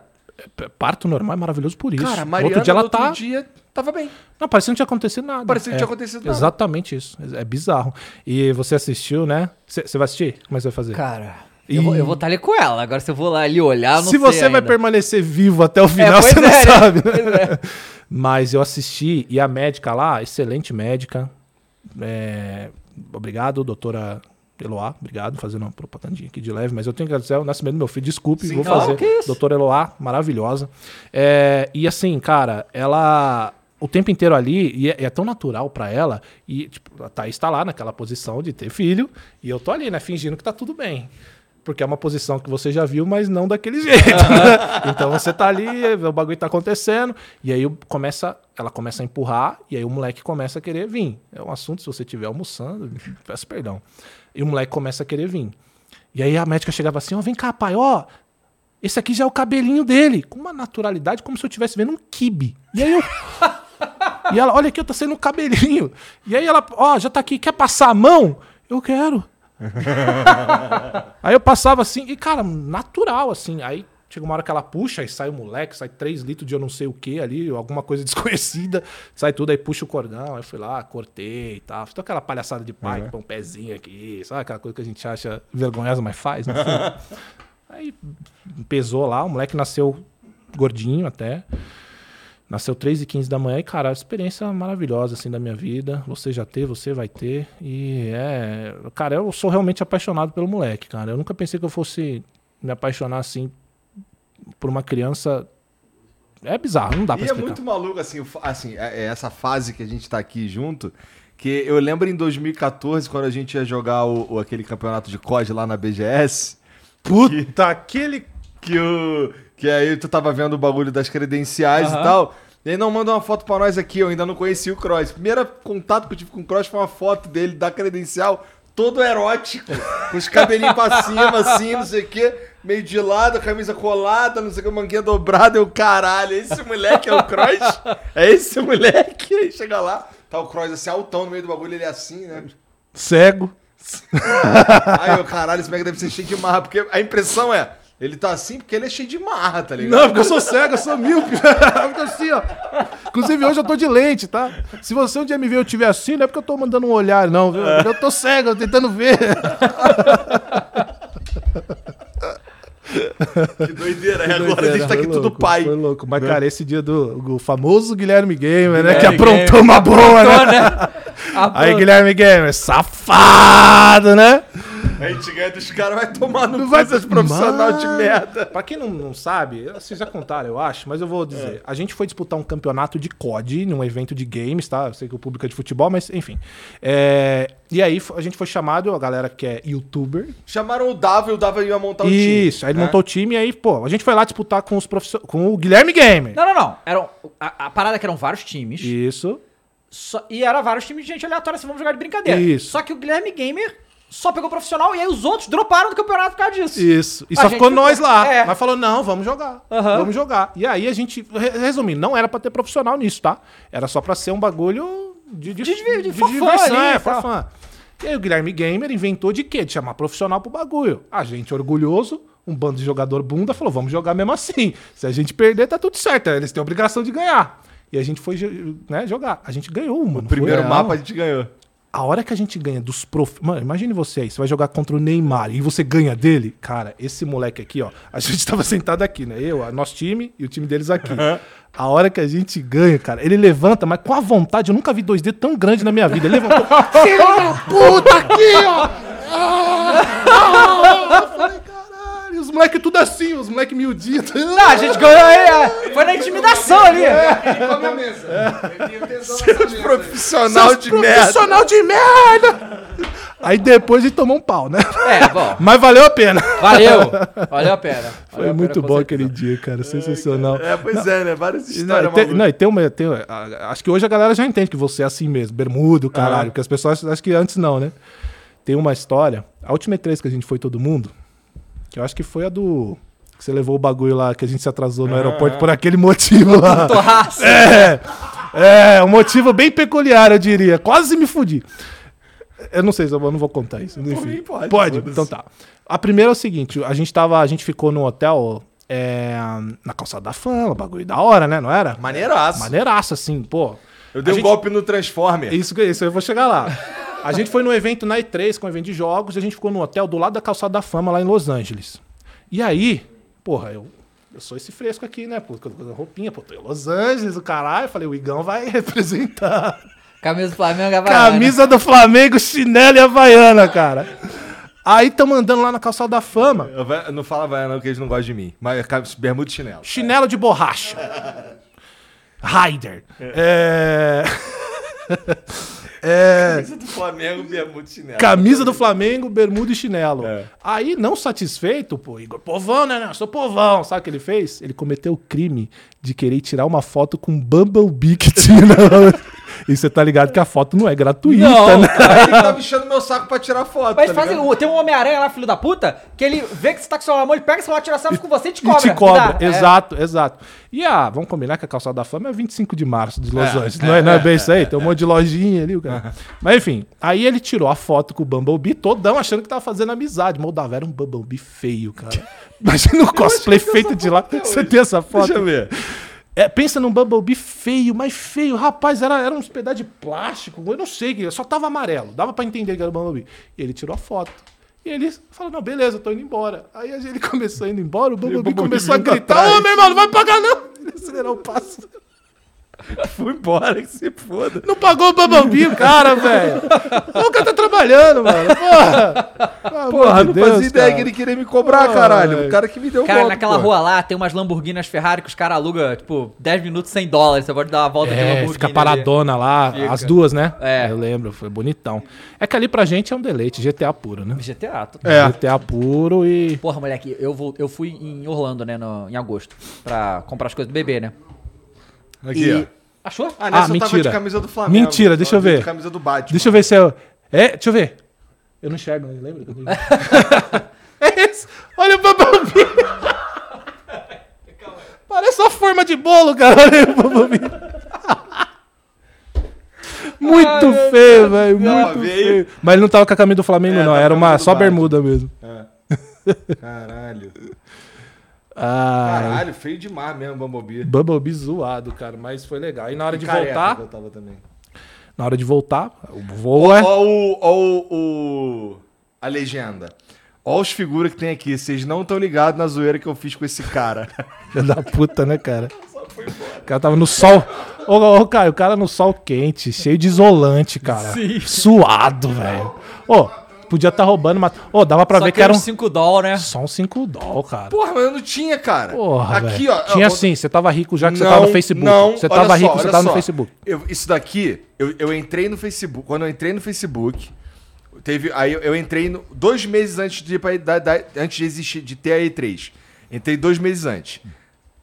Parto normal é maravilhoso por isso. Cara, Mariana outro dia ela outro tá. dia tava bem. Não, parecia que não tinha acontecido nada. Parecia que não É, tinha acontecido nada. Exatamente isso. É bizarro. E você assistiu, né? Você vai assistir? Como é que você vai fazer? Cara, eu vou, eu vou estar ali com ela. Agora, se eu vou lá ali olhar, não Se sei você vai ainda. permanecer vivo até o final, pois você não é, né? sabe, né? É. Mas eu assisti e a médica lá, excelente médica. É, Obrigado, doutora Eloá. Obrigado, fazendo uma propagandinha aqui de leve, mas eu tenho que agradecer o nascimento do meu filho. Desculpe, Sim, vou não, fazer. que isso. Doutora Eloá, maravilhosa. É, e assim, cara, ela. O tempo inteiro ali, e é, é tão natural pra ela, e tipo, a Thaís tá lá naquela posição de ter filho, e eu tô ali, né, fingindo que tá tudo bem. Porque é uma posição que você já viu, mas não daquele jeito. né? Então você tá ali, o bagulho tá acontecendo, e aí começa, ela começa a empurrar, e aí o moleque começa a querer vir. É um assunto, se você estiver almoçando, peço perdão. E o moleque começa a querer vir. E aí a médica chegava assim, ó, vem cá, pai, ó, esse aqui já é o cabelinho dele. Com uma naturalidade, como se eu estivesse vendo um kibe. E aí eu... E ela, olha aqui, eu tô sendo um cabelinho. E aí ela, ó, já tá aqui, quer passar a mão? Eu quero. aí eu passava assim, e cara, natural, assim. Aí chega uma hora que ela puxa, aí sai o moleque, sai 3 litros de eu não sei o que ali, alguma coisa desconhecida, sai tudo, aí puxa o cordão. Aí fui lá, cortei e tal. Fiz toda aquela palhaçada de pai, põe um pezinho aqui, sabe aquela coisa que a gente acha vergonhosa, mas faz, fundo. Aí pesou lá, o moleque nasceu gordinho até. Nasceu 3 e 15 da manhã e, cara, experiência maravilhosa, assim, da minha vida. Você já teve, você vai ter. E é... Cara, eu sou realmente apaixonado pelo moleque, cara. Eu nunca pensei que eu fosse me apaixonar, assim, por uma criança... É bizarro, não dá pra E é explicar. muito maluco, assim, assim, é- é essa fase que a gente tá aqui junto. Que eu lembro em 2014, quando a gente ia jogar o, o- aquele campeonato de COD lá na BGS. Puta, aquele... que o. Que aí tu tava vendo o bagulho das credenciais e tal. E aí, não, manda uma foto pra nós aqui, eu ainda não conheci o Cross. Primeiro contato que eu tive com o Cross foi uma foto dele da credencial, todo erótico, com os cabelinhos pra cima, assim, não sei o quê, meio de lado, a camisa colada, não sei o que, manguinha dobrada, eu, caralho, esse moleque é o Cross? É esse moleque? Aí chega lá, tá o Cross assim, altão no meio do bagulho, ele é assim, né? Cego. Aí eu, caralho, esse moleque deve ser cheio de marra, porque a impressão é, ele tá assim porque ele é cheio de marra, tá ligado? Não, porque eu sou cego, eu sou míope. Fica assim, ó. Inclusive, hoje eu tô de lente, tá? Se você um dia me ver eu estiver assim, não é porque eu tô mandando um olhar, não, viu? Porque eu tô cego, eu tô tentando ver. Que doideira, é agora a gente tá aqui Foi tudo louco, pai. Foi louco. Mas, cara, esse dia do, famoso Guilherme Gamer, né? Que aprontou uma boa, né? A Aí, Guilherme Gamer, safado, né? A gente ganha dos caras, vai tomar no Não vai- esses profissional de merda. Pra quem não, não sabe, vocês já contaram, eu acho, mas eu vou dizer. A gente foi disputar um campeonato de COD num evento de games, tá? Eu sei que o público é de futebol, mas enfim. É, E aí a gente foi chamado, a galera que é youtuber. Chamaram o Dava e o Dava ia montar o time. Isso, aí ele né? montou o time e aí, pô, a gente foi lá disputar com os professores, com o Guilherme Gamer. Não, não, não. Eram, a, a parada é que eram vários times. Isso. só- e era vários times de gente aleatória, assim, vamos jogar de brincadeira. Isso. Só que o Guilherme Gamer só pegou profissional e aí os outros droparam do campeonato por causa disso. Isso. E A só ficou ficou- nós lá. é. Mas falou, não, vamos jogar. Aham. Vamos jogar. E aí a gente, re- resumindo, não era pra ter profissional nisso, tá? Era só pra ser um bagulho de, de, De- de- de fun ali é, e fun. E aí o Guilherme Gamer inventou de quê? De chamar profissional pro bagulho. A gente orgulhoso, um bando de jogador bunda, falou, vamos jogar mesmo assim. Se a gente perder, tá tudo certo. Eles têm a obrigação de ganhar. E a gente foi né, jogar. A gente ganhou, mano. Primeiro Foi- mapa a gente ganhou. A hora que a gente ganha dos prof... Mano, imagine você aí, você vai jogar contra o Neymar e você ganha dele. Cara, esse moleque aqui, ó. A gente tava sentado aqui, né? Eu, nosso time e o time deles aqui. A hora que a gente ganha, cara, ele levanta, mas com a vontade, eu nunca vi dois dedos tão grandes na minha vida. Ele levantou. Filho da puta aqui, ó! Ah, ah, eu falei, caralho, os os moleques tudo assim, os moleques miudinhos. Não, a gente ganhou aí. É, Foi na intimidação ali. Ele come a mesa. Ele tem o tesão nessa mesa. Profissional Seus de merda. profissional de merda! Aí depois a gente tomou um pau, né? É, bom. Mas valeu a pena. Valeu. Valeu a pena. Foi Valeu muito pena, bom aquele dia, cara. Sensacional. É, pois é, né? Várias E Não, e histórias tem, não, e tem uma. Tem, a- acho que hoje a galera já entende que você é assim mesmo, bermudo, caralho. Porque as pessoas acham que antes não, né? Tem uma história. A última E3 que a gente foi todo mundo, que eu acho que foi a do. Que você levou o bagulho lá, que a gente se atrasou no aeroporto por aquele motivo lá. É, é, um motivo bem peculiar, eu diria. Quase me fudi. Eu não sei se eu não vou contar isso. Enfim. mim pode, Pode, então tá. A primeira é o seguinte: a gente tava. A gente ficou no hotel é, na calçada da fama, bagulho da hora, né? Não era? Maneiraço. Maneiraço, assim, pô. Eu dei A um gente- golpe no Transformer. Isso, isso eu vou chegar lá. A gente foi no evento na E3, com um evento de jogos, e a gente ficou no hotel do lado da calçada da fama, lá em Los Angeles. E aí, porra, eu, eu sou esse fresco aqui, né? Pô, com a roupinha, pô, tô em Los Angeles, o caralho. Falei, o Igão vai representar. Camisa do Flamengo, Havaiana. Camisa do Flamengo, chinelo e havaiana, cara. Aí tamo andando lá na calçada da fama. Eu não fala vai não, que eles não gostam de mim. Mas ca- bermuda e chinelo. Chinelo de borracha. Raider. É. é. do Flamengo, bermuda e chinelo. Camisa do Flamengo, bermuda e chinelo. É. Aí, não satisfeito, pô, Igor, povão, né? né? Eu sou povão. Sabe o que ele fez? Ele cometeu o crime de querer tirar uma foto com um Bumblebee que tinha na... E você tá ligado que a foto não é gratuita, Não, né? Aí ele tava enchendo meu saco pra tirar foto. Mas tá faz, tem um Homem-Aranha lá, filho da puta, que ele vê que você tá com o celular na mão, ele pega o celular, tira selfie com você e te E cobra. te cobra, dá. É. exato, exato. E a, vamos combinar que a calçada da fama é 25 de março de Los É, Angeles, não, é, não é bem isso aí? Tem um monte de lojinha ali, o cara. Mas enfim, aí ele tirou a foto com o Bumblebee todão, achando que tava fazendo amizade. Moldavia era um Bumblebee feio, cara. Imagina o cosplay feito de lá. Você tem essa foto? Deixa eu ver. É, pensa num Bumblebee feio, mas feio. Rapaz, era, era uns pedaços de plástico, eu não sei, só tava amarelo. Dava pra entender que era o Bumblebee. E ele tirou a foto. E ele falou, não, beleza, eu tô indo embora. Aí ele começou indo embora, o Bumblebee, Bumblebee começou a gritar, ô, meu irmão, não vai pagar não. Ele acelerou o passo. Fui embora, que se foda. Não pagou o o cara, velho. O cara tá trabalhando, mano. Porra. Porra, de não Deus, fazia ideia cara. que ele queria me cobrar, Ai. caralho. O cara que me deu Cara, golpe, naquela pô. rua lá tem umas Lamborghinis Ferrari que os caras alugam, tipo, 10 minutos 100 dólares. Você pode dar uma volta de É, Lamborghini. fica ali. paradona lá, Fica. as duas, né? É. Eu lembro, foi bonitão. É que ali pra gente é um deleite, GTA puro, né? GTA, tô... É. GTA puro e. Porra, moleque, eu, vou, eu fui em Orlando, né, no- em agosto, pra comprar as coisas do bebê, né? Aqui, E- ó. Achou? Ah, nessa Ah, eu tava mentira. de camisa do Flamengo. Mentira, deixa eu ver. De camisa do Batman. Deixa eu ver se eu. É, deixa eu ver. Eu não enxergo, né? lembra? é esse. Olha o Bumblebee. Parece uma forma de bolo, cara. Olha o Bumblebee. Muito feio, velho. Muito aí? feio. Mas ele não tava com a camisa do Flamengo, É, não. Era uma só Batman. bermuda mesmo. Caralho. Ah, Caralho, feio demais mesmo, Bumblebee. Bumblebee zoado, cara. Mas foi legal. Aí na hora de Careca voltar, eu tava também. na hora de voltar, o voo é. Ó o, ó o, A legenda. Ó os figuras que tem aqui. Vocês não estão ligados na zoeira que eu fiz com esse cara. Filho da puta, né, cara? O cara tava no sol. Ô, ô, Caio, o cara no sol quente, cheio de isolante, cara. Suado, velho. Ô, podia estar roubando, mas. Ô, dava pra Só ver que que era um. 5 dólares, né? Só um 5 doll, cara. Porra, mas eu não tinha, cara. Porra, Aqui, ó. Tinha eu sim, você tava rico já que você Não, tava no Facebook. Não, você tava só, rico, você tava no. Facebook. Eu- isso daqui, eu, eu entrei no Facebook. Quando eu entrei no Facebook, teve. Aí eu, entrei no- dois meses antes de, da- da- antes de existir, de ter a E3. Entrei dois meses antes.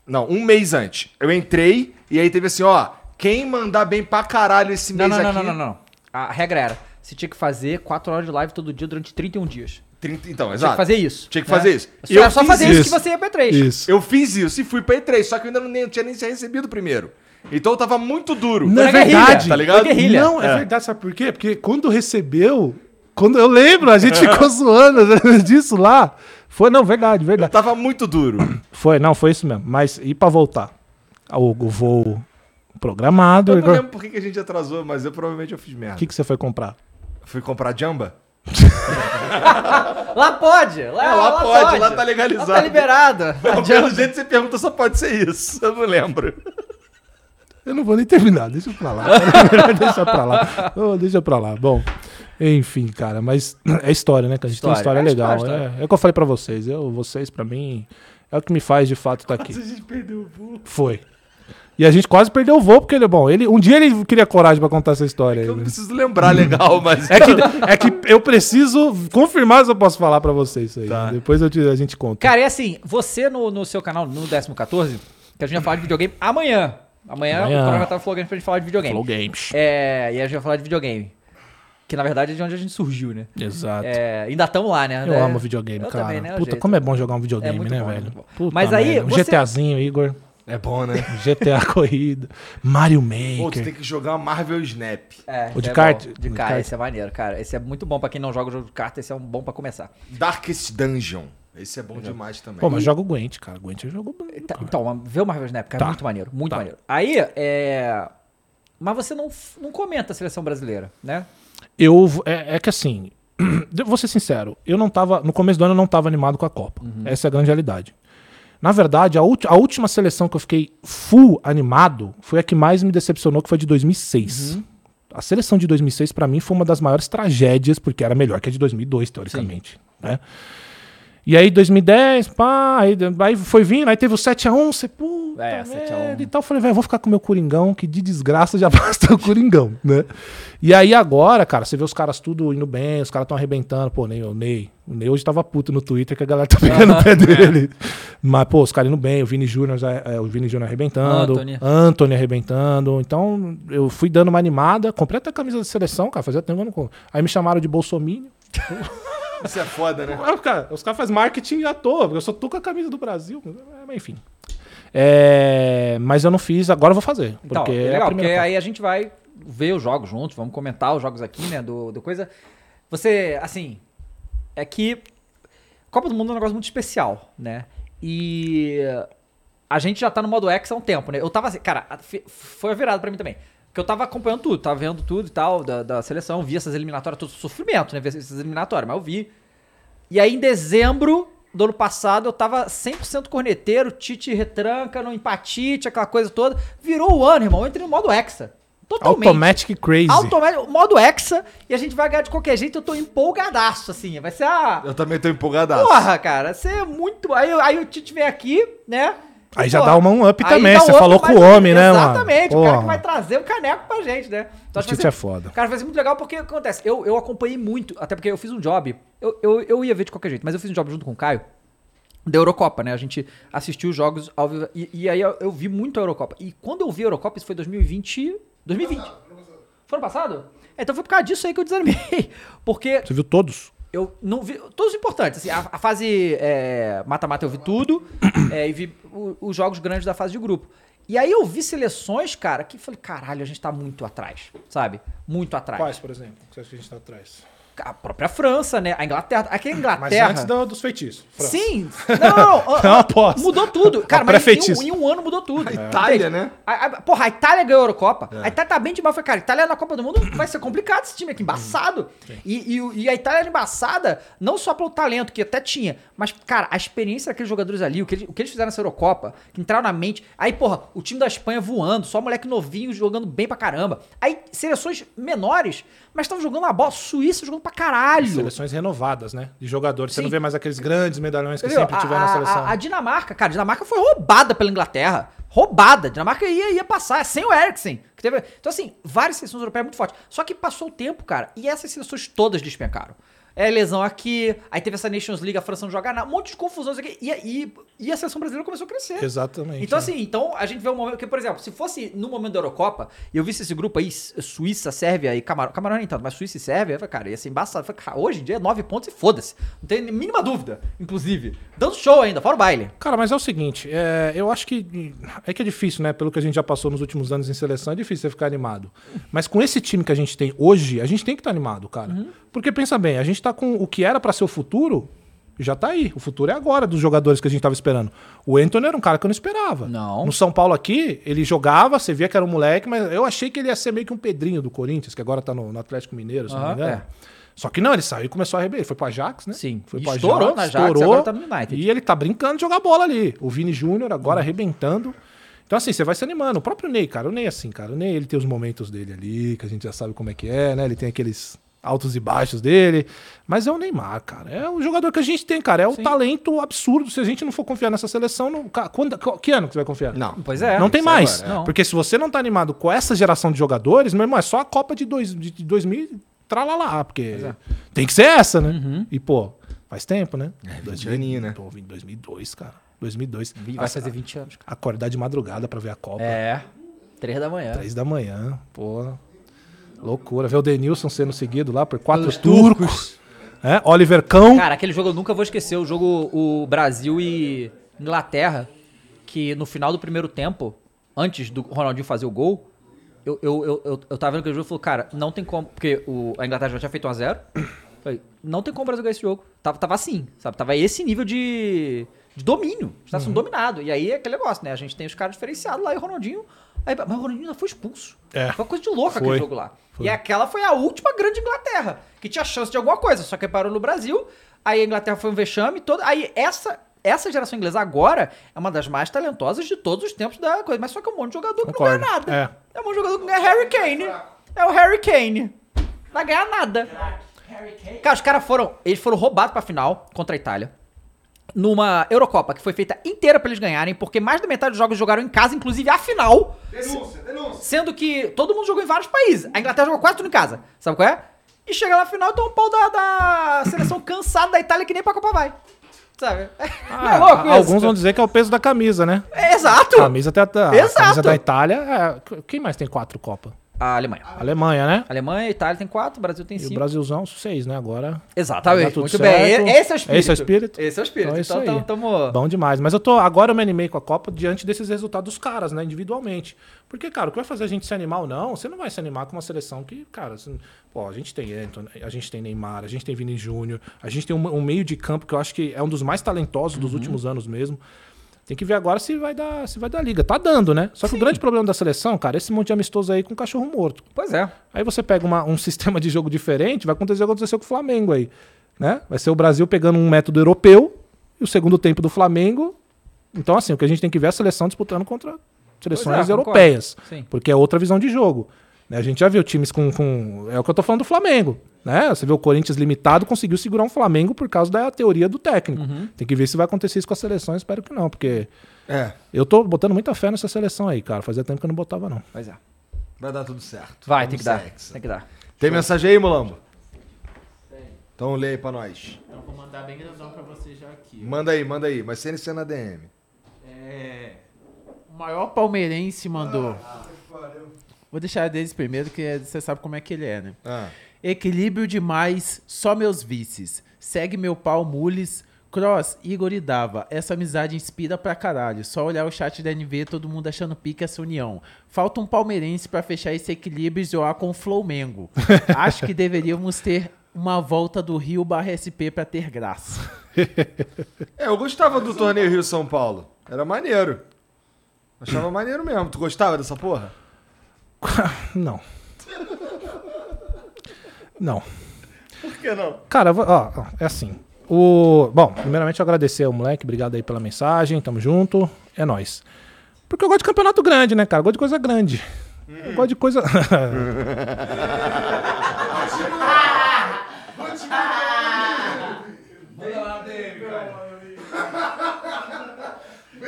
Não, um mês antes. Eu entrei e aí teve assim, ó. Quem mandar bem pra caralho esse Não, mês não, aqui. não, não, não, não. A regra era, você tinha que fazer 4 horas de live todo dia durante 31 dias. 30, então, Tinha exato. que fazer isso. Tinha que né? fazer isso. Só, era só fazer isso que você ia pra 3. Isso. Eu fiz isso e fui pra E3, só que eu ainda não, nem, não tinha nem recebido o primeiro. Então eu tava muito duro. Não é verdade. tá ligado? Guerrilha. Não, é, verdade, sabe por quê? Porque quando recebeu. Quando eu lembro, a gente ficou zoando disso lá. Foi, não, verdade, Eu verdade. tava muito duro. Foi, não, foi isso mesmo. Mas e pra voltar? O, o voo programado. Eu não lembro por que que a gente atrasou, mas eu provavelmente eu fiz merda. O que, que você foi comprar? Fui comprar jamba? Lá pode. Lá, É, lá pode, lá tá legalizado. Lá tá liberado. Não, pelo jeito que você pergunta, só pode ser isso. Eu não lembro. Eu não vou nem terminar, deixa pra lá. deixa pra lá. Ô, deixa pra lá. Bom, Enfim, cara, mas é história, né? cara? A gente tem uma História, história é legal. história, É, é o que eu falei pra vocês. Eu, vocês, pra mim, é o que me faz de fato estar aqui. A gente perdeu o voo. Foi. E a gente quase perdeu o voo, porque ele, bom, ele, um dia ele queria coragem pra contar essa história. aí, Eu não né? preciso lembrar legal, mas. É que, é que eu preciso confirmar se eu posso falar pra vocês isso aí. Tá. Depois eu te- a gente conta. Cara, é assim, você no, no seu canal, no 14, que a gente vai falar de videogame amanhã. Amanhã, Amanhã. o Coronel vai estar falando pra gente falar de videogame. Flow Games. É, e a gente vai falar de videogame. Que na verdade é de onde a gente surgiu, né? Exato. É, ainda estamos lá, né? Eu É, amo videogame, eu cara. também, né, o Puta, jeito. como é bom jogar um É videogame, muito né, bom, velho? muito bom. Puta Mas aí. Um você- GTAzinho, Igor. É bom, né? GTA Corrida. Mario Pô, tu Maker. tem que jogar uma Marvel Snap. É, O de é kart? bom. O De kart, kart. esse é maneiro, cara. Esse é muito bom pra quem não joga o jogo de carta, esse é um bom pra começar. Darkest Dungeon. Esse é bom demais também. Pô, mas joga o Gwent, cara. Gwent é jogo bom. Tá, então, vê o Marvel Snap, cara, Tá. muito maneiro, muito Tá. maneiro. Aí, é... Mas você não, não comenta a seleção brasileira, né? Eu. É, é que assim. Vou ser sincero. Eu não tava. No começo do ano eu não tava animado com a Copa. Essa é a grande realidade. Na verdade, a, a última seleção que eu fiquei full animado foi a que mais me decepcionou, que foi a de 2006. A seleção de 2006, pra mim, foi uma das maiores tragédias, porque era melhor que a de 2002, teoricamente. Né? E aí, 2010, pá, aí, aí foi vindo, aí teve o 7x1, você, puta, É, 7 a 1. merda, e tal. Eu falei, velho, vou ficar com o meu Coringão, que de desgraça já basta o Coringão, né? E aí agora, cara, você vê os caras tudo indo bem, os caras estão arrebentando, pô, nem o Ney. O Ney hoje tava puto no Twitter que a galera tá pegando o pé dele. Mas, pô, os caras indo bem, o Vini Júnior, é, o Vini Júnior arrebentando, Anthony. Anthony arrebentando. Então, eu fui dando uma animada, comprei até a camisa da seleção, cara, fazia tempo que eu não compro. Aí me chamaram de Bolsominion. Isso é foda, né? Cara, os caras fazem marketing à toa, porque eu só tô com a camisa do Brasil. Mas, enfim. É, mas eu não fiz, agora eu vou fazer. Então, Porque é é a legal, porque primeira Copa. aí a gente vai ver os jogos juntos, vamos comentar os jogos aqui, né, do, do coisa. Você, assim, é que Copa do Mundo é um negócio muito especial, né? E a gente já tá no modo X há um tempo, né? Eu tava assim, cara, foi a virada pra mim também. Porque eu tava acompanhando tudo, tava vendo tudo e tal, da, da seleção, vi essas eliminatórias, todo sofrimento, né? Ver essas eliminatórias, mas eu vi. E aí, em dezembro do ano passado, eu tava 100% corneteiro, Tite retranca, no empatite, aquela coisa toda. Virou o ano, irmão. Eu entrei no modo Hexa. Totalmente. Automatic Crazy. Automático, modo Hexa, e a gente vai ganhar de qualquer jeito. Eu tô empolgadaço, assim. Vai ser a. Eu também tô empolgadaço. Porra, cara, você é muito. Aí, aí o Tite vem aqui, né? Aí já porra, dá uma um up também, você up, falou com o homem, né, mano? Exatamente, o cara que vai trazer o caneco pra gente, né? Então, O Tite é foda. Cara, vai ser muito legal porque o que acontece? Eu, eu acompanhei muito, até porque eu fiz um job. Eu, eu, eu ia ver de qualquer jeito, mas eu fiz um job junto com o Caio da Eurocopa, né? A gente assistiu os jogos ao vivo. E, e aí eu, eu vi muito a Eurocopa. E quando eu vi a Eurocopa, isso foi 2020. 2020. Foi ano passado? É, então foi por causa disso aí que eu desanimei. Porque Você viu todos? Eu não vi. Todos importantes. Assim, a, a fase é, mata-mata eu vi tudo. é, e vi o- os jogos grandes da fase de grupo. E aí eu vi seleções, cara, que falei, caralho, a gente tá muito atrás, sabe? Muito atrás. por exemplo? Que você acha que a gente tá atrás? A própria França, né? A Inglaterra. Aqui a Mas Inglaterra. antes do- dos feitiços. França. Sim! Não, não, não. É. Mudou tudo. Cara, Uma mas em um, em um ano mudou tudo. Itália, Entende? né? A, a- porra, a Itália ganhou a Eurocopa. A Itália tá bem demais. Foi, cara, a Itália na Copa do Mundo vai ser complicado esse time aqui, embaçado. E, e, e a Itália era embaçada, não só pelo talento, que até tinha, mas, cara, a experiência daqueles jogadores ali, o que, eles, o que eles fizeram nessa Eurocopa, que entraram na mente. Aí, porra, o time da Espanha voando, só moleque novinho jogando bem pra caramba. Aí, seleções menores, mas estavam jogando a bola. Suíça jogando pra caralho. Seleções renovadas, né? De jogadores. Você não vê mais aqueles grandes medalhões que Entendeu? sempre tiveram a, na seleção. A, a Dinamarca, cara, a Dinamarca foi roubada pela Inglaterra. Roubada. A Dinamarca ia, ia passar, sem o Eriksen. que teve- Então, assim, várias seleções europeias muito fortes. Só que passou o tempo, cara, e essas seleções todas despencaram. É lesão aqui, aí teve essa Nations League, a França não joga nada, um monte de confusões aqui. E, e, e a seleção brasileira começou a crescer. Exatamente. Então, né? assim, então a gente vê um momento que, por exemplo, se fosse no momento da Eurocopa, e eu visse esse grupo aí, Suíça, Sérvia e Camarão, Camarão nem tanto, mas Suíça e Sérvia, eu falei, cara, ia ser embaçado. Falei, cara, hoje em dia é nove pontos e foda-se. Não tem mínima dúvida, inclusive. Dando show ainda, fora o baile. Cara, mas é o seguinte, é, eu acho que é que é difícil, né? Pelo que a gente já passou nos últimos anos em seleção, é difícil você ficar animado. Mas com esse time que a gente tem hoje, a gente tem que estar animado, cara. Uhum. Porque pensa bem, a gente tá com o que era pra ser o futuro, já tá aí. O futuro é agora dos jogadores que a gente tava esperando. O Anthony era um cara que eu não esperava. Não. No São Paulo aqui, ele jogava, você via que era um moleque, mas eu achei que ele ia ser meio que um Pedrinho do Corinthians, que agora tá no, no Atlético Mineiro, se não me engano. é. Só que não, ele saiu e começou a arrebentar. Ele foi pro Ajax, né? Sim. Foi pro estourou na Ajax, agora tá no United. E ele tá brincando de jogar bola ali. O Vini Júnior agora arrebentando. Então, assim, você vai se animando. O próprio Ney, cara, o Ney, assim, cara, o Ney, ele tem os momentos dele ali, que a gente já sabe como é que é, né? Ele tem aqueles altos e baixos dele. Mas é o Neymar, cara. É o jogador que a gente tem, cara. É o talento absurdo. Se a gente não for confiar nessa seleção, não... quando- que ano que você vai confiar? Não. Pois é. Não tem isso mais. agora, é. Porque se você não tá animado com essa geração de jogadores, meu irmão, é só a Copa de, dois, de de 2000 tralalá, porque é. tem que ser essa, né? Uhum. E, pô, faz tempo, né? É, 20 aninho, né? Pô, vim em 2002, cara. 2002. Vai fazer 20 anos. cara. Acordar de madrugada pra ver a Copa. É. 3 da manhã. Três da manhã, pô. Loucura. Ver o Denilson sendo seguido lá por quatro turcos. É, Oliver Cão. Cara, aquele jogo eu nunca vou esquecer. O jogo o Brasil e Inglaterra, que no final do primeiro tempo, antes do Ronaldinho fazer o gol, eu, eu, eu, eu, eu tava vendo aquele jogo e falei, cara, não tem como. Porque o, a Inglaterra já tinha feito 1x0. Falei, não tem como o Brasil ganhar esse jogo. Tava, tava assim, sabe? Tava esse nível de, de domínio. Está Uhum. sendo dominado. E aí é aquele negócio, né? A gente tem os caras diferenciados lá e o Ronaldinho. Aí, mas o Ronaldinho ainda foi expulso. É. Foi uma coisa de louco Foi. aquele jogo lá. E aquela foi a última grande Inglaterra, que tinha chance de alguma coisa, só que parou no Brasil. Aí a Inglaterra foi um vexame todo. Aí essa essa geração inglesa agora é uma das mais talentosas de todos os tempos da coisa, mas só que é um monte de jogador que Concordo. não ganha nada. É. É um monte de jogador que não ganha Harry Kane. É o Harry Kane. Não vai ganhar nada. Cara, os caras foram, eles foram roubados pra final contra a Itália. Numa Eurocopa que foi feita inteira pra eles ganharem, porque mais da metade dos jogos jogaram em casa, inclusive a final. Denúncia, denúncia. Sendo que todo mundo jogou em vários países. A Inglaterra jogou quase tudo em casa. Sabe qual é? E chega lá na final e toma um pau da, da seleção cansada da Itália que nem pra Copa vai. Sabe? Não é louco isso? Ah, Alguns vão dizer que é o peso da camisa, né? É, exato. A camisa, até, a Exato. camisa da Itália. é- Quem mais tem quatro Copas? A Alemanha. Alemanha, né? Alemanha, Itália tem quatro, o Brasil tem E o cinco. Brasilzão, seis, né? Agora. Exatamente. tudo Muito certo. bem. Esse é o espírito. Esse é o espírito? Esse é o espírito. Então é isso Então, aí. então tamo... Bom demais. Mas eu tô. Agora eu me animei com a Copa diante desses resultados dos caras, né? Individualmente. Porque, cara, o que vai fazer a gente se animar ou não, você não vai se animar com uma seleção que, cara, assim, pô, a gente tem Anthony, a gente tem Neymar, a gente tem Vini Júnior, a gente tem um, um meio de campo que eu acho que é um dos mais talentosos Uhum. dos últimos anos mesmo. Tem que ver agora se vai dar, se vai dar liga. Tá dando, né? Só que o grande problema da seleção, cara, é esse monte de amistoso aí com cachorro morto. Pois é. Aí você pega uma- um sistema de jogo diferente, vai acontecer o que aconteceu com o Flamengo aí. Né? Vai ser o Brasil pegando um método europeu e o segundo tempo do Flamengo. Então, assim, o que a gente tem que ver é a seleção disputando contra seleções é, europeias. Sim. Porque é outra visão de jogo. né? A gente já viu times com, com. É o que eu tô falando do Flamengo. Né? Você vê o Corinthians limitado, conseguiu segurar um Flamengo por causa da teoria do técnico. Uhum. Tem que ver se vai acontecer isso com a seleção. Espero que não, porque É, eu tô botando muita fé nessa seleção aí, cara. Fazia tempo que eu não botava, não. Pois é. vai dar tudo certo. Vai, Vamos tem que dar. Tem que dar. Tem mensagem aí, Mulambo? Então lê aí pra nós. Então vou mandar bem grandão pra você já aqui. Manda aí, manda aí. Mas sem ser na DM. É. O maior palmeirense mandou. Vou deixar deles primeiro, que é- você sabe como é que ele é, né? Ah. Equilíbrio demais, só meus vices. Segue meu pau, mules. Cross, Igor e Dava. Essa amizade inspira pra caralho. Só olhar o chat da NV, todo mundo achando pique essa união. Falta um palmeirense pra fechar esse equilíbrio e zoar com o Flamengo. Acho que deveríamos ter uma volta do Rio barra SP pra ter graça. É, eu gostava do torneio Rio São Paulo. Era maneiro. Achava maneiro mesmo. Tu gostava dessa porra? Não. Não. Por que não? Cara, ó, ó, é assim. O, bom, primeiramente eu agradecer ao moleque, obrigado aí pela mensagem, tamo junto, é nóis. Porque eu gosto de campeonato grande, né, cara? Eu gosto de coisa grande. Eu gosto de coisa.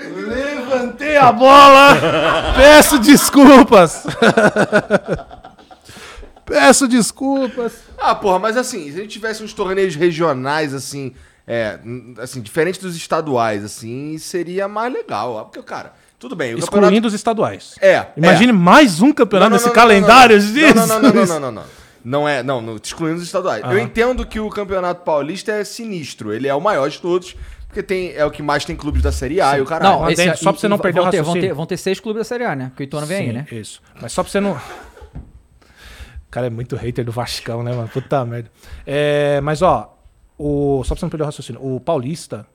Levantei a bola! Peço desculpas! Peço desculpas! Ah, porra, mas assim, se a gente tivesse uns torneios regionais, assim, é, assim, diferente dos estaduais, assim, seria mais legal. ó, Porque, cara, tudo bem. o Excluindo campeonato- os estaduais. É. Imagine é. mais um campeonato Não, não, nesse não, não, calendário não, não. Não, não, não, não, não, não, não. Não é, não, no- excluindo os estaduais. Ah. Eu entendo que o Campeonato Paulista é sinistro. Ele é o maior de todos, porque tem, é o que mais tem clubes da Série A e o caralho. Não, Mas esse, só pra você não perder vão o ter, vão, raciocínio. ter, vão ter seis clubes da Série A, né? Porque o Ituano vem aí, Sim, né? Isso. Mas só pra você não. O cara é muito hater do Vascão, né, mano? Puta merda. É, mas, ó, o... só pra você não perder o raciocínio. O Paulista,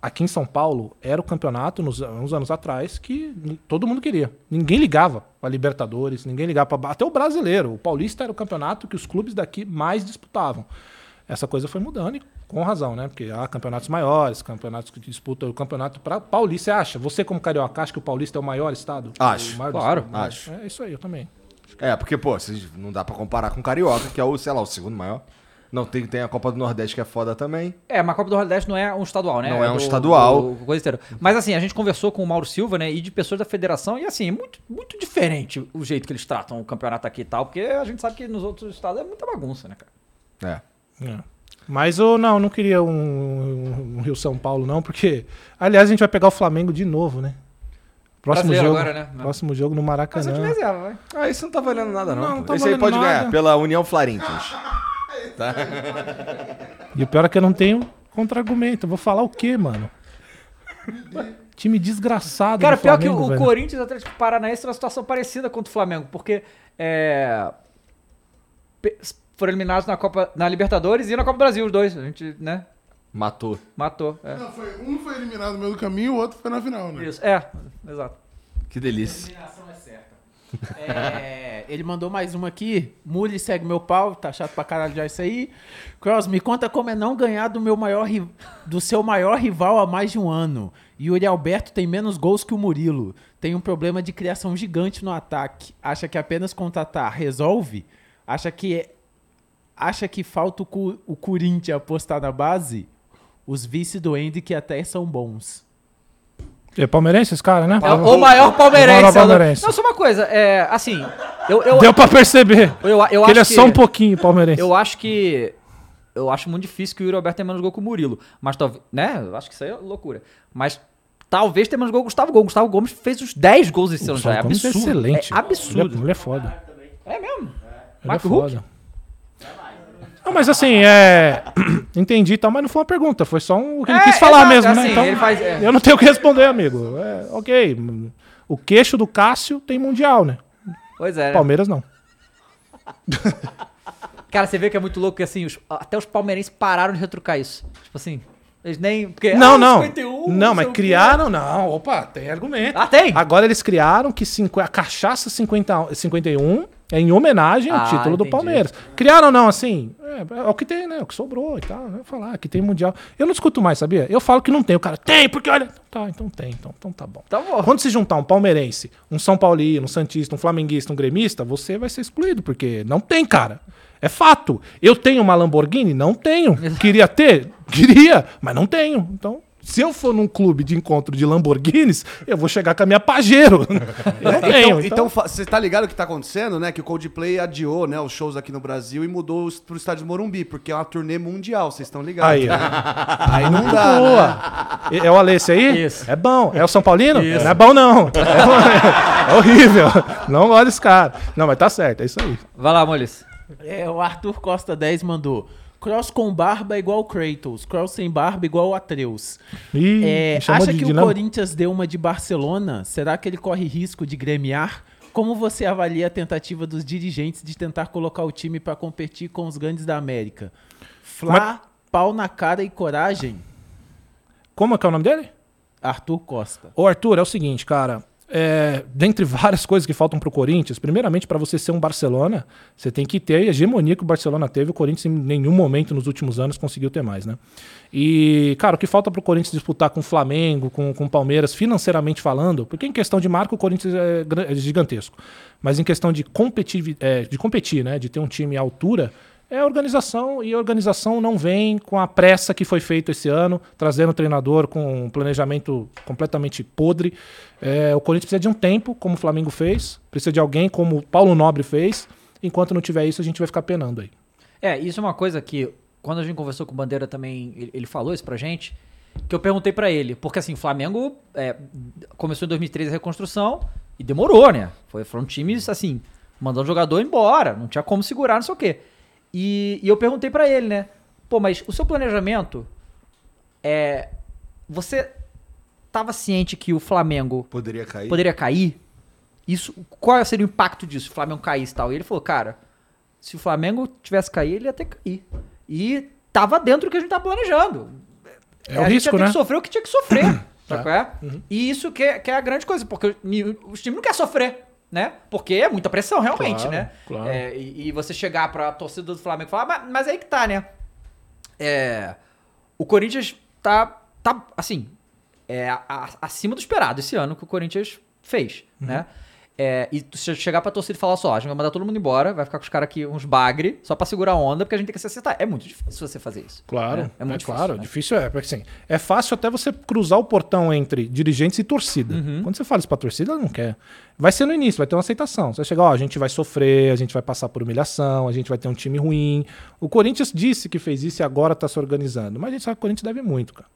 aqui em São Paulo, era o campeonato, nos, uns anos atrás, que todo mundo queria. Ninguém ligava pra Libertadores, ninguém ligava pra. Até o brasileiro. O Paulista era o campeonato que os clubes daqui mais disputavam. Essa coisa foi mudando e com razão, né? Porque há campeonatos maiores, campeonatos que disputam o campeonato para Paulista. Você acha? Você, como carioca, acha que o Paulista é o maior estado? Acho. O maior Claro. estado? Acho. É isso aí, eu também. É, porque, pô, vocês- não dá pra comparar com o Carioca, que é o, sei lá, o segundo maior. Não, tem, tem a Copa do Nordeste que é foda também. É, mas a Copa do Nordeste não é um estadual, né? Não é um do- estadual. do- coisa inteira. Mas assim, a gente conversou com o Mauro Silva, né? E de pessoas da federação, e assim, é muito, muito diferente o jeito que eles tratam o campeonato aqui e tal, porque a gente sabe que nos outros estados é muita bagunça, né, cara? É. É. Mas eu não, não queria um, um Rio São Paulo, não, porque. Aliás, a gente vai pegar o Flamengo de novo, né? Próximo Brasileiro jogo. agora, né? Próximo jogo no Mas eu te Maracanã. reserva, vai. Ah, isso não tá valendo nada, não. Não, não tá Esse aí pode nada. ganhar, pela União Florentinos. E o pior é que eu não tenho contra-argumento. Eu vou falar o quê, mano? Time desgraçado. Cara, pior que o velho. Corinthians e o Atlético Paranaense tem uma situação parecida contra o Flamengo, porque é, foram eliminados na Copa, na Libertadores e na Copa do Brasil, os dois. A gente, né, Matou. matou. É. Não, foi, um foi eliminado no meio do caminho, o outro foi na final, né? Isso, é, exato. Que delícia. Combinação é certa. É, ele mandou mais uma aqui. Muli segue meu pau, tá chato pra caralho já isso aí. Cross, me conta como é não ganhar do, meu maior, ri- do seu maior rival há mais de um ano. Yuri Alberto tem menos gols que o Murilo. Tem um problema de criação gigante no ataque. Acha que apenas contratar resolve? Acha que acha que falta o, Cu- o Corinthians apostar na base? Os vice do Andy que até são bons. É palmeirense esse cara, né? É o maior palmeirense. O maior é palmeirense. Não, só uma coisa, é, assim, eu, eu, Deu pra perceber. eu, eu que ele é só um pouquinho palmeirense. Eu acho que. Eu acho muito difícil que o Yuri Alberto tenha menos gol que o Murilo. Mas talvez. Né? Eu acho que isso aí é loucura. Mas talvez tenha menos gol que o Gustavo Gomes. Gustavo Gomes fez uns 10 gols esse ano já. É Gomes é absurdo. excelente. É absurdo. Ele é, ele é foda. É, mesmo. Ele é Marco Hulk. Não, mas assim, é. Entendi e tal, mas não foi uma pergunta, foi só um o que ele É, quis falar exato, mesmo, né? assim, Então, ele faz- é. eu não tenho o que responder, amigo. É, ok. O queixo do Cássio tem mundial, né? Pois é. né? Palmeiras não. Cara, você vê que é muito louco que assim, os- até os palmeirenses pararam de retrucar isso. Tipo assim, eles nem. Porque, Não, ah, não. 51, não, mas criaram, não. Opa, tem argumento. Ah, tem? Agora eles criaram que cinqu- a cachaça 50, 51 é em homenagem ao Ah, título do entendi. Palmeiras. Criaram não, assim, é, é o que tem, né? O que sobrou e tal. Né? Falar que tem mundial. Eu não discuto mais, sabia? Eu falo que não tem. O cara tem, porque olha. Tá, então tem, então, então tá bom. Tá bom. Quando se juntar um palmeirense, um São Paulino, um Santista, um Flamenguista, um gremista, você vai ser excluído, porque não tem, cara. É fato. Eu tenho uma Lamborghini? Não tenho. Queria ter? Queria, mas não tenho. Então, se eu for num clube de encontro de Lamborghinis, eu vou chegar com a minha Pajero. Eu não tenho. Então, então fa- você tá ligado o que tá acontecendo, né? Que o Coldplay adiou, né, os shows aqui no Brasil e mudou pro estádio de Morumbi, porque é uma turnê mundial, vocês estão ligados. Aí, ó. Aí não dá, né? Boa. É o Alê aí? Isso. É bom. É o São Paulino? Não é bom, não. É, é horrível. Não gosto desse cara. Não, mas tá certo, é isso aí. Vai lá, Molis. É, o Arthur Costa 10 mandou. Cross com barba igual Kratos, Cross sem barba igual Atreus. Ih, É, acha que o. Corinthians deu uma de Barcelona? Será que ele corre risco de gremiar? Como você avalia a tentativa dos dirigentes de tentar colocar o time para competir com os grandes da América? Flá, pau na cara e coragem? Como é que é o nome dele? Arthur Costa. Ô, Arthur, é o seguinte, cara. É, dentre várias coisas que faltam pro Corinthians, primeiramente, para você ser um Barcelona, você tem que ter a hegemonia que o Barcelona teve. O Corinthians, em nenhum momento nos últimos anos, conseguiu ter mais, né? E, cara, o que falta pro Corinthians disputar com o Flamengo, com o Palmeiras, financeiramente falando, porque em questão de marca o Corinthians é, é gigantesco, mas em questão de competir, é, de competir, né? De ter um time à altura, é organização, e organização não vem com a pressa que foi feito esse ano, trazendo o treinador com um planejamento completamente podre. É, o Corinthians precisa de um tempo, como o Flamengo fez, precisa de alguém como o Paulo Nobre fez. Enquanto não tiver isso, a gente vai ficar penando aí. É, isso é uma coisa que, quando a gente conversou com o Bandeira também, ele, falou isso pra gente, que eu perguntei pra ele. Porque assim, o Flamengo é, começou em 2013 a reconstrução e demorou, né? Foi, foram times, assim, mandando o jogador embora, não tinha como segurar, não sei o quê. E, e eu perguntei pra ele, né? Pô, mas o seu planejamento é. Você tava ciente que o Flamengo Poderia cair. poderia cair? Isso, qual seria o impacto disso se o Flamengo caísse e tal? E ele falou, cara, se o Flamengo tivesse caído, ele ia ter que cair. E tava dentro do que a gente tá planejando. É o a gente risco, ia ter né? que sofrer o que tinha que sofrer. sabe qual é? E isso que é, que é a grande coisa, porque os times não querem sofrer, né? Porque é muita pressão, realmente, Claro, né? claro. É, e, e você chegar pra torcida do Flamengo e falar, mas, mas aí que tá, né? É, o Corinthians tá, tá assim, é, a- acima do esperado esse ano que o Corinthians fez, Uhum. né? É, e chegar pra torcida e falar só, a gente vai mandar todo mundo embora, vai ficar com os caras aqui, uns bagre, só pra segurar a onda, porque a gente tem que se acertar. É muito difícil você fazer isso. Claro, É, é, é muito difícil, claro. né? Difícil é, porque assim, é fácil até você cruzar o portão entre dirigentes e torcida. Uhum. Quando você fala isso pra torcida, ela não quer. Vai ser no início, vai ter uma aceitação. Você vai chegar, ó, a gente vai sofrer, a gente vai passar por humilhação, a gente vai ter um time ruim. O Corinthians disse que fez isso e agora tá se organizando. Mas a gente sabe que o Corinthians deve muito, cara.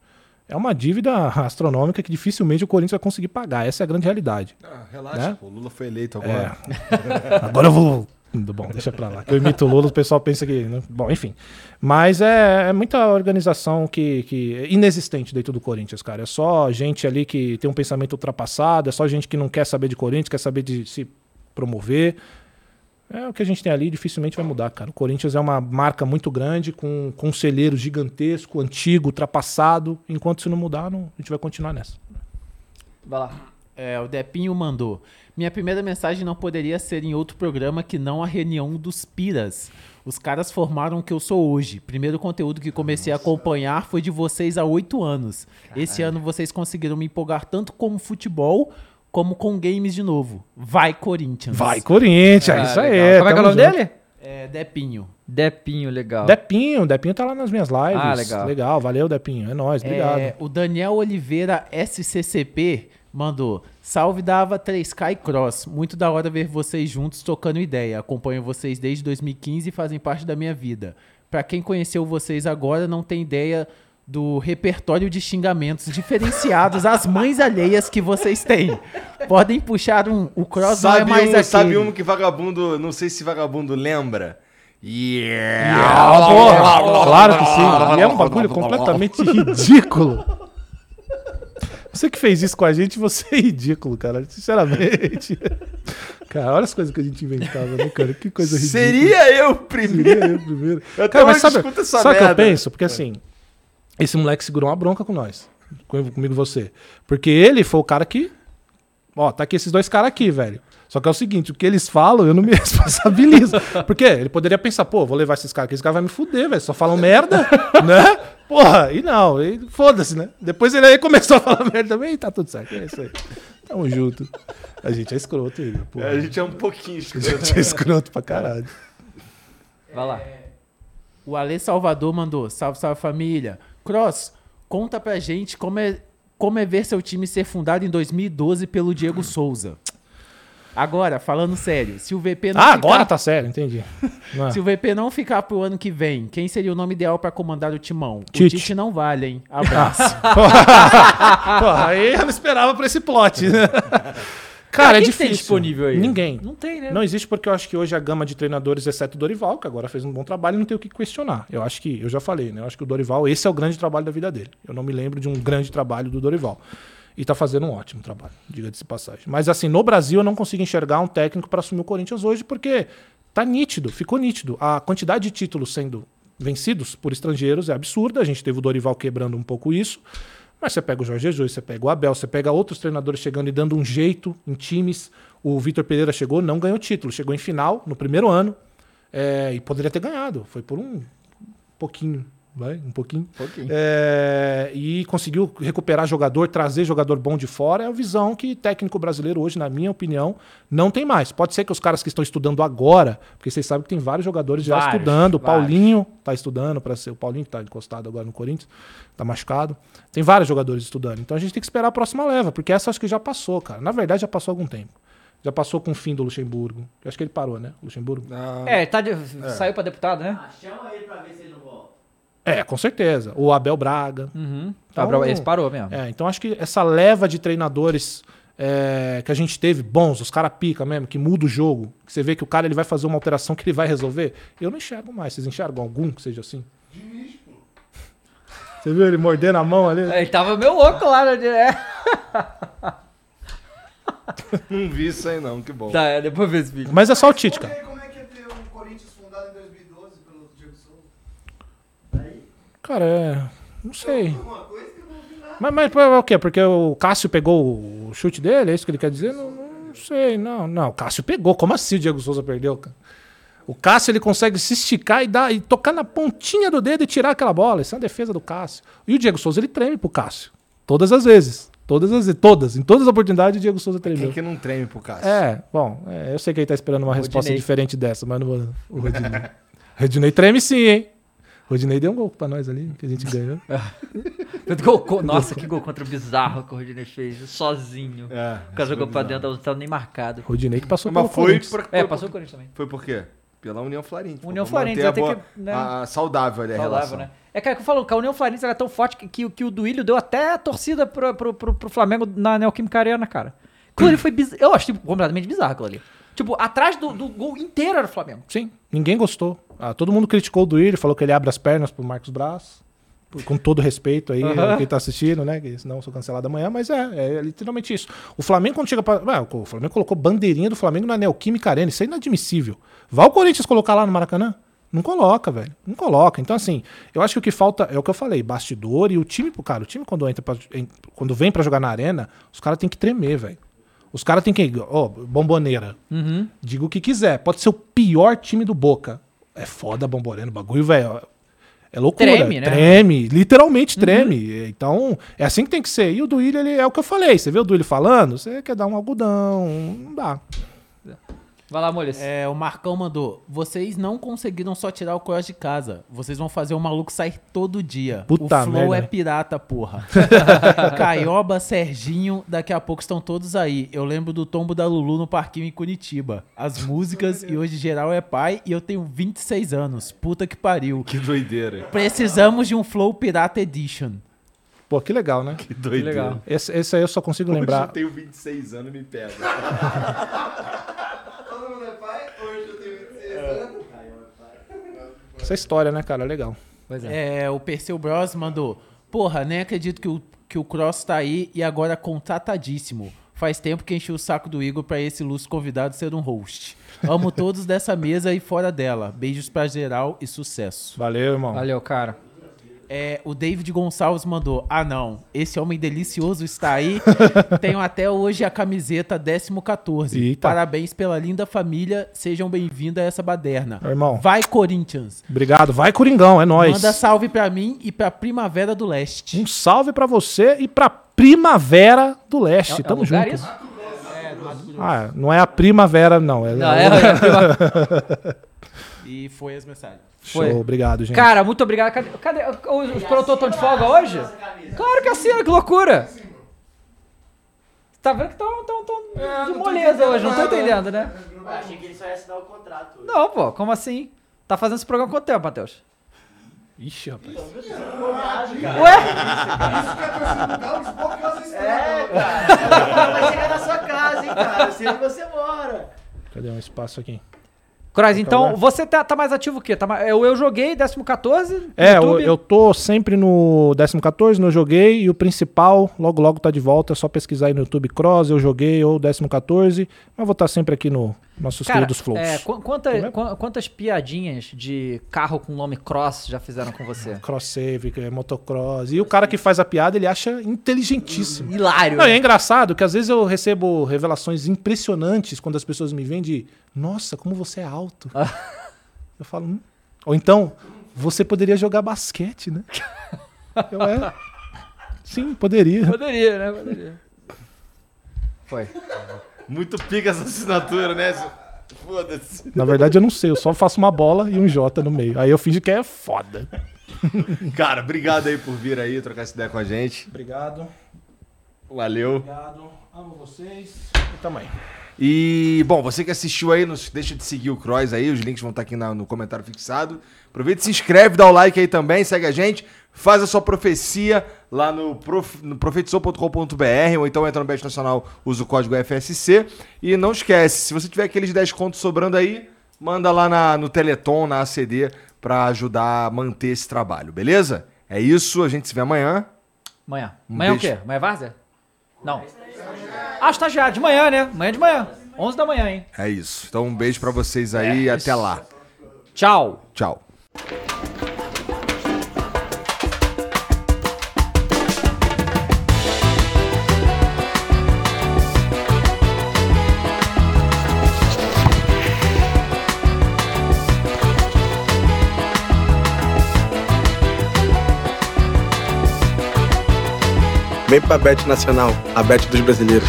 É uma dívida astronômica que dificilmente o Corinthians vai conseguir pagar. Essa é a grande realidade. Ah, relaxa, Né? O Lula foi eleito agora. Agora eu vou. Bom, deixa pra lá. Que eu imito o Lula, o pessoal pensa que. né? Bom, enfim. Mas é, é muita organização que, que é inexistente dentro do Corinthians, cara. É só gente ali que tem um pensamento ultrapassado, é só gente que não quer saber de Corinthians, quer saber de se promover. É o que a gente tem ali, dificilmente vai mudar, cara. O Corinthians é uma marca muito grande, com um conselheiro gigantesco, antigo, ultrapassado. Enquanto isso não mudar, não- a gente vai continuar nessa. Vai lá. É, o Depinho mandou. Minha primeira mensagem não poderia ser em outro programa que não a reunião dos Piras. Os caras formaram o que eu sou hoje. Primeiro conteúdo que comecei a acompanhar foi de vocês há oito anos. Esse ano vocês conseguiram me empolgar tanto com futebol como com games de novo. Vai, Corinthians. Vai, Corinthians! é isso aí. Como é que é o nome junto. dele? É, Depinho. Depinho, legal. Depinho, Depinho tá lá nas minhas lives. Ah, legal. Legal, valeu, Depinho. É nóis, obrigado. É, o Daniel Oliveira SCCP mandou: Salve Dava 3K e Cross. Muito da hora ver vocês juntos tocando ideia. Acompanho vocês desde 2015 e fazem parte da minha vida. Pra quem conheceu vocês agora, não tem ideia do repertório de xingamentos diferenciados às mães alheias que vocês têm. Podem puxar um. O Cross não é Sabe, mais um, aquele. sabe um que vagabundo, não sei se vagabundo lembra. Yeah. Ah, porra, claro que sim. E é um bagulho completamente ridículo. Você que fez isso com a gente, você é ridículo, cara. Sinceramente. Cara, olha as coisas que a gente inventava, né, cara? Que coisa ridícula. Seria eu primeiro. Seria eu primeiro. Eu Cara, mas sabe, sabe o que eu penso? Porque assim, esse moleque segurou uma bronca com nós. com- Comigo e você. Porque ele foi o cara que. Ó, tá aqui esses dois caras aqui, velho. Só que é o seguinte, o que eles falam, eu não me responsabilizo. Porque ele poderia pensar, pô, vou levar esses caras aqui, esse cara vai me fuder, velho. Só falam merda, né? Porra, e não, e foda-se, né? Depois ele aí começou a falar merda também e tá tudo certo. É isso aí. Tamo junto. A gente é escroto, Igor. Porra. A gente é um pouquinho A escroto. gente é escroto pra caralho. Vai lá. O Ale Salvador mandou: Salve, salve família. Cross, conta pra gente como é, como é ver seu time ser fundado em 2012 pelo Diego Souza. Agora, falando sério, se o VP não Ah, ficar, agora tá sério, entendi. É. Se o VP não ficar pro ano que vem, quem seria o nome ideal pra comandar o timão? Tite. O Tite não vale, hein? Abraço. Porra, aí eu não esperava por esse plot, né? Cara, é que tem difícil. disponível aí? Ninguém. Não tem, né? Não existe porque eu acho que hoje a gama de treinadores, exceto o Dorival, que agora fez um bom trabalho, não tem o que questionar. Eu acho que, eu já falei, né? Eu acho que o Dorival, esse é o grande trabalho da vida dele. Eu não me lembro de um grande trabalho do Dorival. E tá fazendo um ótimo trabalho, diga-se de passagem. Mas assim, no Brasil eu não consigo enxergar um técnico para assumir o Corinthians hoje, porque tá nítido, ficou nítido. A quantidade de títulos sendo vencidos por estrangeiros é absurda. A gente teve o Dorival quebrando um pouco isso. Mas você pega o Jorge Jesus, você pega o Abel, você pega outros treinadores chegando e dando um jeito em times. O Vitor Pereira chegou, não ganhou título, chegou em final no primeiro ano é, e poderia ter ganhado. Foi por um pouquinho, vai, um pouquinho. É, e conseguiu recuperar jogador, trazer jogador bom de fora. É a visão que técnico brasileiro hoje, na minha opinião, não tem mais. Pode ser que os caras que estão estudando agora, porque vocês sabem que tem vários jogadores já Vários, estudando. O. Paulinho tá estudando para ser o Paulinho que tá encostado agora no Corinthians, tá machucado. Tem vários jogadores estudando. Então a gente tem que esperar a próxima leva, porque essa acho que já passou, cara. Na verdade já passou algum tempo. Já passou com o fim do Luxemburgo. Eu acho que ele parou, né? Luxemburgo. É, tá de- saiu pra deputado, né? Ah, chama ele pra ver se ele não volta. É, com certeza. O Abel Braga. Uhum. Então- Tá, esse parou mesmo. É, então acho que essa leva de treinadores é, que a gente teve, bons, os caras pica mesmo, que muda o jogo, que você vê que o cara ele vai fazer uma alteração que ele vai resolver, eu não enxergo mais. Vocês enxergam algum que seja assim? Você viu ele mordendo a mão ali? Ele tava meio louco lá, né? É. Não vi isso aí não, que bom. Tá, é, depois vê esse vídeo. Mas é só o Tite, cara. Como é que é ter um Corinthians fundado em 2012 pelo Diego Souza? Cara, é. Não sei. Mas, mas é o quê? Porque o Cássio pegou o chute dele? É isso que ele quer dizer? Não, não sei, não. Não, o Cássio pegou. Como assim o Diego Souza perdeu, cara? O Cássio ele consegue se esticar e, dar, e tocar na pontinha do dedo e tirar aquela bola. Isso é uma defesa do Cássio. E o Diego Souza ele treme pro Cássio. Todas as vezes. Todas as todas, em todas as oportunidades, o Diego Souza tremeu. Quem que não treme pro Cássio? É, bom, é, eu sei que ele tá esperando uma resposta Rodinei. diferente dessa, mas não vou. O Rodinei. Rodinei treme sim, hein? Rodinei deu um gol pra nós ali, que a gente ganhou. Gol Nossa, que gol contra o bizarro que o Rodinei fez, sozinho. É, O cara jogou pra dentro, não tava nem marcado. Rodinei que passou Mas pelo foi Corinthians. por, É, foi passou o por, Corinthians também. foi por quê? Pela União Florente. União Pra Florente, manter a vai ter boa- que, né? a- a saudável ali a Saudável, relação. né? É que, é que eu falo, que a União Florence ela é tão forte que, que, que o Duílio deu até a torcida pro, pro, pro, pro Flamengo na Neoquímica Arena, cara. Aquilo ali foi bizarro. Eu acho tipo, completamente bizarro aquilo ali. Tipo, atrás do, do gol inteiro era o Flamengo. Sim, ninguém gostou. Ah, todo mundo criticou o Duílio, falou que ele abre as pernas pro Marcos Braz. Com todo respeito aí, a quem tá assistindo, né? Que senão eu sou cancelado amanhã, mas é, é literalmente isso. O Flamengo, quando chega pra. Ah, o Flamengo colocou bandeirinha do Flamengo na Neoquímica Arena. Isso é inadmissível. Vai o Corinthians colocar lá no Maracanã? Não coloca, velho. Não coloca. Então, assim, eu acho que o que falta é o que eu falei: bastidor e o time, cara, o time quando entra pra- quando vem pra jogar na arena, os caras têm que tremer, velho. Os caras têm que. Ó, bomboneira. Diga o que quiser. Pode ser o pior time do Boca. É foda bomboneira. O bagulho, velho. É loucura. Treme, né? Treme. Literalmente treme. Então, é assim que tem que ser. E o Duílio, ele é o que eu falei. Você vê o Duílio falando, você quer dar um algodão. Não dá. Vai lá, Molhas. É, o Marcão mandou. Vocês não conseguiram só tirar o Cross de casa. Vocês vão fazer o maluco sair todo dia. Puta o Flow merda, é pirata, porra. Caioba, Serginho, daqui a pouco estão todos aí. Eu lembro do tombo da Lulu no parquinho em Curitiba. As músicas e hoje geral é pai e eu tenho 26 anos. Puta que pariu. Que doideira. Precisamos de um Flow Pirata Edition. Pô, que legal, né? Que doideira. legal. Esse, esse aí eu só consigo Hoje lembrar. eu tenho 26 anos e me pega. Todo mundo é pai? Hoje eu tenho 26 anos. Essa história, né, cara? Legal. Pois é. É, o Perseu Bros mandou. Porra, nem acredito que o, que o Cross tá aí e agora contratadíssimo. Faz tempo que enchi o saco do Igor pra esse ilustre convidado ser um host. Amo todos dessa mesa e fora dela. Beijos pra geral e sucesso. Valeu, irmão. Valeu, cara. É, o David Gonçalves mandou. Ah, não. Esse homem delicioso está aí. Tenho até hoje a camiseta 14. Eita. Parabéns pela linda família. Sejam bem-vindos a essa baderna. Irmão. Vai, Corinthians. Obrigado. Vai, Coringão. É nóis. Manda salve pra mim e pra Primavera do Leste. Um salve pra você e pra Primavera do Leste. É, é Tamo junto. isso? Ah, não é a Primavera, não. É, Não, é, é, E foi as mensagens. Show. foi. Obrigado, gente. Cara, muito obrigado. Cadê, cadê os, os produtores estão de folga hoje? Claro que assina, que loucura. Tá vendo que estão tão, tão de moleza hoje, não tô entendendo, né? Eu achei que ele só ia assinar o contrato. hoje. Não, pô, como assim? Tá fazendo esse programa quanto tempo, Matheus? Ixi, rapaz. Ué? É, cara. Vai chegar na sua casa, hein, cara. Eu sei onde você mora. Cadê um espaço aqui? Croix, então lugar? você tá, tá mais ativo o quê? Tá mais, eu, eu joguei 14 É, eu, eu tô sempre no 14, no Joguei, e o principal, logo logo tá de volta, é só pesquisar aí no YouTube Cross, eu joguei, ou 14, mas vou estar sempre aqui no nossos Cara, queridos flows. é, qu- quanta- qu- quantas piadinhas de carro com nome Cross já fizeram com você? Cross Save, é motocross. E o cara que faz a piada, ele acha inteligentíssimo. Hilário. Não, e é engraçado que às vezes eu recebo revelações impressionantes quando as pessoas me veem de Nossa, como você é alto. eu falo, hum. Ou então, você poderia jogar basquete, né? eu é. Sim, poderia. Poderia, né? Poderia. Foi. Muito pica essa assinatura, né? Foda-se. Na verdade, eu não sei, eu só faço uma bola e um J no meio. Aí eu finge que é foda. Cara, obrigado aí por vir aí trocar essa ideia com a gente. Obrigado. Valeu. Obrigado. Amo vocês. E também. E, bom, você que assistiu aí, não deixa de seguir o Cross aí, os links vão estar aqui na- no comentário fixado. Aproveita se inscreve, dá o like aí também, segue a gente, faz a sua profecia lá no, prof, no profetizou.com.br ou então entra no Bet Nacional, usa o código FSC. E não esquece, se você tiver aqueles 10 contos sobrando aí, manda lá na- no Teleton, na ACD, pra ajudar a manter esse trabalho, beleza? É isso, a gente se vê amanhã. Amanhã. Um Amanhã é o beijo. quê? Amanhã é Várzea? Não. Ah, estagiário, de manhã, né? Amanhã de manhã. 11 da manhã, hein? É isso. Então um beijo pra vocês aí e até lá. Tchau. Tchau. Vem pra Bet Nacional, a Bet dos brasileiros.